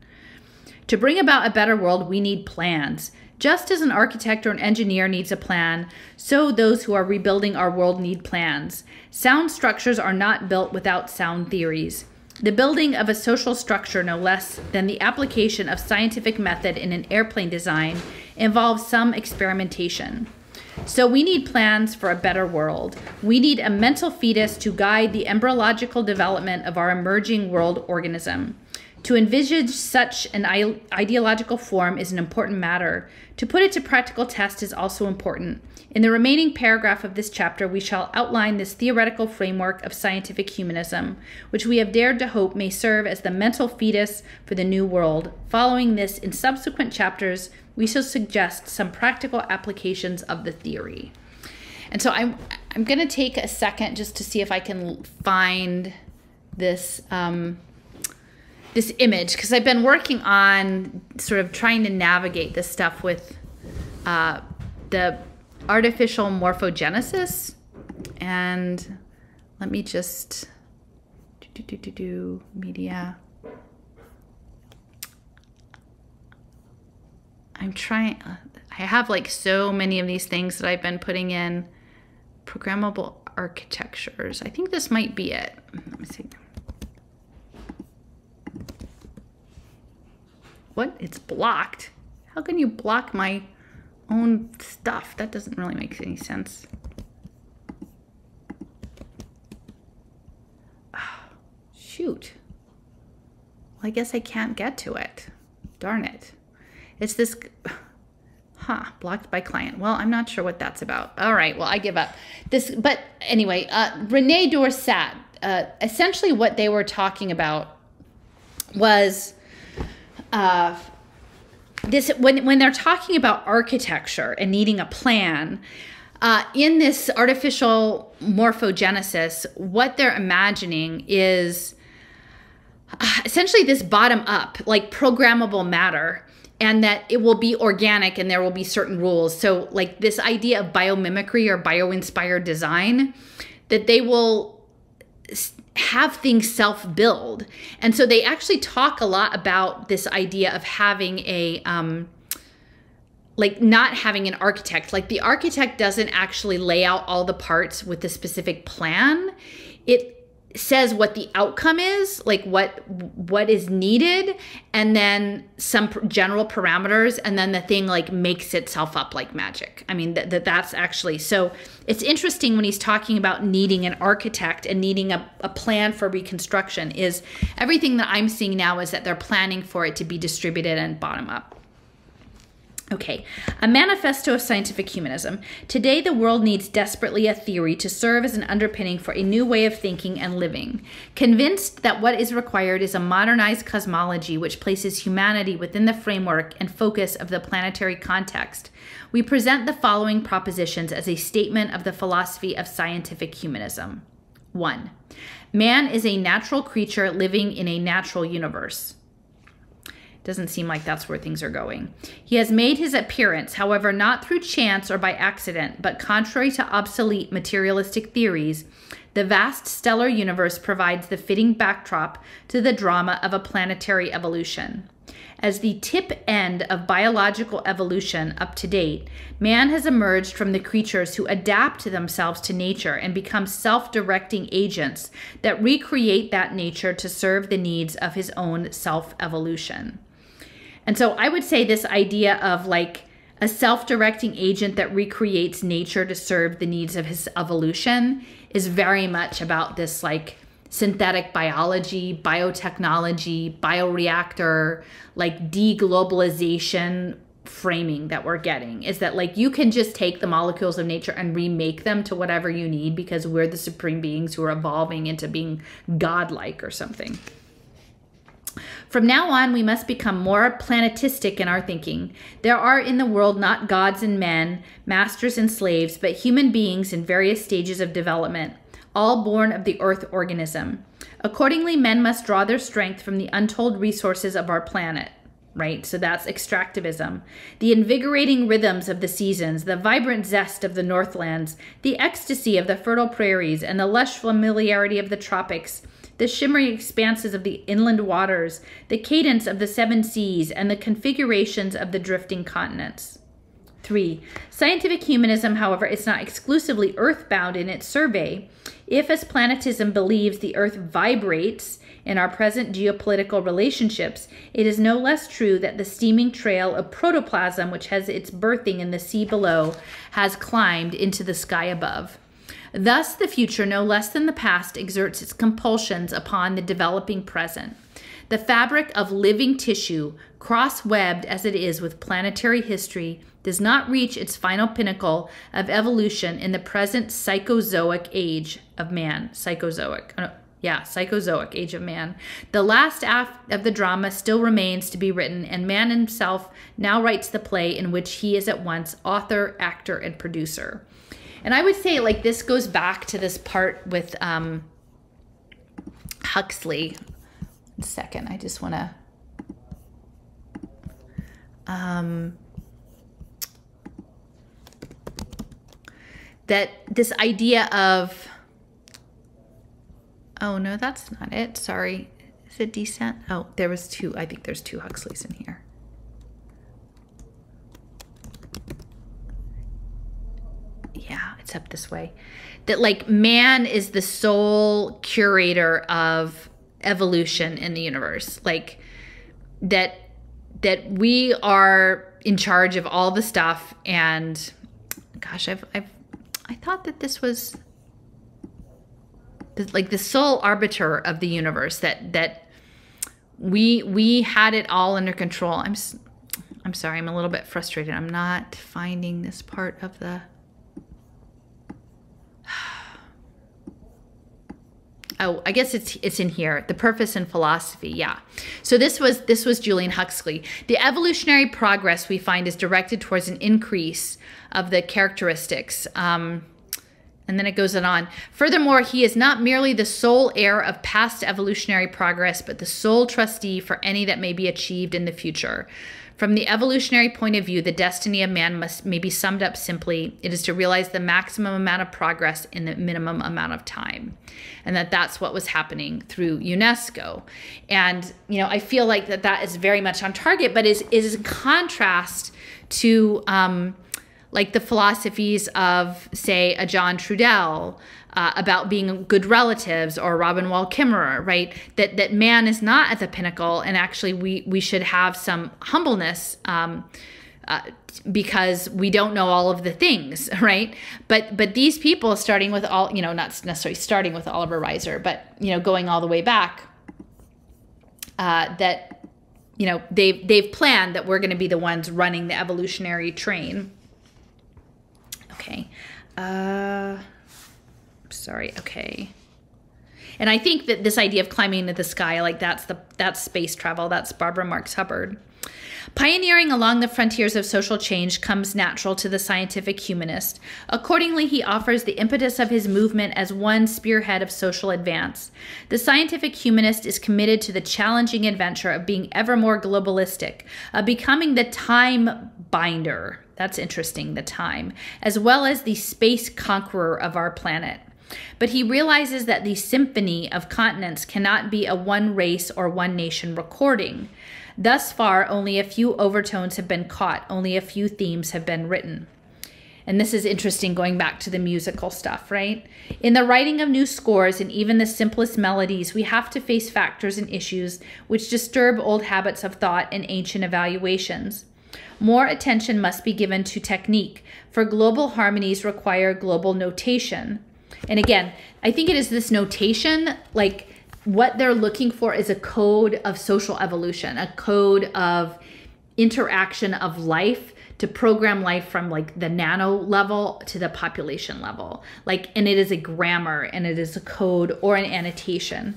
To bring about a better world, we need plans. Just as an architect or an engineer needs a plan, so those who are rebuilding our world need plans. Sound structures are not built without sound theories. The building of a social structure, no less than the application of scientific method in an airplane design, involves some experimentation. So we need plans for a better world. We need a mental fetus to guide the embryological development of our emerging world organism. To envisage such an ideological form is an important matter. To put it to practical test is also important. In the remaining paragraph of this chapter, we shall outline this theoretical framework of scientific humanism, which we have dared to hope may serve as the mental fetus for the new world. Following this, in subsequent chapters, we shall suggest some practical applications of the theory. And so I'm I'm going to take a second just to see if I can find this um, this image because I've been working on sort of trying to navigate this stuff with uh, the artificial morphogenesis. And let me just do, do, do, do, do media. I'm trying, I have like so many of these things that I've been putting in programmable architectures. I think this might be it. Let me see. What? It's blocked? How can you block my own stuff. That doesn't really make any sense. Oh, <sighs> shoot. Well, I guess I can't get to it. Darn it. It's this, <sighs> huh, blocked by client. Well, I'm not sure what that's about. All right, well, I give up. This, but anyway, uh, René Doursat, uh, essentially what they were talking about was uh, this when when they're talking about architecture and needing a plan uh, in this artificial morphogenesis what they're imagining is uh, essentially this bottom up like programmable matter and that it will be organic and there will be certain rules. So like this idea of biomimicry or bio-inspired design that they will have things self build. And so they actually talk a lot about this idea of having a, um, like not having an architect. Like the architect doesn't actually lay out all the parts with a specific plan. It says what the outcome is like what what is needed and then some general parameters and then the thing like makes itself up like magic. I mean that th- that's actually so it's interesting when he's talking about needing an architect and needing a, a plan for reconstruction is everything that i'm seeing now is that they're planning for it to be distributed and bottom up Okay, a manifesto of scientific humanism. Today, the world needs desperately a theory to serve as an underpinning for a new way of thinking and living. Convinced that what is required is a modernized cosmology which places humanity within the framework and focus of the planetary context, we present the following propositions as a statement of the philosophy of scientific humanism. 1. Man is a natural creature living in a natural universe. Doesn't seem like that's where things are going. He has made his appearance, however, not through chance or by accident, but contrary to obsolete materialistic theories. The vast stellar universe provides the fitting backdrop to the drama of a planetary evolution. As the tip end of biological evolution up to date, man has emerged from the creatures who adapt themselves to nature and become self directing agents that recreate that nature to serve the needs of his own self evolution. And so I would say this idea of like a self directing agent that recreates nature to serve the needs of his evolution is very much about this like synthetic biology, biotechnology, bioreactor, like deglobalization framing that we're getting is that like you can just take the molecules of nature and remake them to whatever you need because we're the supreme beings who are evolving into being godlike or something. From now on, we must become more planetistic in our thinking. There are in the world not gods and men, masters and slaves, but human beings in various stages of development, all born of the earth organism. Accordingly, men must draw their strength from the untold resources of our planet right? So that's extractivism. The invigorating rhythms of the seasons, the vibrant zest of the northlands, the ecstasy of the fertile prairies, and the lush familiarity of the tropics the shimmering expanses of the inland waters, the cadence of the seven seas, and the configurations of the drifting continents. 3. Scientific humanism, however, is not exclusively earthbound in its survey. If, as planetism believes, the earth vibrates in our present geopolitical relationships, it is no less true that the steaming trail of protoplasm, which has its birthing in the sea below, has climbed into the sky above. Thus, the future, no less than the past, exerts its compulsions upon the developing present. The fabric of living tissue, cross webbed as it is with planetary history, does not reach its final pinnacle of evolution in the present psychozoic age of man. Psychozoic. Yeah, Psychozoic Age of Man. The last act of the drama still remains to be written, and man himself now writes the play in which he is at once author, actor, and producer. And I would say, like, this goes back to this part with um, Huxley. One second, I just want to. Um, that this idea of Oh, no, that's not it. Sorry. Is it descent? Oh, there was two. I think there's two Huxleys in here. Yeah, it's up this way. That like man is the sole curator of evolution in the universe. Like that that we are in charge of all the stuff and gosh, I've I've I thought that this was like the sole arbiter of the universe that that we we had it all under control i'm i'm sorry i'm a little bit frustrated i'm not finding this part of the oh i guess it's it's in here the purpose and philosophy yeah so this was this was julian huxley the evolutionary progress we find is directed towards an increase of the characteristics um, and then it goes on. Furthermore, he is not merely the sole heir of past evolutionary progress, but the sole trustee for any that may be achieved in the future. From the evolutionary point of view, the destiny of man must may be summed up simply: it is to realize the maximum amount of progress in the minimum amount of time, and that that's what was happening through UNESCO. And you know, I feel like that that is very much on target, but is is in contrast to. Um, like the philosophies of, say, a John Trudell uh, about being good relatives or Robin Wall Kimmerer, right? That that man is not at the pinnacle, and actually we we should have some humbleness. Um, uh, because we don't know all of the things, <laughs> right? But but these people, starting with all, you know, not necessarily starting with Oliver Reiser, but you know, going all the way back, uh, that you know they've they've planned that we're going to be the ones running the evolutionary train Okay. Uh, sorry. Okay. And I think that this idea of climbing into the sky, like that's the that's space travel. That's Barbara Marx Hubbard. Pioneering along the frontiers of social change comes natural to the scientific humanist. Accordingly, he offers the impetus of his movement as one spearhead of social advance. The scientific humanist is committed to the challenging adventure of being ever more globalistic, of becoming the time binder that's interesting, the time, as well as the space conqueror of our planet. But he realizes that the symphony of continents cannot be a one race or one nation recording. Thus far, only a few overtones have been caught, only a few themes have been written. And this is interesting going back to the musical stuff, right? In the writing of new scores and even the simplest melodies, we have to face factors and issues which disturb old habits of thought and ancient evaluations. More attention must be given to technique, for global harmonies require global notation. And again, I think it is this notation, like what they're looking for is a code of social evolution, a code of interaction of life to program life from like the nano level to the population level. Like, and it is a grammar and it is a code or an annotation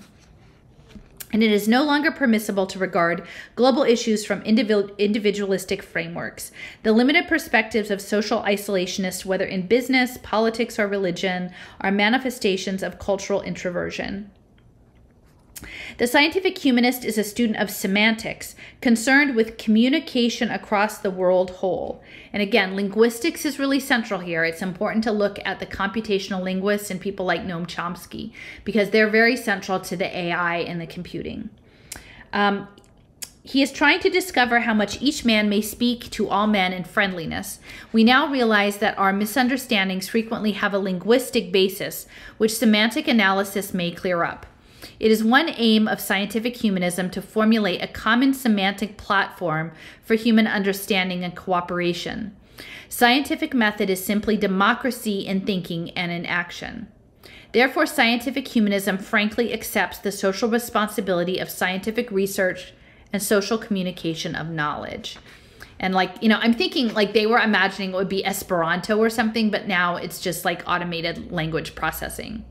and it is no longer permissible to regard global issues from individualistic frameworks. The limited perspectives of social isolationists, whether in business, politics, or religion, are manifestations of cultural introversion. The scientific humanist is a student of semantics, concerned with communication across the world whole. And again, linguistics is really central here. It's important to look at the computational linguists and people like Noam Chomsky because they're very central to the AI and the computing. Um, he is trying to discover how much each man may speak to all men in friendliness. We now realize that our misunderstandings frequently have a linguistic basis, which semantic analysis may clear up. It is one aim of scientific humanism to formulate a common semantic platform for human understanding and cooperation. Scientific method is simply democracy in thinking and in action. Therefore, scientific humanism frankly accepts the social responsibility of scientific research and social communication of knowledge. And like, you know, I'm thinking like they were imagining it would be Esperanto or something, but now it's just like automated language processing.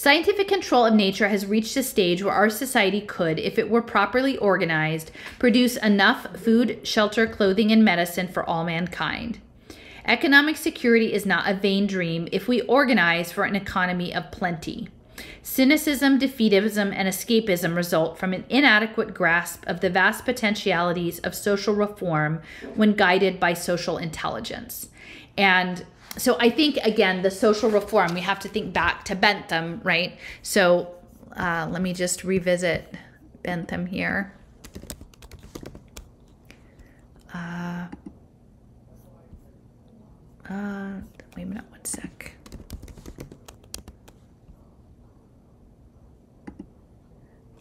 Scientific control of nature has reached a stage where our society could, if it were properly organized, produce enough food, shelter, clothing, and medicine for all mankind. Economic security is not a vain dream if we organize for an economy of plenty. Cynicism, defeatism, and escapism result from an inadequate grasp of the vast potentialities of social reform when guided by social intelligence. And so I think again the social reform we have to think back to Bentham, right? So uh, let me just revisit Bentham here. Uh, uh, wait a minute, one sec.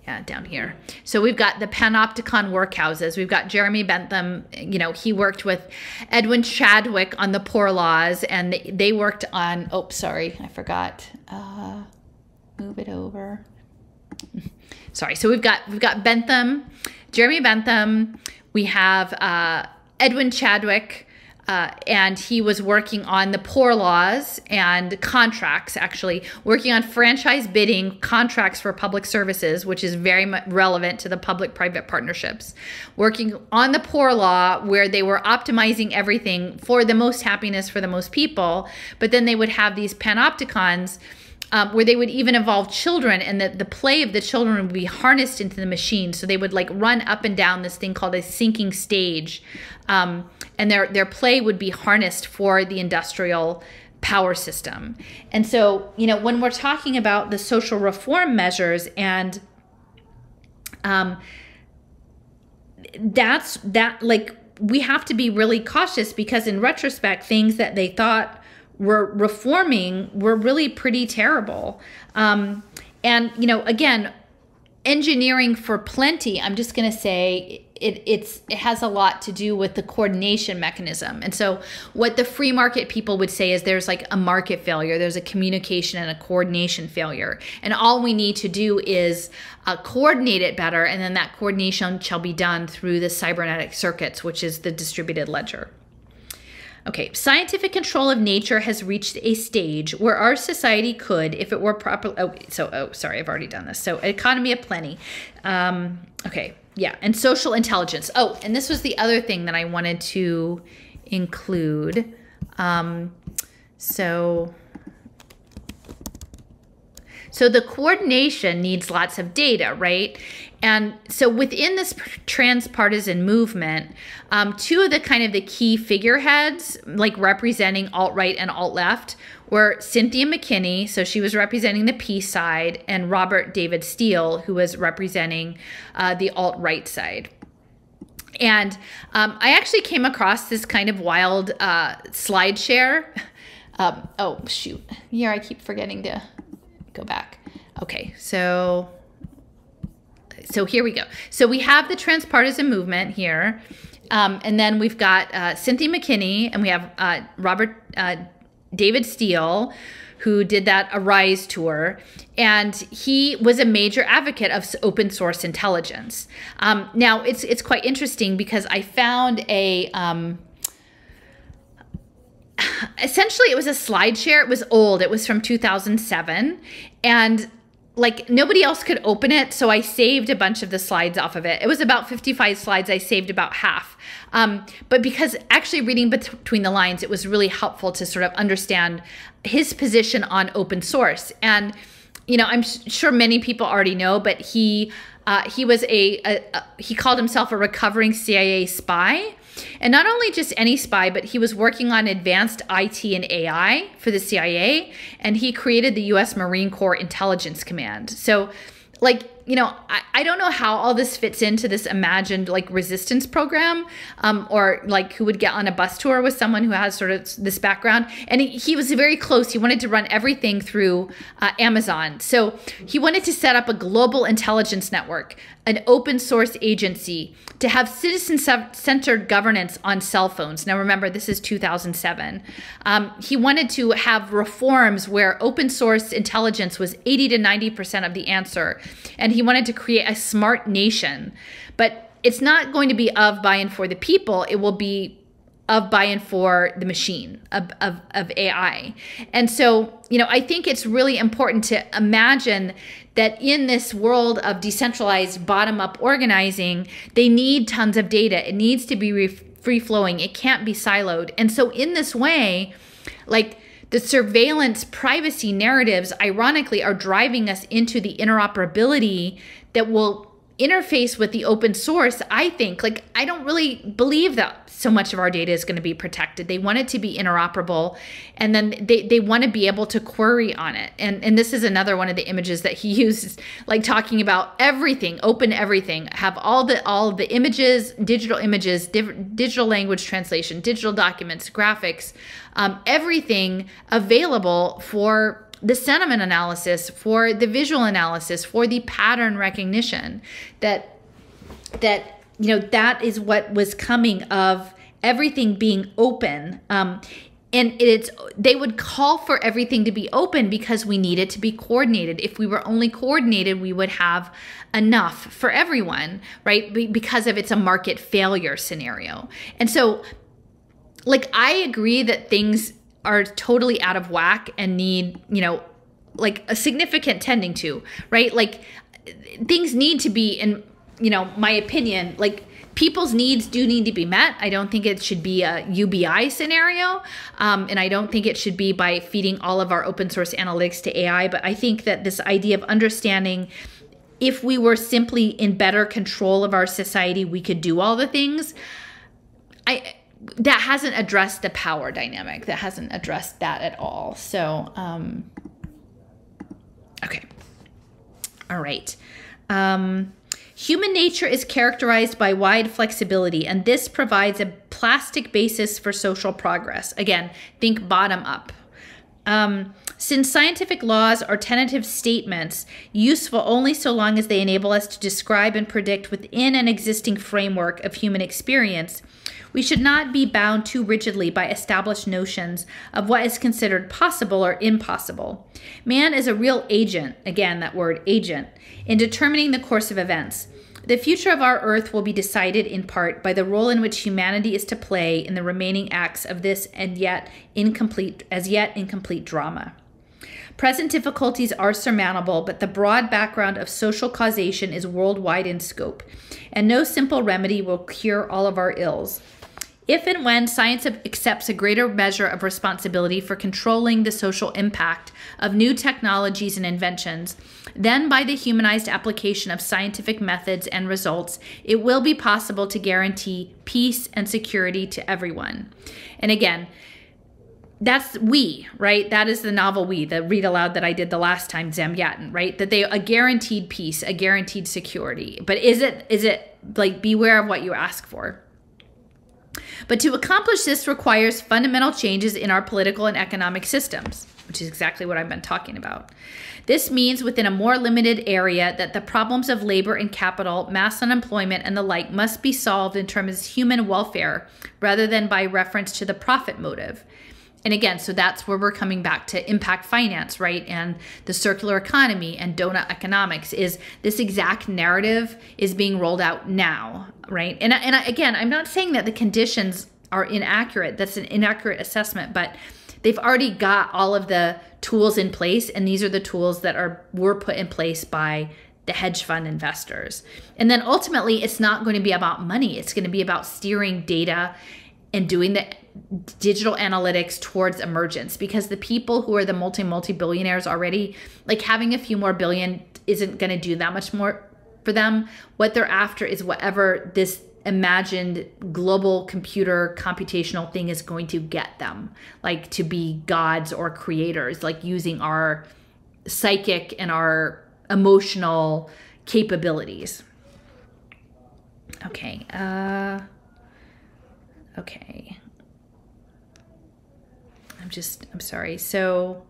Yeah, down here. So we've got the Panopticon workhouses. We've got Jeremy Bentham. You know, he worked with Edwin Chadwick on the Poor Laws, and they worked on. Oh, sorry, I forgot. Uh, move it over. <laughs> sorry. So we've got we've got Bentham, Jeremy Bentham. We have uh, Edwin Chadwick. Uh, and he was working on the poor laws and contracts, actually, working on franchise bidding contracts for public services, which is very relevant to the public private partnerships. Working on the poor law, where they were optimizing everything for the most happiness for the most people, but then they would have these panopticons. Um, where they would even involve children and that the play of the children would be harnessed into the machine so they would like run up and down this thing called a sinking stage um, and their their play would be harnessed for the industrial power system. And so, you know, when we're talking about the social reform measures and um, that's that like we have to be really cautious because in retrospect things that they thought were reforming were really pretty terrible um, and you know again engineering for plenty i'm just going to say it, it's it has a lot to do with the coordination mechanism. And so what the free market people would say is there's like a market failure, there's a communication and a coordination failure. And all we need to do is uh, coordinate it better and then that coordination shall be done through the cybernetic circuits, which is the distributed ledger. Okay, scientific control of nature has reached a stage where our society could, if it were properly, oh, so, oh, sorry, I've already done this. So, economy of plenty. Um, okay, yeah, and social intelligence. Oh, and this was the other thing that I wanted to include. Um, so, so the coordination needs lots of data, right? And so within this transpartisan movement, um, two of the kind of the key figureheads, like representing alt-right and alt-left, were Cynthia McKinney, so she was representing the peace side, and Robert David Steele, who was representing uh, the alt-right side. And um, I actually came across this kind of wild uh, slide share. <laughs> Um, oh, shoot. Here, I keep forgetting to go back. Okay, so so here we go. So we have the transpartisan movement here. Um, and then we've got uh, Cynthia McKinney and we have uh, Robert uh, David Steele, who did that Arise tour. And he was a major advocate of open source intelligence. Um, now, it's, it's quite interesting because I found a. Um, essentially, it was a slide share. It was old, it was from 2007. And like nobody else could open it so i saved a bunch of the slides off of it. It was about 55 slides. I saved about half. Um, but because actually reading between the lines it was really helpful to sort of understand his position on open source. And you know i'm sure many people already know but he uh, he was a, a, a he called himself a recovering cia spy and not only just any spy, but he was working on advanced IT and AI for the CIA, and he created the US Marine Corps Intelligence Command. So, like, you know, I, I don't know how all this fits into this imagined like resistance program, um, or like who would get on a bus tour with someone who has sort of this background. And he, he was very close. He wanted to run everything through uh, Amazon. So he wanted to set up a global intelligence network, an open source agency to have citizen centered governance on cell phones. Now, remember, this is 2007. Um, he wanted to have reforms where open source intelligence was 80 to 90% of the answer. And he wanted to create a smart nation. But it's not going to be of, by, and for the people, it will be of buy in for the machine of, of, of AI. And so, you know, I think it's really important to imagine that in this world of decentralized bottom up organizing, they need tons of data. It needs to be free flowing, it can't be siloed. And so, in this way, like the surveillance privacy narratives, ironically, are driving us into the interoperability that will interface with the open source, I think, like, I don't really believe that so much of our data is going to be protected. They want it to be interoperable and then they, they want to be able to query on it. And, and this is another one of the images that he <laughs> uses, like talking about everything, open everything, have all the, all the images, digital images, digital language translation, digital documents, graphics, um, everything available for the sentiment analysis, for the visual analysis, for the pattern recognition that that you know that is what was coming of everything being open um, and it's they would call for everything to be open because we need it to be coordinated. If we were only coordinated we would have enough for everyone right? Because of it's a market failure scenario. And so like i agree that things are totally out of whack and need, you know, like a significant tending to, right? Like things need to be in, you know, my opinion, like people's needs do need to be met. I don't think it should be a UBI scenario. Um, and I don't think it should be by feeding all of our open source analytics to AI. But I think that this idea of understanding if we were simply in better control of our society, we could do all the things. I that hasn't addressed the power dynamic. That hasn't addressed that at all. So, um, okay. All right. Um, human nature is characterized by wide flexibility, and this provides a plastic basis for social progress. Again, think bottom up. Um, since scientific laws are tentative statements, useful only so long as they enable us to describe and predict within an existing framework of human experience, we should not be bound too rigidly by established notions of what is considered possible or impossible. Man is a real agent, again, that word agent, in determining the course of events. The future of our Earth will be decided in part by the role in which humanity is to play in the remaining acts of this and yet incomplete, as yet incomplete drama. Present difficulties are surmountable, but the broad background of social causation is worldwide in scope, and no simple remedy will cure all of our ills. If and when science accepts a greater measure of responsibility for controlling the social impact of new technologies and inventions, then by the humanized application of scientific methods and results, it will be possible to guarantee peace and security to everyone. And again, that's we, right? That is the novel we, the read aloud that I did the last time, Zamyatin, right? That they a guaranteed peace, a guaranteed security. But is it is it like beware of what you ask for? But to accomplish this requires fundamental changes in our political and economic systems, which is exactly what I've been talking about. This means within a more limited area that the problems of labor and capital, mass unemployment, and the like must be solved in terms of human welfare rather than by reference to the profit motive and again, so that's where we're coming back to impact finance, right? And the circular economy and donut economics is this exact narrative is being rolled out now, right? And, and again, I'm not saying that the conditions are inaccurate. That's an inaccurate assessment, but they've already got all of the tools in place, and these are the tools that are were put in place by the hedge fund investors. And then ultimately, it's not going to be about money. It's going to be about steering data and doing the digital analytics towards emergence because the people who are the multi multi billionaires already like having a few more billion isn't going to do that much more for them what they're after is whatever this imagined global computer computational thing is going to get them like to be gods or creators like using our psychic and our emotional capabilities. Okay. Uh, okay. I'm just, I'm sorry. So,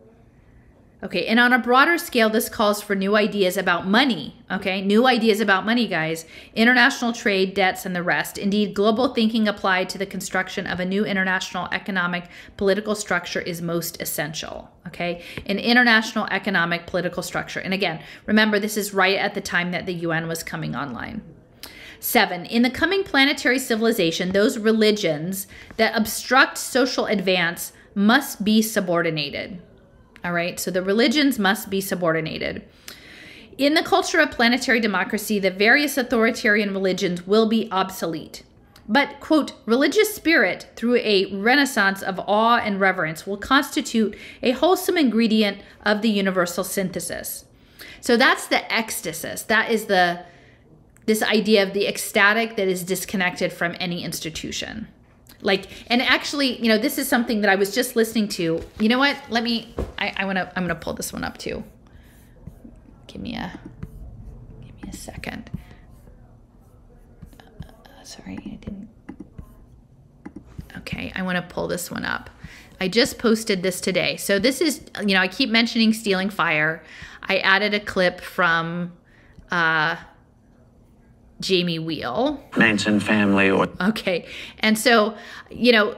okay. And on a broader scale, this calls for new ideas about money. Okay. New ideas about money, guys. International trade, debts, and the rest. Indeed, global thinking applied to the construction of a new international economic political structure is most essential. Okay. An international economic political structure. And again, remember, this is right at the time that the UN was coming online. Seven, in the coming planetary civilization, those religions that obstruct social advance must be subordinated. All right, so the religions must be subordinated. In the culture of planetary democracy, the various authoritarian religions will be obsolete. But, quote, religious spirit through a renaissance of awe and reverence will constitute a wholesome ingredient of the universal synthesis. So that's the ecstasis. That is the this idea of the ecstatic that is disconnected from any institution. Like, and actually, you know, this is something that I was just listening to. You know what? Let me. I, I want to. I'm going to pull this one up too. Give me a. Give me a second. Uh, sorry, I didn't. Okay, I want to pull this one up. I just posted this today. So this is, you know, I keep mentioning stealing fire. I added a clip from. Uh, Jamie Wheal. Manson family or Okay. And so, you know,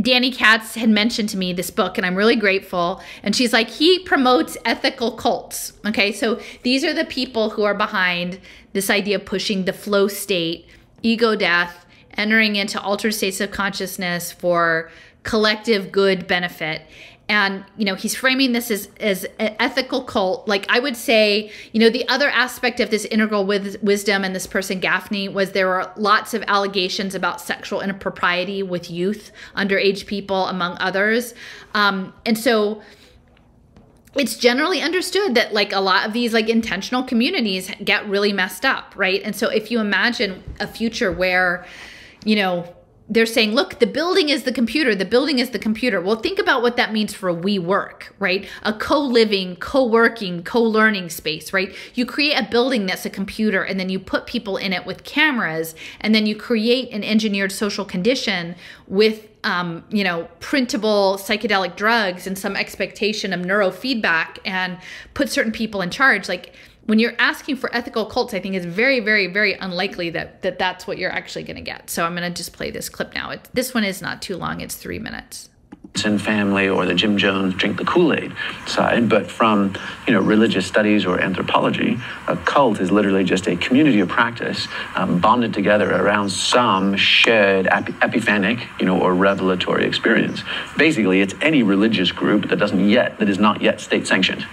Danny Katz had mentioned to me this book, and I'm really grateful. And she's like, he promotes ethical cults. Okay, so these are the people who are behind this idea of pushing the flow state, ego death, entering into altered states of consciousness for collective good benefit and you know he's framing this as as an ethical cult. Like i would say you know the other aspect of this integral with wisdom and this person Gafni was there were lots of allegations about sexual impropriety with youth underage people among others. Um, and so it's generally understood that like a lot of these like intentional communities get really messed up right? And so if you imagine a future where you know they're saying, look, the building is the computer, the building is the computer. Well, think about what that means for WeWork, right? A co living, co working, co learning space, right? You create a building that's a computer and then you put people in it with cameras and then you create an engineered social condition with um, you know, printable psychedelic drugs and some expectation of neurofeedback and put certain people in charge. Like, when you're asking for ethical cults, I think it's very, very, very unlikely that, that that's what you're actually going to get. So I'm going to just play this clip now. It, this one is not too long, it's three minutes. And family or the Jim Jones drink the Kool-Aid side, but from you know religious studies or anthropology, a cult is literally just a community of practice um, bonded together around some shared epiphanic you know or revelatory experience. Basically, it's any religious group that doesn't yet that is not yet state sanctioned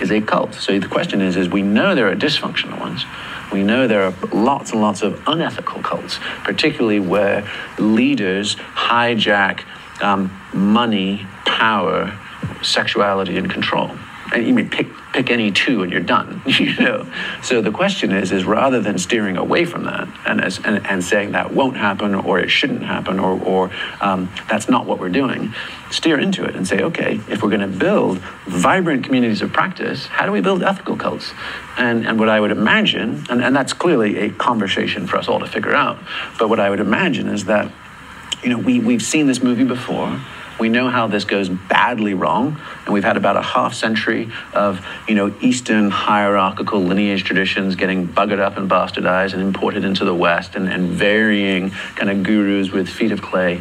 is a cult. So the question is, is we know there are dysfunctional ones. We know there are lots and lots of unethical cults, particularly where leaders hijack um, money, power, sexuality, and control and you pick pick any two and you're done <laughs> you know? So the question is is rather than steering away from that and as, and, and saying that won't happen or it shouldn't happen or, or um, that's not what we're doing steer into it and say okay if we're going to build vibrant communities of practice how do we build ethical cults? And and what i would imagine and, and that's clearly a conversation for us all to figure out but what i would imagine is that you know we, we've seen this movie before we know how this goes badly wrong, and we've had about a half century of you know Eastern hierarchical lineage traditions getting buggered up and bastardized and imported into the West, and, and varying kind of gurus with feet of clay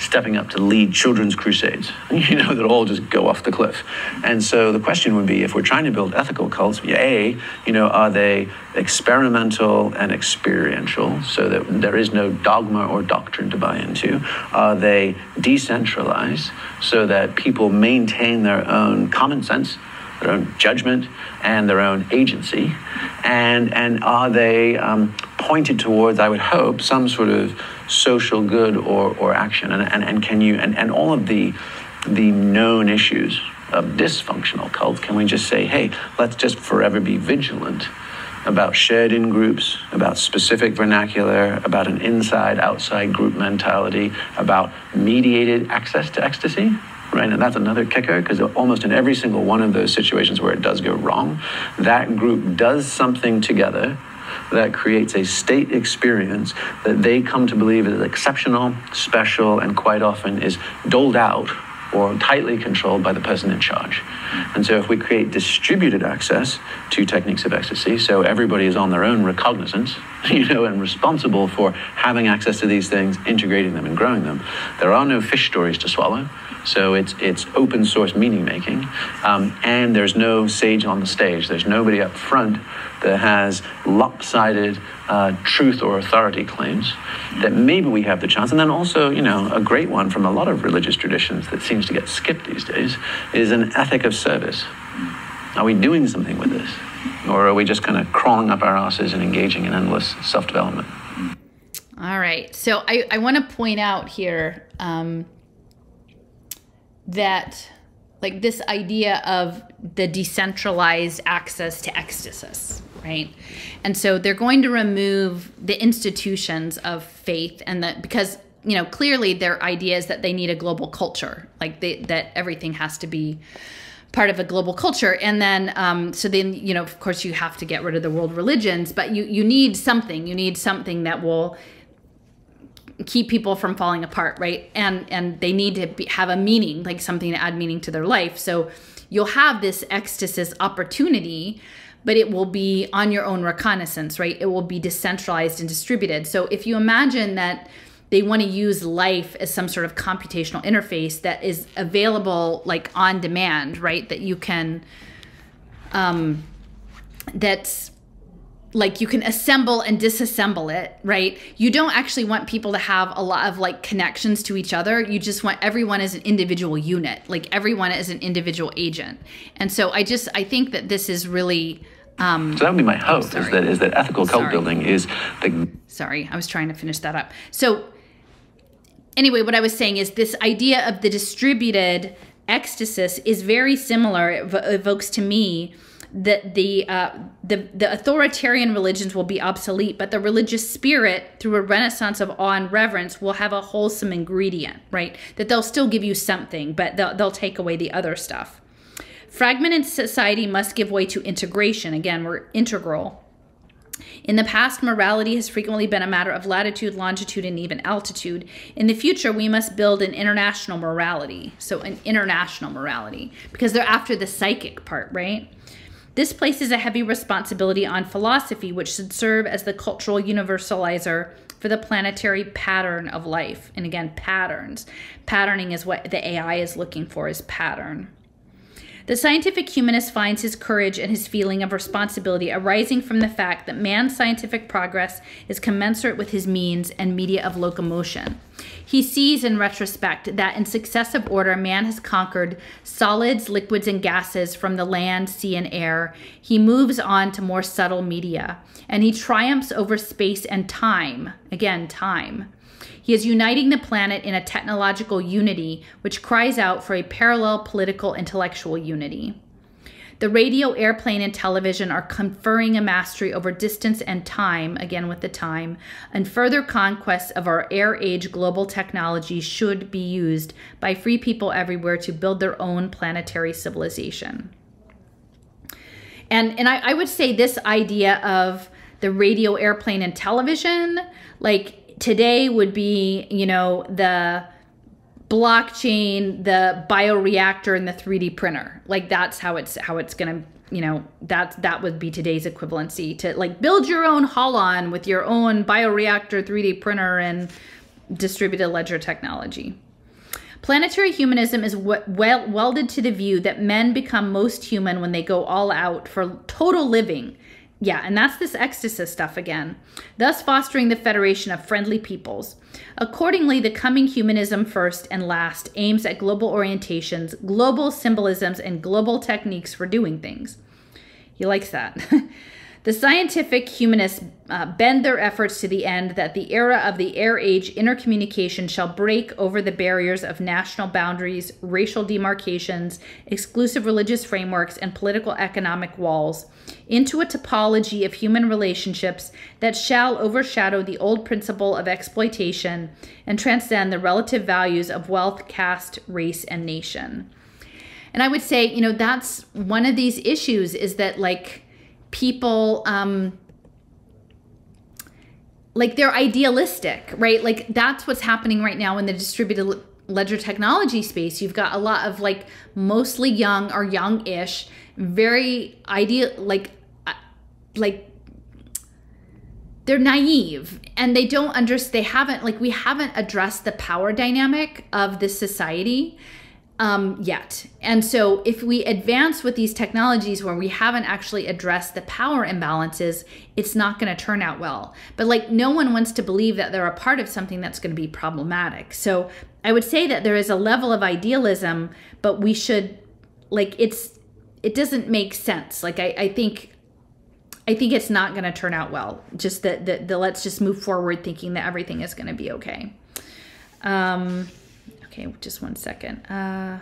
stepping up to lead children's crusades, <laughs> you know, that all just go off the cliff. And so the question would be if we're trying to build ethical cults, A, you know, are they experimental and experiential so that there is no dogma or doctrine to buy into? Are they decentralized so that people maintain their own common sense? Their own judgment and their own agency, and and are they um, pointed towards? I would hope some sort of social good or, or action? And, and, and can you, and, and all of the, the known issues of dysfunctional cults, can we just say, hey, let's just forever be vigilant about shared in groups, about specific vernacular, about an inside outside group mentality, about mediated access to ecstasy? right? And that's another kicker because almost in every single one of those situations where it does go wrong, that group does something together that creates a state experience that they come to believe is exceptional, special, and quite often is doled out or tightly controlled by the person in charge. And so if we create distributed access to techniques of ecstasy, so everybody is on their own recognizance, <laughs> you know, and responsible for having access to these things, integrating them and growing them, there are no fish stories to swallow. So it's it's open source meaning making, um, and there's no sage on the stage. There's nobody up front that has lopsided uh, truth or authority claims. That maybe we have the chance, and then also, you know, a great one from a lot of religious traditions that seems to get skipped these days is an ethic of service. Are we doing something with this, or are we just kind of crawling up our asses and engaging in endless self development? All right. So I, I want to point out here. Um, that like this idea of the decentralized access to ecstasy, right? And so they're going to remove the institutions of faith and that because you know clearly their idea is that they need a global culture, like they, that everything has to be part of a global culture. And then um, so then you know of course you have to get rid of the world religions but you you need something. You need something that will keep people from falling apart right? And and they need to be, have a meaning like something to add meaning to their life. So you'll have this ecstasy opportunity but it will be on your own reconnaissance right? It will be decentralized and distributed. So if you imagine that they want to use life as some sort of computational interface that is available like on demand right? That you can um that's like you can assemble and disassemble it, right? You don't actually want people to have a lot of like connections to each other. You just want everyone as an individual unit, like everyone as an individual agent. And so I just I think that this is really um, so that would be my hope is that is that ethical cult building is the Sorry, I was trying to finish that up. So anyway, what I was saying is this idea of the distributed ecstasy is very similar. It evokes to me that the, uh, the the authoritarian religions will be obsolete, but the religious spirit, through a renaissance of awe and reverence, will have a wholesome ingredient, right? That they'll still give you something, but they'll, they'll take away the other stuff. Fragmented society must give way to integration. Again, we're integral. In the past, morality has frequently been a matter of latitude, longitude, and even altitude. In the future, we must build an international morality. So, an international morality, because they're after the psychic part, right? This places a heavy responsibility on philosophy, which should serve as the cultural universalizer for the planetary pattern of life. And again, patterns. Patterning is what the AI is looking for is pattern. The scientific humanist finds his courage and his feeling of responsibility arising from the fact that man's scientific progress is commensurate with his means and media of locomotion. He sees in retrospect that in successive order, man has conquered solids, liquids, and gases from the land, sea, and air. He moves on to more subtle media, and he triumphs over space and time. Again, time. He is uniting the planet in a technological unity which cries out for a parallel political intellectual unity. The radio, airplane, and television are conferring a mastery over distance and time, again with the time, and further conquests of our air age global technology should be used by free people everywhere to build their own planetary civilization. And, and I, I would say this idea of the radio, airplane, and television, like today would be, you know, the blockchain, the bioreactor, and the 3D printer. Like that's how it's how it's gonna, you know, that that would be today's equivalency to like build your own Holon with your own bioreactor, 3D printer, and distributed ledger technology. Planetary humanism is well welded to the view that men become most human when they go all out for total living yeah, and that's this ecstasy stuff again, thus fostering the federation of friendly peoples. Accordingly, the coming humanism first and last aims at global orientations, global symbolisms, and global techniques for doing things. He likes that. <laughs> The scientific humanists uh, bend their efforts to the end that the era of the air age intercommunication shall break over the barriers of national boundaries, racial demarcations, exclusive religious frameworks, and political economic walls into a topology of human relationships that shall overshadow the old principle of exploitation and transcend the relative values of wealth, caste, race, and nation. And I would say, you know, that's one of these issues is that like people um like they're idealistic, right? Like that's what's happening right now in the distributed ledger technology space. You've got a lot of like mostly young or young-ish, very ideal like uh, like they're naive and they don't understand they haven't like we haven't addressed the power dynamic of this society um, yet. And so, if we advance with these technologies where we haven't actually addressed the power imbalances, it's not going to turn out well. But, like, no one wants to believe that they're a part of something that's going to be problematic. So, I would say that there is a level of idealism, but we should, like, it's, it doesn't make sense. Like, I, I think. I think it's not going to turn out well. Just that the, the let's just move forward thinking that everything is going to be okay. Um, Okay, just one second. Uh,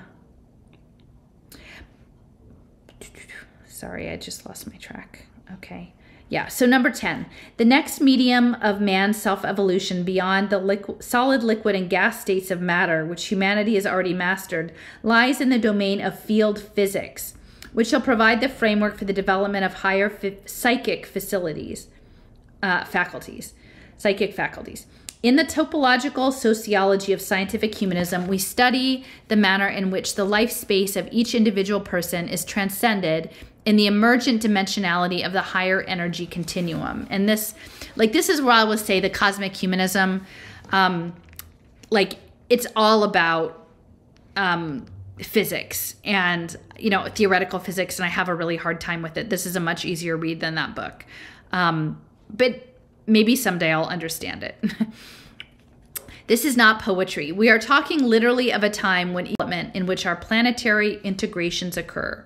sorry, I just lost my track. Okay. Yeah, so number 10. The next medium of man's self evolution beyond the solid, liquid, and gas states of matter, which humanity has already mastered, lies in the domain of field physics, which shall provide the framework for the development of higher psychic facilities, uh, faculties, psychic faculties. In the topological sociology of scientific humanism, we study the manner in which the life space of each individual person is transcended in the emergent dimensionality of the higher energy continuum. And this, like, this is where I would say the cosmic humanism, um, like, it's all about um, physics and, you know, theoretical physics. And I have a really hard time with it. This is a much easier read than that book. Um, but maybe someday I'll understand it. <laughs> this is not poetry. We are talking literally of a time when development in which our planetary integrations occur.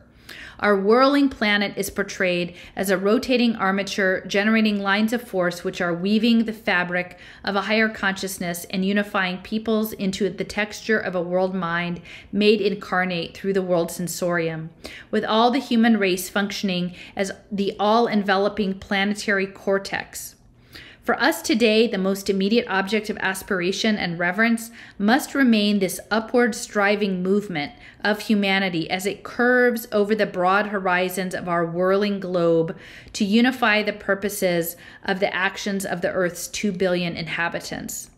Our whirling planet is portrayed as a rotating armature generating lines of force which are weaving the fabric of a higher consciousness and unifying peoples into the texture of a world mind made incarnate through the world sensorium, with all the human race functioning as the all enveloping planetary cortex. For us today, the most immediate object of aspiration and reverence must remain this upward striving movement of humanity as it curves over the broad horizons of our whirling globe to unify the purposes of the actions of the Earth's 2 billion inhabitants.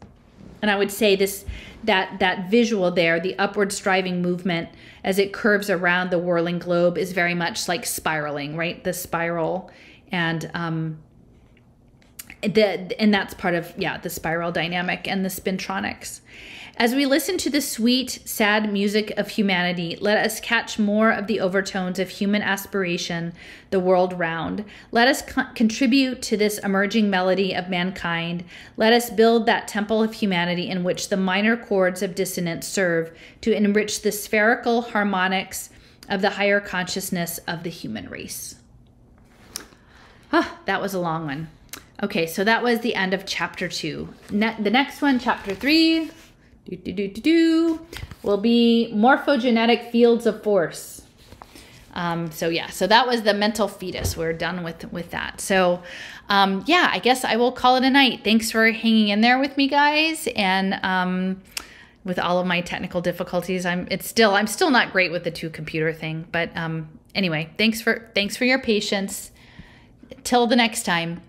And I would say this that that visual there, the upward striving movement as it curves around the whirling globe is very much like spiraling, right? The spiral and um, the, and that's part of yeah the spiral dynamic and the spintronics. As we listen to the sweet sad music of humanity let us catch more of the overtones of human aspiration the world round. Let us co- contribute to this emerging melody of mankind. Let us build that temple of humanity in which the minor chords of dissonance serve to enrich the spherical harmonics of the higher consciousness of the human race. Ah, that was a long one Okay, so that was the end of chapter two. Ne- the next one, chapter three, do, do, do, do, do, will be morphogenetic fields of force. Um, so yeah, so that was the mental fetus. We're done with with that. So um, yeah, I guess I will call it a night. Thanks for hanging in there with me, guys, and um, with all of my technical difficulties, I'm it's still I'm still not great with the two computer thing. But um, anyway, thanks for thanks for your patience. Till the next time.